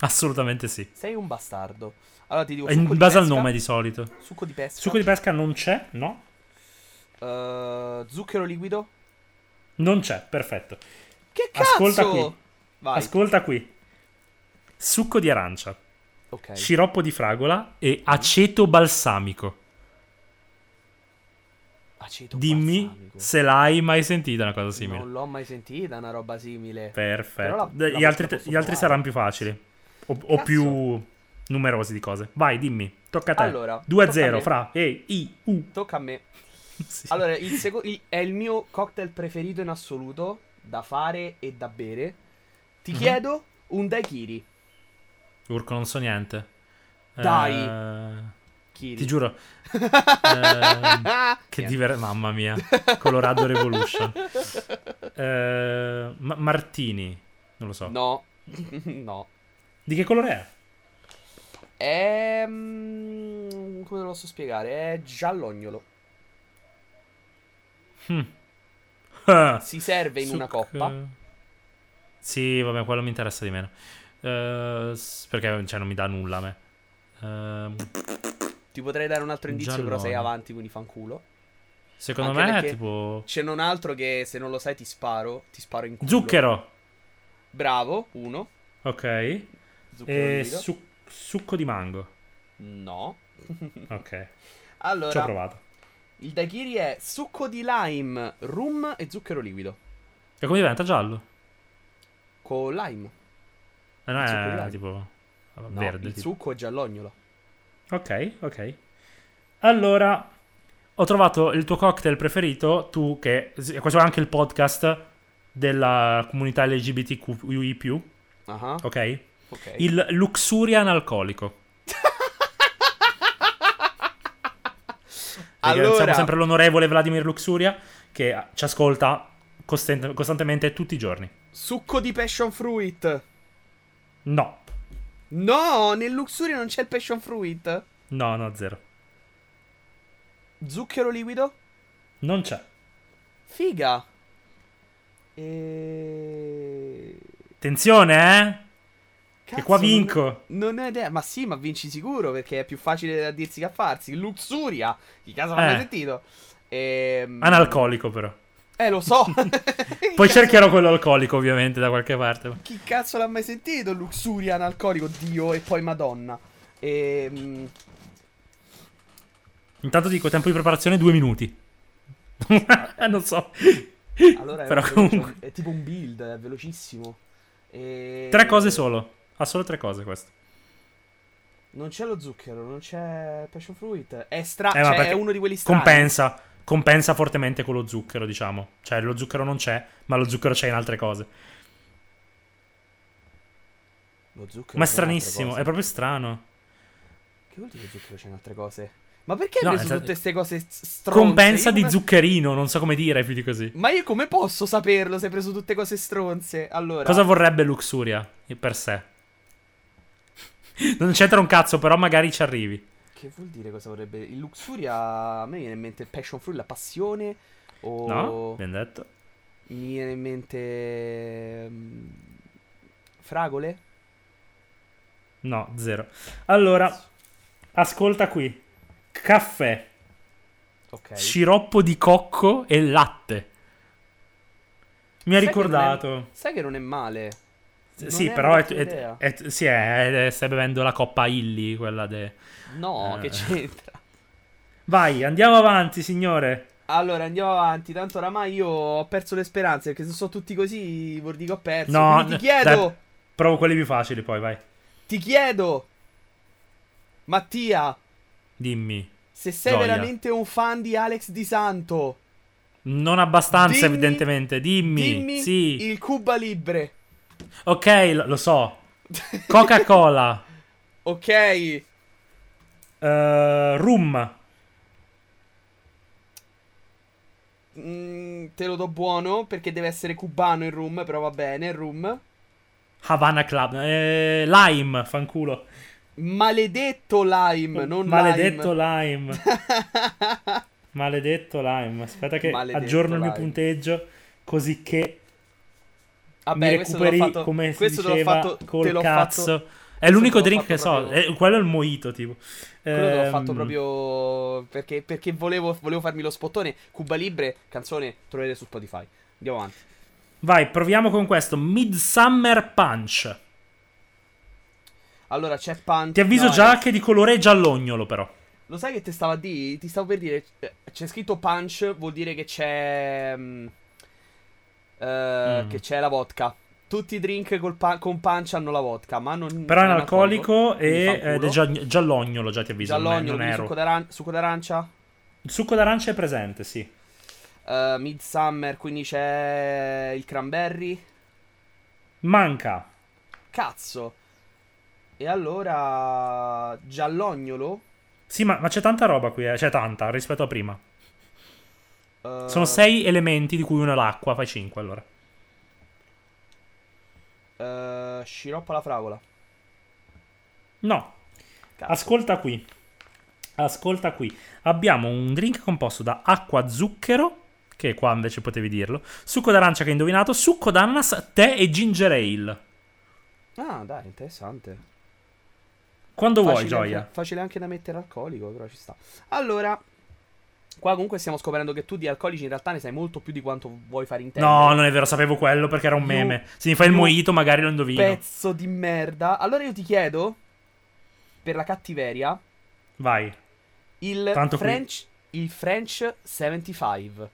[SPEAKER 1] Assolutamente sì.
[SPEAKER 2] Sei un bastardo. Allora ti dico
[SPEAKER 1] In base al
[SPEAKER 2] pesca,
[SPEAKER 1] nome di solito.
[SPEAKER 2] Succo di pesca.
[SPEAKER 1] Succo di pesca non c'è? No?
[SPEAKER 2] eh, zucchero liquido.
[SPEAKER 1] Non c'è, perfetto.
[SPEAKER 2] Che cazzo?
[SPEAKER 1] Ascolta qui.
[SPEAKER 2] Vai.
[SPEAKER 1] Ascolta qui. Succo di arancia,
[SPEAKER 2] ok.
[SPEAKER 1] sciroppo di fragola e aceto balsamico.
[SPEAKER 2] Aceto
[SPEAKER 1] Dimmi
[SPEAKER 2] balsamico.
[SPEAKER 1] se l'hai mai sentita una cosa simile.
[SPEAKER 2] Non l'ho mai sentita una roba simile.
[SPEAKER 1] Perfetto.
[SPEAKER 2] La- la
[SPEAKER 1] gli altri, gli altri saranno più facili. O, o più numerosi di cose. Vai, dimmi. Tocca a te.
[SPEAKER 2] Allora,
[SPEAKER 1] 2 a
[SPEAKER 2] tocca a
[SPEAKER 1] 0
[SPEAKER 2] me.
[SPEAKER 1] fra E, I, U.
[SPEAKER 2] Tocca a me. [laughs]
[SPEAKER 1] Sì.
[SPEAKER 2] Allora, il seco- il- è il mio cocktail preferito in assoluto da fare e da bere. Ti
[SPEAKER 1] Mhm.
[SPEAKER 2] chiedo un daiquiri.
[SPEAKER 1] Urco, non so niente.
[SPEAKER 2] Dai.
[SPEAKER 1] Eh,
[SPEAKER 2] Kiri.
[SPEAKER 1] ti giuro. [laughs] Ehm, che
[SPEAKER 2] Niente.
[SPEAKER 1] diver- Mamma mia. Colorado Revolution. [laughs] Eh, ma- Martini. Non lo so.
[SPEAKER 2] No. no.
[SPEAKER 1] Di che colore è?
[SPEAKER 2] È... mm, come te lo posso spiegare? È giallognolo.
[SPEAKER 1] Ah,
[SPEAKER 2] Si serve in una
[SPEAKER 1] succo-
[SPEAKER 2] coppa.
[SPEAKER 1] Sì, vabbè, quello mi interessa di meno. S- perché cioè, non mi dà nulla a me. Ehm,
[SPEAKER 2] Ti potrei dare un altro indizio, però sei
[SPEAKER 1] Giallone.
[SPEAKER 2] avanti, quindi fanculo.
[SPEAKER 1] secondo
[SPEAKER 2] Anche
[SPEAKER 1] me è tipo.
[SPEAKER 2] Ce n'è un altro che se non lo sai ti sparo. Ti sparo in culo.
[SPEAKER 1] Zucchero.
[SPEAKER 2] Bravo, uno.
[SPEAKER 1] Ok. E
[SPEAKER 2] liquido.
[SPEAKER 1] su- succo di mango.
[SPEAKER 2] No. [laughs]
[SPEAKER 1] Ok. Ci ho
[SPEAKER 2] Allora,
[SPEAKER 1] provato.
[SPEAKER 2] il daiquiri è succo di lime, rum e zucchero liquido.
[SPEAKER 1] E come diventa giallo?
[SPEAKER 2] Con lime.
[SPEAKER 1] Eh, no, è tipo.
[SPEAKER 2] No,
[SPEAKER 1] verde.
[SPEAKER 2] il
[SPEAKER 1] tipo.
[SPEAKER 2] succo è giallognolo.
[SPEAKER 1] Ok, ok. Allora, ho trovato il tuo cocktail preferito, tu che... Questo è anche il podcast della comunità LGBTQI+,
[SPEAKER 2] Ah,
[SPEAKER 1] ok?
[SPEAKER 2] Ok.
[SPEAKER 1] Il Luxurian alcolico. Ringraziamo
[SPEAKER 2] Allora,
[SPEAKER 1] sempre l'onorevole Vladimir Luxuria che ci ascolta costent- costantemente tutti i giorni.
[SPEAKER 2] succo di passion fruit.
[SPEAKER 1] No,
[SPEAKER 2] No, nel Luxuria non c'è il passion fruit.
[SPEAKER 1] no, no, zero.
[SPEAKER 2] Zucchero liquido.
[SPEAKER 1] Non c'è.
[SPEAKER 2] Figa. E...
[SPEAKER 1] Attenzione, eh? Che
[SPEAKER 2] Cazzo,
[SPEAKER 1] qua
[SPEAKER 2] non-
[SPEAKER 1] vinco.
[SPEAKER 2] Non ho idea, ma sì, ma vinci sicuro perché è più facile da dirsi che a farsi. Luxuria, chi caso l'ha mai
[SPEAKER 1] Eh.
[SPEAKER 2] sentito? Ehm...
[SPEAKER 1] Analcolico però.
[SPEAKER 2] Eh, lo so. [laughs] [laughs]
[SPEAKER 1] Poi cercherò quello alcolico ovviamente da qualche parte.
[SPEAKER 2] Chi cazzo l'ha mai sentito? Luxuria analcolico, Dio e poi Madonna. Ehm...
[SPEAKER 1] Intanto dico tempo di preparazione due minuti. [laughs] non so.
[SPEAKER 2] Allora è,
[SPEAKER 1] Però
[SPEAKER 2] un-
[SPEAKER 1] comunque.
[SPEAKER 2] è tipo un build, è velocissimo. E...
[SPEAKER 1] Tre cose solo. Ha solo tre cose questo.
[SPEAKER 2] Non c'è lo zucchero, non c'è passion fruit. È stra...
[SPEAKER 1] Eh,
[SPEAKER 2] cioè, è uno di quelli strani.
[SPEAKER 1] Compensa. Compensa fortemente con lo zucchero, diciamo. Cioè, lo zucchero non c'è, ma lo zucchero c'è in altre cose.
[SPEAKER 2] Lo zucchero
[SPEAKER 1] Ma è stranissimo, è proprio strano.
[SPEAKER 2] Che vuol dire che zucchero c'è in altre cose? Ma perché hai
[SPEAKER 1] No,
[SPEAKER 2] preso tutte queste cose stronze?
[SPEAKER 1] Compensa
[SPEAKER 2] Io
[SPEAKER 1] di
[SPEAKER 2] come-
[SPEAKER 1] zuccherino, non so come dire più di così.
[SPEAKER 2] Ma io come posso saperlo se hai preso tutte cose stronze? Allora...
[SPEAKER 1] Cosa vorrebbe Luxuria per sé? [laughs] Non c'entra un cazzo, però magari ci arrivi.
[SPEAKER 2] Che vuol dire cosa vorrebbe... Il Luxuria... A me viene in mente passion fruit, la passione. O...
[SPEAKER 1] No? Ben detto.
[SPEAKER 2] Mi viene in mente... mm, Fragole?
[SPEAKER 1] No, zero. Allora, ascolta qui. Caffè,
[SPEAKER 2] Ok.
[SPEAKER 1] sciroppo di cocco e latte. Mi ha
[SPEAKER 2] Sai che non è-
[SPEAKER 1] ricordato.
[SPEAKER 2] Sai che non è male. Non
[SPEAKER 1] sì, però è, è- è- sì, è- è- stai bevendo la coppa Illy, quella de...
[SPEAKER 2] No,
[SPEAKER 1] Eh.
[SPEAKER 2] che c'entra?
[SPEAKER 1] Vai, andiamo avanti, signore.
[SPEAKER 2] Allora, andiamo avanti. Tanto oramai io ho perso le speranze. Perché se sono tutti così, vuol dire che ho perso.
[SPEAKER 1] No,
[SPEAKER 2] Quindi ti chiedo,
[SPEAKER 1] dai, provo quelli più facili poi, vai.
[SPEAKER 2] ti chiedo, Mattia,
[SPEAKER 1] Dimmi.
[SPEAKER 2] se sei
[SPEAKER 1] Gioia.
[SPEAKER 2] veramente un fan di Alex Di Santo,
[SPEAKER 1] Non abbastanza,
[SPEAKER 2] Dimmi-
[SPEAKER 1] evidentemente. Dimmi.
[SPEAKER 2] dimmi
[SPEAKER 1] sì.
[SPEAKER 2] il Cuba Libre.
[SPEAKER 1] Ok, lo, lo so. Coca-Cola. [laughs]
[SPEAKER 2] Ok,
[SPEAKER 1] eh, rum.
[SPEAKER 2] mm, te lo do buono perché deve essere cubano il rum, però va bene, il rum.
[SPEAKER 1] Havana Club. eh, lime, fanculo.
[SPEAKER 2] Maledetto lime, non
[SPEAKER 1] Maledetto
[SPEAKER 2] lime.
[SPEAKER 1] lime. [laughs] Maledetto lime. Aspetta che
[SPEAKER 2] Maledetto
[SPEAKER 1] aggiorno il mio
[SPEAKER 2] lime.
[SPEAKER 1] punteggio. Così che
[SPEAKER 2] Vabbè,
[SPEAKER 1] mi
[SPEAKER 2] questo te l'ho
[SPEAKER 1] recuperi
[SPEAKER 2] fatto,
[SPEAKER 1] come si
[SPEAKER 2] questo te l'ho
[SPEAKER 1] diceva
[SPEAKER 2] fatto,
[SPEAKER 1] col cazzo.
[SPEAKER 2] fatto,
[SPEAKER 1] È l'unico drink che so.
[SPEAKER 2] proprio-
[SPEAKER 1] eh, quello è il mojito, tipo.
[SPEAKER 2] Quello te l'ho
[SPEAKER 1] Ehm,
[SPEAKER 2] fatto proprio perché, perché volevo, volevo farmi lo spottone. Cuba Libre, canzone, troverete su Spotify. Andiamo avanti.
[SPEAKER 1] Vai, proviamo con questo. Midsummer Punch.
[SPEAKER 2] Allora c'è Punch.
[SPEAKER 1] Ti avviso
[SPEAKER 2] no,
[SPEAKER 1] già
[SPEAKER 2] eh,
[SPEAKER 1] che di colore giallognolo, però.
[SPEAKER 2] Lo sai che ti stavo a dire? Ti stavo per dire. C'è scritto Punch, vuol dire che c'è. mm, eh,
[SPEAKER 1] Mm.
[SPEAKER 2] Che c'è la vodka. Tutti i drink pa- con punch hanno la vodka, ma non.
[SPEAKER 1] Però è
[SPEAKER 2] non
[SPEAKER 1] un alcolico
[SPEAKER 2] quindi
[SPEAKER 1] e ed è gia- giallognolo, già ti avviso.
[SPEAKER 2] Giallognolo,
[SPEAKER 1] non
[SPEAKER 2] succo, d'aran- succo d'arancia.
[SPEAKER 1] Il succo d'arancia è presente, sì.
[SPEAKER 2] Eh, Midsummer, quindi c'è il cranberry.
[SPEAKER 1] Manca.
[SPEAKER 2] Cazzo. E allora. Giallognolo.
[SPEAKER 1] Sì, ma, ma c'è tanta roba qui, eh. C'è tanta rispetto a prima.
[SPEAKER 2] Eh,
[SPEAKER 1] Sono sei elementi, di cui uno è l'acqua. Fai cinque allora.
[SPEAKER 2] eh, sciroppo alla fragola.
[SPEAKER 1] No.
[SPEAKER 2] Cazzo.
[SPEAKER 1] Ascolta qui. Ascolta qui. Abbiamo un drink composto da acqua, zucchero, che qua invece potevi dirlo, succo d'arancia che hai indovinato, succo d'ananas, tè e ginger ale.
[SPEAKER 2] Ah, dai, interessante.
[SPEAKER 1] Quando vuoi,
[SPEAKER 2] Facile
[SPEAKER 1] Gioia.
[SPEAKER 2] anche- facile anche da mettere alcolico, però ci sta. Allora, qua comunque stiamo scoprendo che tu di alcolici in realtà ne sai molto più di quanto vuoi far intendere.
[SPEAKER 1] No, non è vero, sapevo quello perché era un
[SPEAKER 2] You-
[SPEAKER 1] meme. Se mi fai il
[SPEAKER 2] you
[SPEAKER 1] mojito magari lo indovino.
[SPEAKER 2] Pezzo di merda. Allora io ti chiedo, per la cattiveria,
[SPEAKER 1] Vai.
[SPEAKER 2] il
[SPEAKER 1] Tanto qui.
[SPEAKER 2] French, il French 75.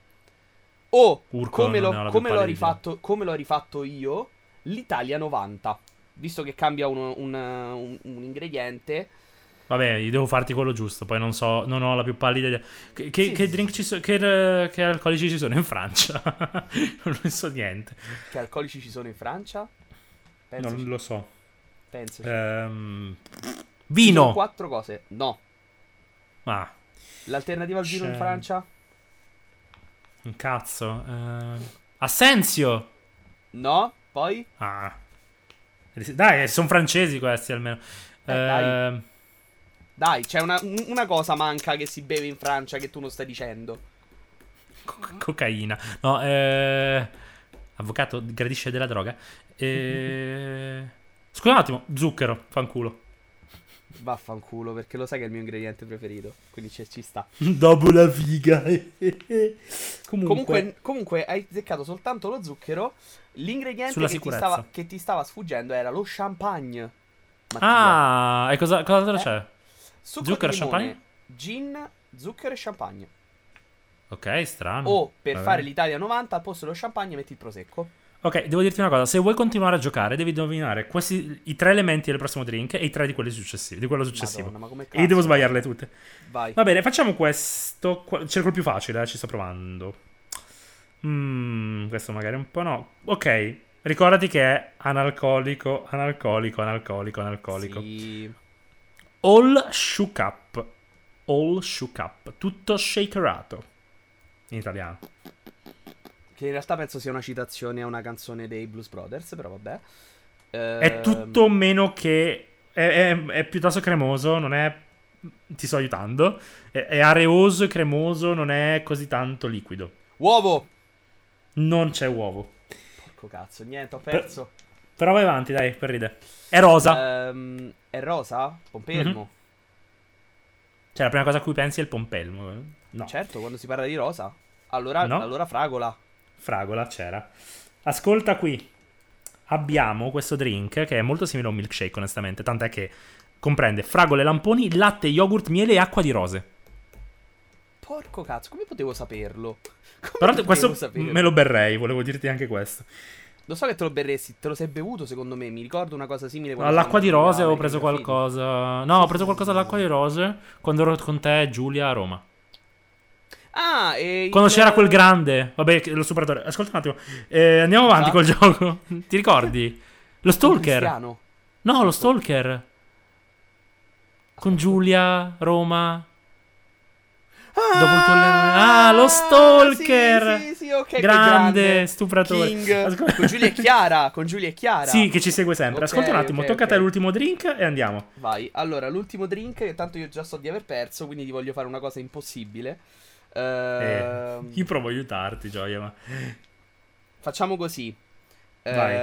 [SPEAKER 2] O,
[SPEAKER 1] Urco,
[SPEAKER 2] come,
[SPEAKER 1] più
[SPEAKER 2] come l'ho rifatto, come l'ho rifatto io, l'Italia 90. Visto che cambia uno- un, un- un ingrediente.
[SPEAKER 1] Vabbè, io devo farti quello giusto, poi non so, non ho la più pallida idea. Che, che-
[SPEAKER 2] Sì,
[SPEAKER 1] che
[SPEAKER 2] sì,
[SPEAKER 1] drink ci sono, che, che alcolici ci sono in Francia? [laughs] non ne so niente.
[SPEAKER 2] Che alcolici ci sono in Francia? Pensaci,
[SPEAKER 1] Non lo so.
[SPEAKER 2] pensaci.
[SPEAKER 1] Ehm,
[SPEAKER 2] Sono
[SPEAKER 1] vino.
[SPEAKER 2] quattro cose. No.
[SPEAKER 1] Ah,
[SPEAKER 2] L'alternativa al vino in Francia?
[SPEAKER 1] un cazzo. Ehm, Assenzio.
[SPEAKER 2] No. Poi?
[SPEAKER 1] Ah. Dai, sono francesi questi almeno.
[SPEAKER 2] Eh, dai. Dai, c'è una, una cosa manca che si beve in Francia che tu non stai dicendo.
[SPEAKER 1] co- cocaina. No, eh, avvocato gradisce della droga. Eh, [laughs] Scusa un attimo, zucchero, fanculo.
[SPEAKER 2] Vaffanculo, perché lo sai che è il mio ingrediente preferito. Quindi ci, sta. [laughs]
[SPEAKER 1] Dopo la figa. [laughs] Comunque,
[SPEAKER 2] Comunque, comunque, hai azzeccato soltanto lo zucchero. L'ingrediente che ti, stava, che ti stava sfuggendo era lo champagne. Mattia.
[SPEAKER 1] Ah, e cosa, cosa
[SPEAKER 2] Eh?
[SPEAKER 1] c'è?
[SPEAKER 2] Succo
[SPEAKER 1] zucchero e champagne?
[SPEAKER 2] Gin, zucchero e champagne.
[SPEAKER 1] Ok, strano.
[SPEAKER 2] O per
[SPEAKER 1] Vabbè.
[SPEAKER 2] fare l'Italia 90 al posto dello champagne metti il prosecco.
[SPEAKER 1] Ok, devo dirti una cosa. Se vuoi continuare a giocare, devi indovinare questi, i tre elementi del prossimo drink e i tre di quelli successivi. Di quello successivo.
[SPEAKER 2] Madonna,
[SPEAKER 1] e io devo sbagliarle tutte.
[SPEAKER 2] Vai.
[SPEAKER 1] Va bene, facciamo questo. Cerco il più facile, eh, ci sto provando. Mm, questo magari un po' no. Ok, ricordati che è analcolico, analcolico, analcolico, analcolico.
[SPEAKER 2] Sì.
[SPEAKER 1] All shook up. All shook up. Tutto shakerato. In italiano.
[SPEAKER 2] Che in realtà penso sia una citazione a una canzone dei Blues Brothers, però vabbè.
[SPEAKER 1] È
[SPEAKER 2] Ehm,
[SPEAKER 1] tutto meno che. È, è- è piuttosto cremoso, non è. Ti sto aiutando. È, è areoso e cremoso, non è così tanto liquido.
[SPEAKER 2] Uovo!
[SPEAKER 1] Non c'è uovo.
[SPEAKER 2] Porco cazzo, niente, ho perso.
[SPEAKER 1] Però vai avanti, dai, per ridere. È rosa.
[SPEAKER 2] Ehm, è rosa? Pompelmo?
[SPEAKER 1] Cioè, la prima cosa a cui pensi è il pompelmo. eh? No.
[SPEAKER 2] Certo, quando si parla di rosa. Allora,
[SPEAKER 1] No.
[SPEAKER 2] allora fragola.
[SPEAKER 1] Fragola c'era. Ascolta qui. Abbiamo questo drink che è molto simile a un milkshake, onestamente. Tant'è che comprende fragole, lamponi, latte, yogurt, miele e acqua di rose.
[SPEAKER 2] Porco cazzo, come potevo saperlo? Come
[SPEAKER 1] Però
[SPEAKER 2] potevo
[SPEAKER 1] questo
[SPEAKER 2] saperlo?
[SPEAKER 1] me lo berrei, volevo dirti anche questo.
[SPEAKER 2] Lo so che te lo berresti, te lo sei bevuto secondo me. Mi ricordo una cosa simile.
[SPEAKER 1] All'acqua di rose avevo
[SPEAKER 2] American
[SPEAKER 1] preso qualcosa. No, ho preso qualcosa all'acqua di rose quando ero con te, Giulia, a Roma.
[SPEAKER 2] Ah, e
[SPEAKER 1] Quando
[SPEAKER 2] il-
[SPEAKER 1] c'era quel grande. Vabbè, lo superatore. Ascolta un attimo. Eh, andiamo avanti
[SPEAKER 2] Ah.
[SPEAKER 1] col gioco. [laughs] Ti ricordi? [laughs] Lo Stalker. No, lo Stalker. Con Giulia, Roma. Dopo il Ah, lo Stalker!
[SPEAKER 2] Sì, sì, sì, ok. quel
[SPEAKER 1] Grande stupratore.
[SPEAKER 2] King.
[SPEAKER 1] Ascol-
[SPEAKER 2] Con Giulia e Chiara. Con Giulia e Chiara.
[SPEAKER 1] Sì, che ci segue sempre.
[SPEAKER 2] Ok,
[SPEAKER 1] Ascolta un attimo,
[SPEAKER 2] ok,
[SPEAKER 1] tocca a te l'ultimo drink e andiamo.
[SPEAKER 2] Vai. Allora, l'ultimo drink, che tanto io già so di aver perso, quindi ti voglio fare una cosa impossibile.
[SPEAKER 1] Eh,
[SPEAKER 2] Ehm,
[SPEAKER 1] io provo a aiutarti, Gioia, ma...
[SPEAKER 2] Facciamo così.
[SPEAKER 1] Vai.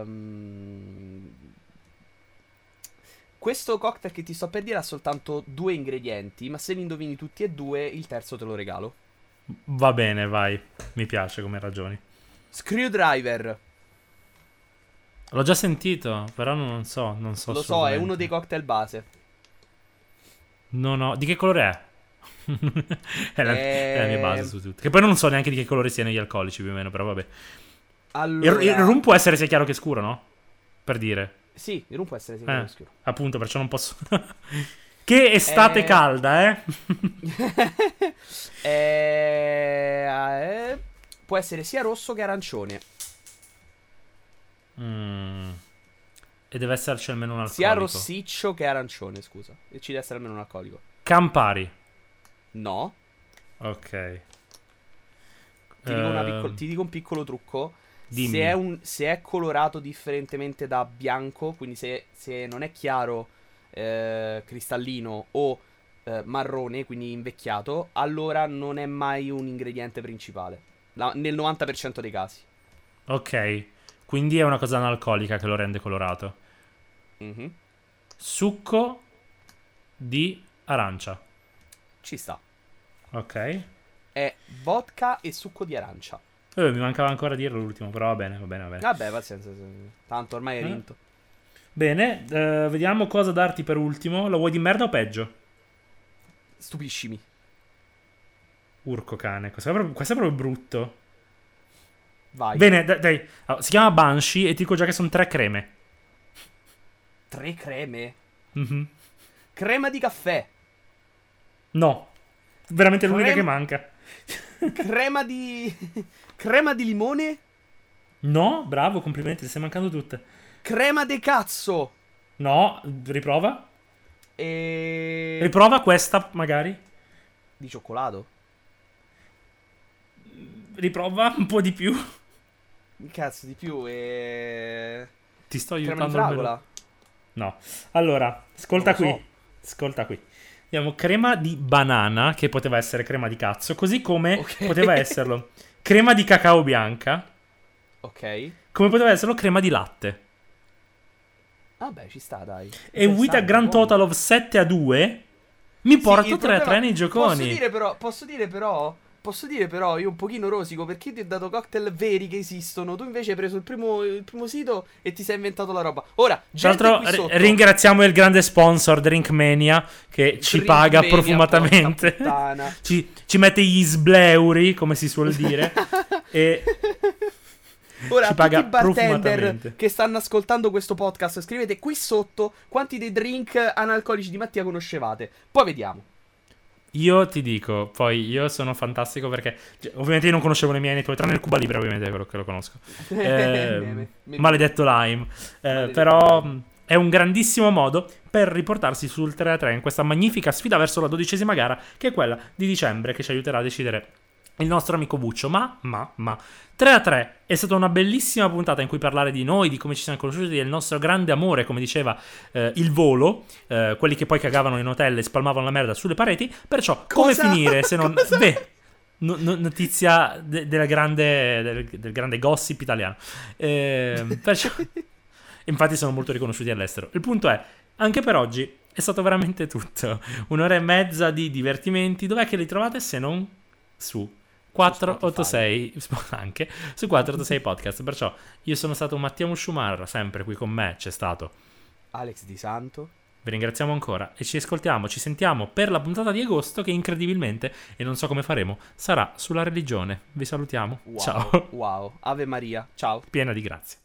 [SPEAKER 2] Ehm, Questo cocktail che ti sto per dire ha soltanto due ingredienti, ma se li indovini tutti e due, il terzo te lo regalo.
[SPEAKER 1] Va bene, vai. Mi piace come ragioni.
[SPEAKER 2] Screwdriver.
[SPEAKER 1] L'ho già sentito, però non so, non so.
[SPEAKER 2] Lo so, è uno dei cocktail base.
[SPEAKER 1] No, no, di che colore è? [laughs] è, la, è la mia base
[SPEAKER 2] Eh,
[SPEAKER 1] su tutto. Che poi non so neanche di che colore siano gli alcolici, più o meno, però vabbè. Il,
[SPEAKER 2] Allora,
[SPEAKER 1] il rum può essere sia chiaro che scuro, no? Per dire.
[SPEAKER 2] Sì, il rum può essere
[SPEAKER 1] Eh,
[SPEAKER 2] sicuro oscuro.
[SPEAKER 1] appunto, perciò non posso... [laughs] che estate
[SPEAKER 2] Eh.
[SPEAKER 1] calda, eh? [laughs]
[SPEAKER 2] Eh, eh, può essere sia rosso che arancione.
[SPEAKER 1] Mm. E deve esserci almeno un alcolico.
[SPEAKER 2] Sia rossiccio che arancione, scusa. E ci deve essere almeno un alcolico.
[SPEAKER 1] Campari.
[SPEAKER 2] No.
[SPEAKER 1] Ok.
[SPEAKER 2] Ti dico, una
[SPEAKER 1] Ehm,
[SPEAKER 2] ti dico un piccolo trucco.
[SPEAKER 1] dimmi.
[SPEAKER 2] Se è, un- se è colorato differentemente da bianco, quindi se, se non è chiaro, eh, cristallino o eh, marrone, quindi invecchiato, allora non è mai un ingrediente principale. La- nel 90% dei casi.
[SPEAKER 1] Ok. Quindi è una cosa analcolica che lo rende colorato.
[SPEAKER 2] Mhm.
[SPEAKER 1] Succo di arancia.
[SPEAKER 2] Ci sta.
[SPEAKER 1] Ok.
[SPEAKER 2] È vodka e succo di arancia.
[SPEAKER 1] Eh, mi mancava ancora dirlo l'ultimo, però va bene, va bene, va bene.
[SPEAKER 2] Vabbè, pazienza. Tanto ormai hai
[SPEAKER 1] Eh.
[SPEAKER 2] vinto.
[SPEAKER 1] Bene, eh, vediamo cosa darti per ultimo. Lo vuoi di merda o peggio?
[SPEAKER 2] Stupiscimi.
[SPEAKER 1] Urco cane, questo è proprio, questo è proprio brutto.
[SPEAKER 2] Vai.
[SPEAKER 1] Bene, dai, dai. Allora, si chiama Banshee e ti dico già che sono tre creme.
[SPEAKER 2] Tre creme.
[SPEAKER 1] Mhm.
[SPEAKER 2] Crema di caffè.
[SPEAKER 1] No, veramente l'unica
[SPEAKER 2] Crem-
[SPEAKER 1] che manca.
[SPEAKER 2] Crema di. [laughs] Crema di limone.
[SPEAKER 1] No, bravo, complimenti, ti stai mancando tutte.
[SPEAKER 2] Crema de cazzo.
[SPEAKER 1] No, riprova.
[SPEAKER 2] E.
[SPEAKER 1] Riprova questa, magari.
[SPEAKER 2] Di cioccolato.
[SPEAKER 1] Riprova un po' di più.
[SPEAKER 2] Cazzo di più. E.
[SPEAKER 1] Ti sto
[SPEAKER 2] Crema di
[SPEAKER 1] aiutando.
[SPEAKER 2] fragola.
[SPEAKER 1] No. Allora, ascolta qui. Ascolta qui. Abbiamo crema di banana, che poteva essere crema di cazzo, così come
[SPEAKER 2] Ok.
[SPEAKER 1] poteva esserlo crema di cacao bianca,
[SPEAKER 2] Ok.
[SPEAKER 1] come poteva esserlo crema di latte.
[SPEAKER 2] Vabbè, ci sta, dai.
[SPEAKER 1] E with a grand
[SPEAKER 2] buono.
[SPEAKER 1] total of 7 a 2, mi
[SPEAKER 2] Sì,
[SPEAKER 1] porto
[SPEAKER 2] il
[SPEAKER 1] 3 a 3
[SPEAKER 2] problema-
[SPEAKER 1] nei
[SPEAKER 2] Posso
[SPEAKER 1] gioconi.
[SPEAKER 2] dire però, posso dire però, posso dire però, io un pochino rosico perché ti ho dato cocktail veri che esistono. Tu invece hai preso il primo, il primo sito e ti sei inventato la roba. Ora,
[SPEAKER 1] Tra l'altro,
[SPEAKER 2] sotto,
[SPEAKER 1] ringraziamo il grande sponsor Drinkmania che ci
[SPEAKER 2] Drink
[SPEAKER 1] paga
[SPEAKER 2] Mania,
[SPEAKER 1] profumatamente. [laughs] Ci, ci mette gli sbleuri, come si suol dire. [laughs] e
[SPEAKER 2] Ora,
[SPEAKER 1] ci paga
[SPEAKER 2] tutti i bartender che stanno ascoltando questo podcast, scrivete qui sotto quanti dei drink analcolici di Mattia conoscevate. Poi vediamo.
[SPEAKER 1] io ti dico, poi io sono fantastico perché cioè, ovviamente io non conoscevo le mie nei tuoi, tranne il Cuba Libre, ovviamente è quello che lo conosco. [laughs] Eh, maledetto Lime. Eh,
[SPEAKER 2] Maledetto
[SPEAKER 1] però mh, è un grandissimo modo per riportarsi sul 3 a 3 in questa magnifica sfida verso la dodicesima gara, che è quella di dicembre, che ci aiuterà a decidere il nostro amico Buccio. Ma, ma, ma, 3 a 3 è stata una bellissima puntata in cui parlare di noi, di come ci siamo conosciuti, del nostro grande amore, come diceva eh, il volo, eh, quelli che poi cagavano in hotel e spalmavano la merda sulle pareti. Perciò, come
[SPEAKER 2] Cosa?
[SPEAKER 1] finire se non...
[SPEAKER 2] Cosa?
[SPEAKER 1] Beh, no- no- notizia de- della grande, del, del grande gossip italiano. Ehm, [laughs] perciò, infatti sono molto riconosciuti all'estero. Il punto è, anche per oggi è stato veramente tutto. Un'ora e mezza di divertimenti. Dov'è che li trovate se non su 486 [laughs] anche su 486 [laughs] podcast. Perciò io sono stato Mattia Musciumar, sempre qui con me c'è stato.
[SPEAKER 2] Alex Di Santo.
[SPEAKER 1] Vi ringraziamo ancora e ci ascoltiamo, ci sentiamo per la puntata di agosto che incredibilmente, e non so come faremo, sarà sulla religione. Vi salutiamo.
[SPEAKER 2] Wow.
[SPEAKER 1] Ciao.
[SPEAKER 2] Wow. Ave Maria. Ciao.
[SPEAKER 1] Piena di grazie.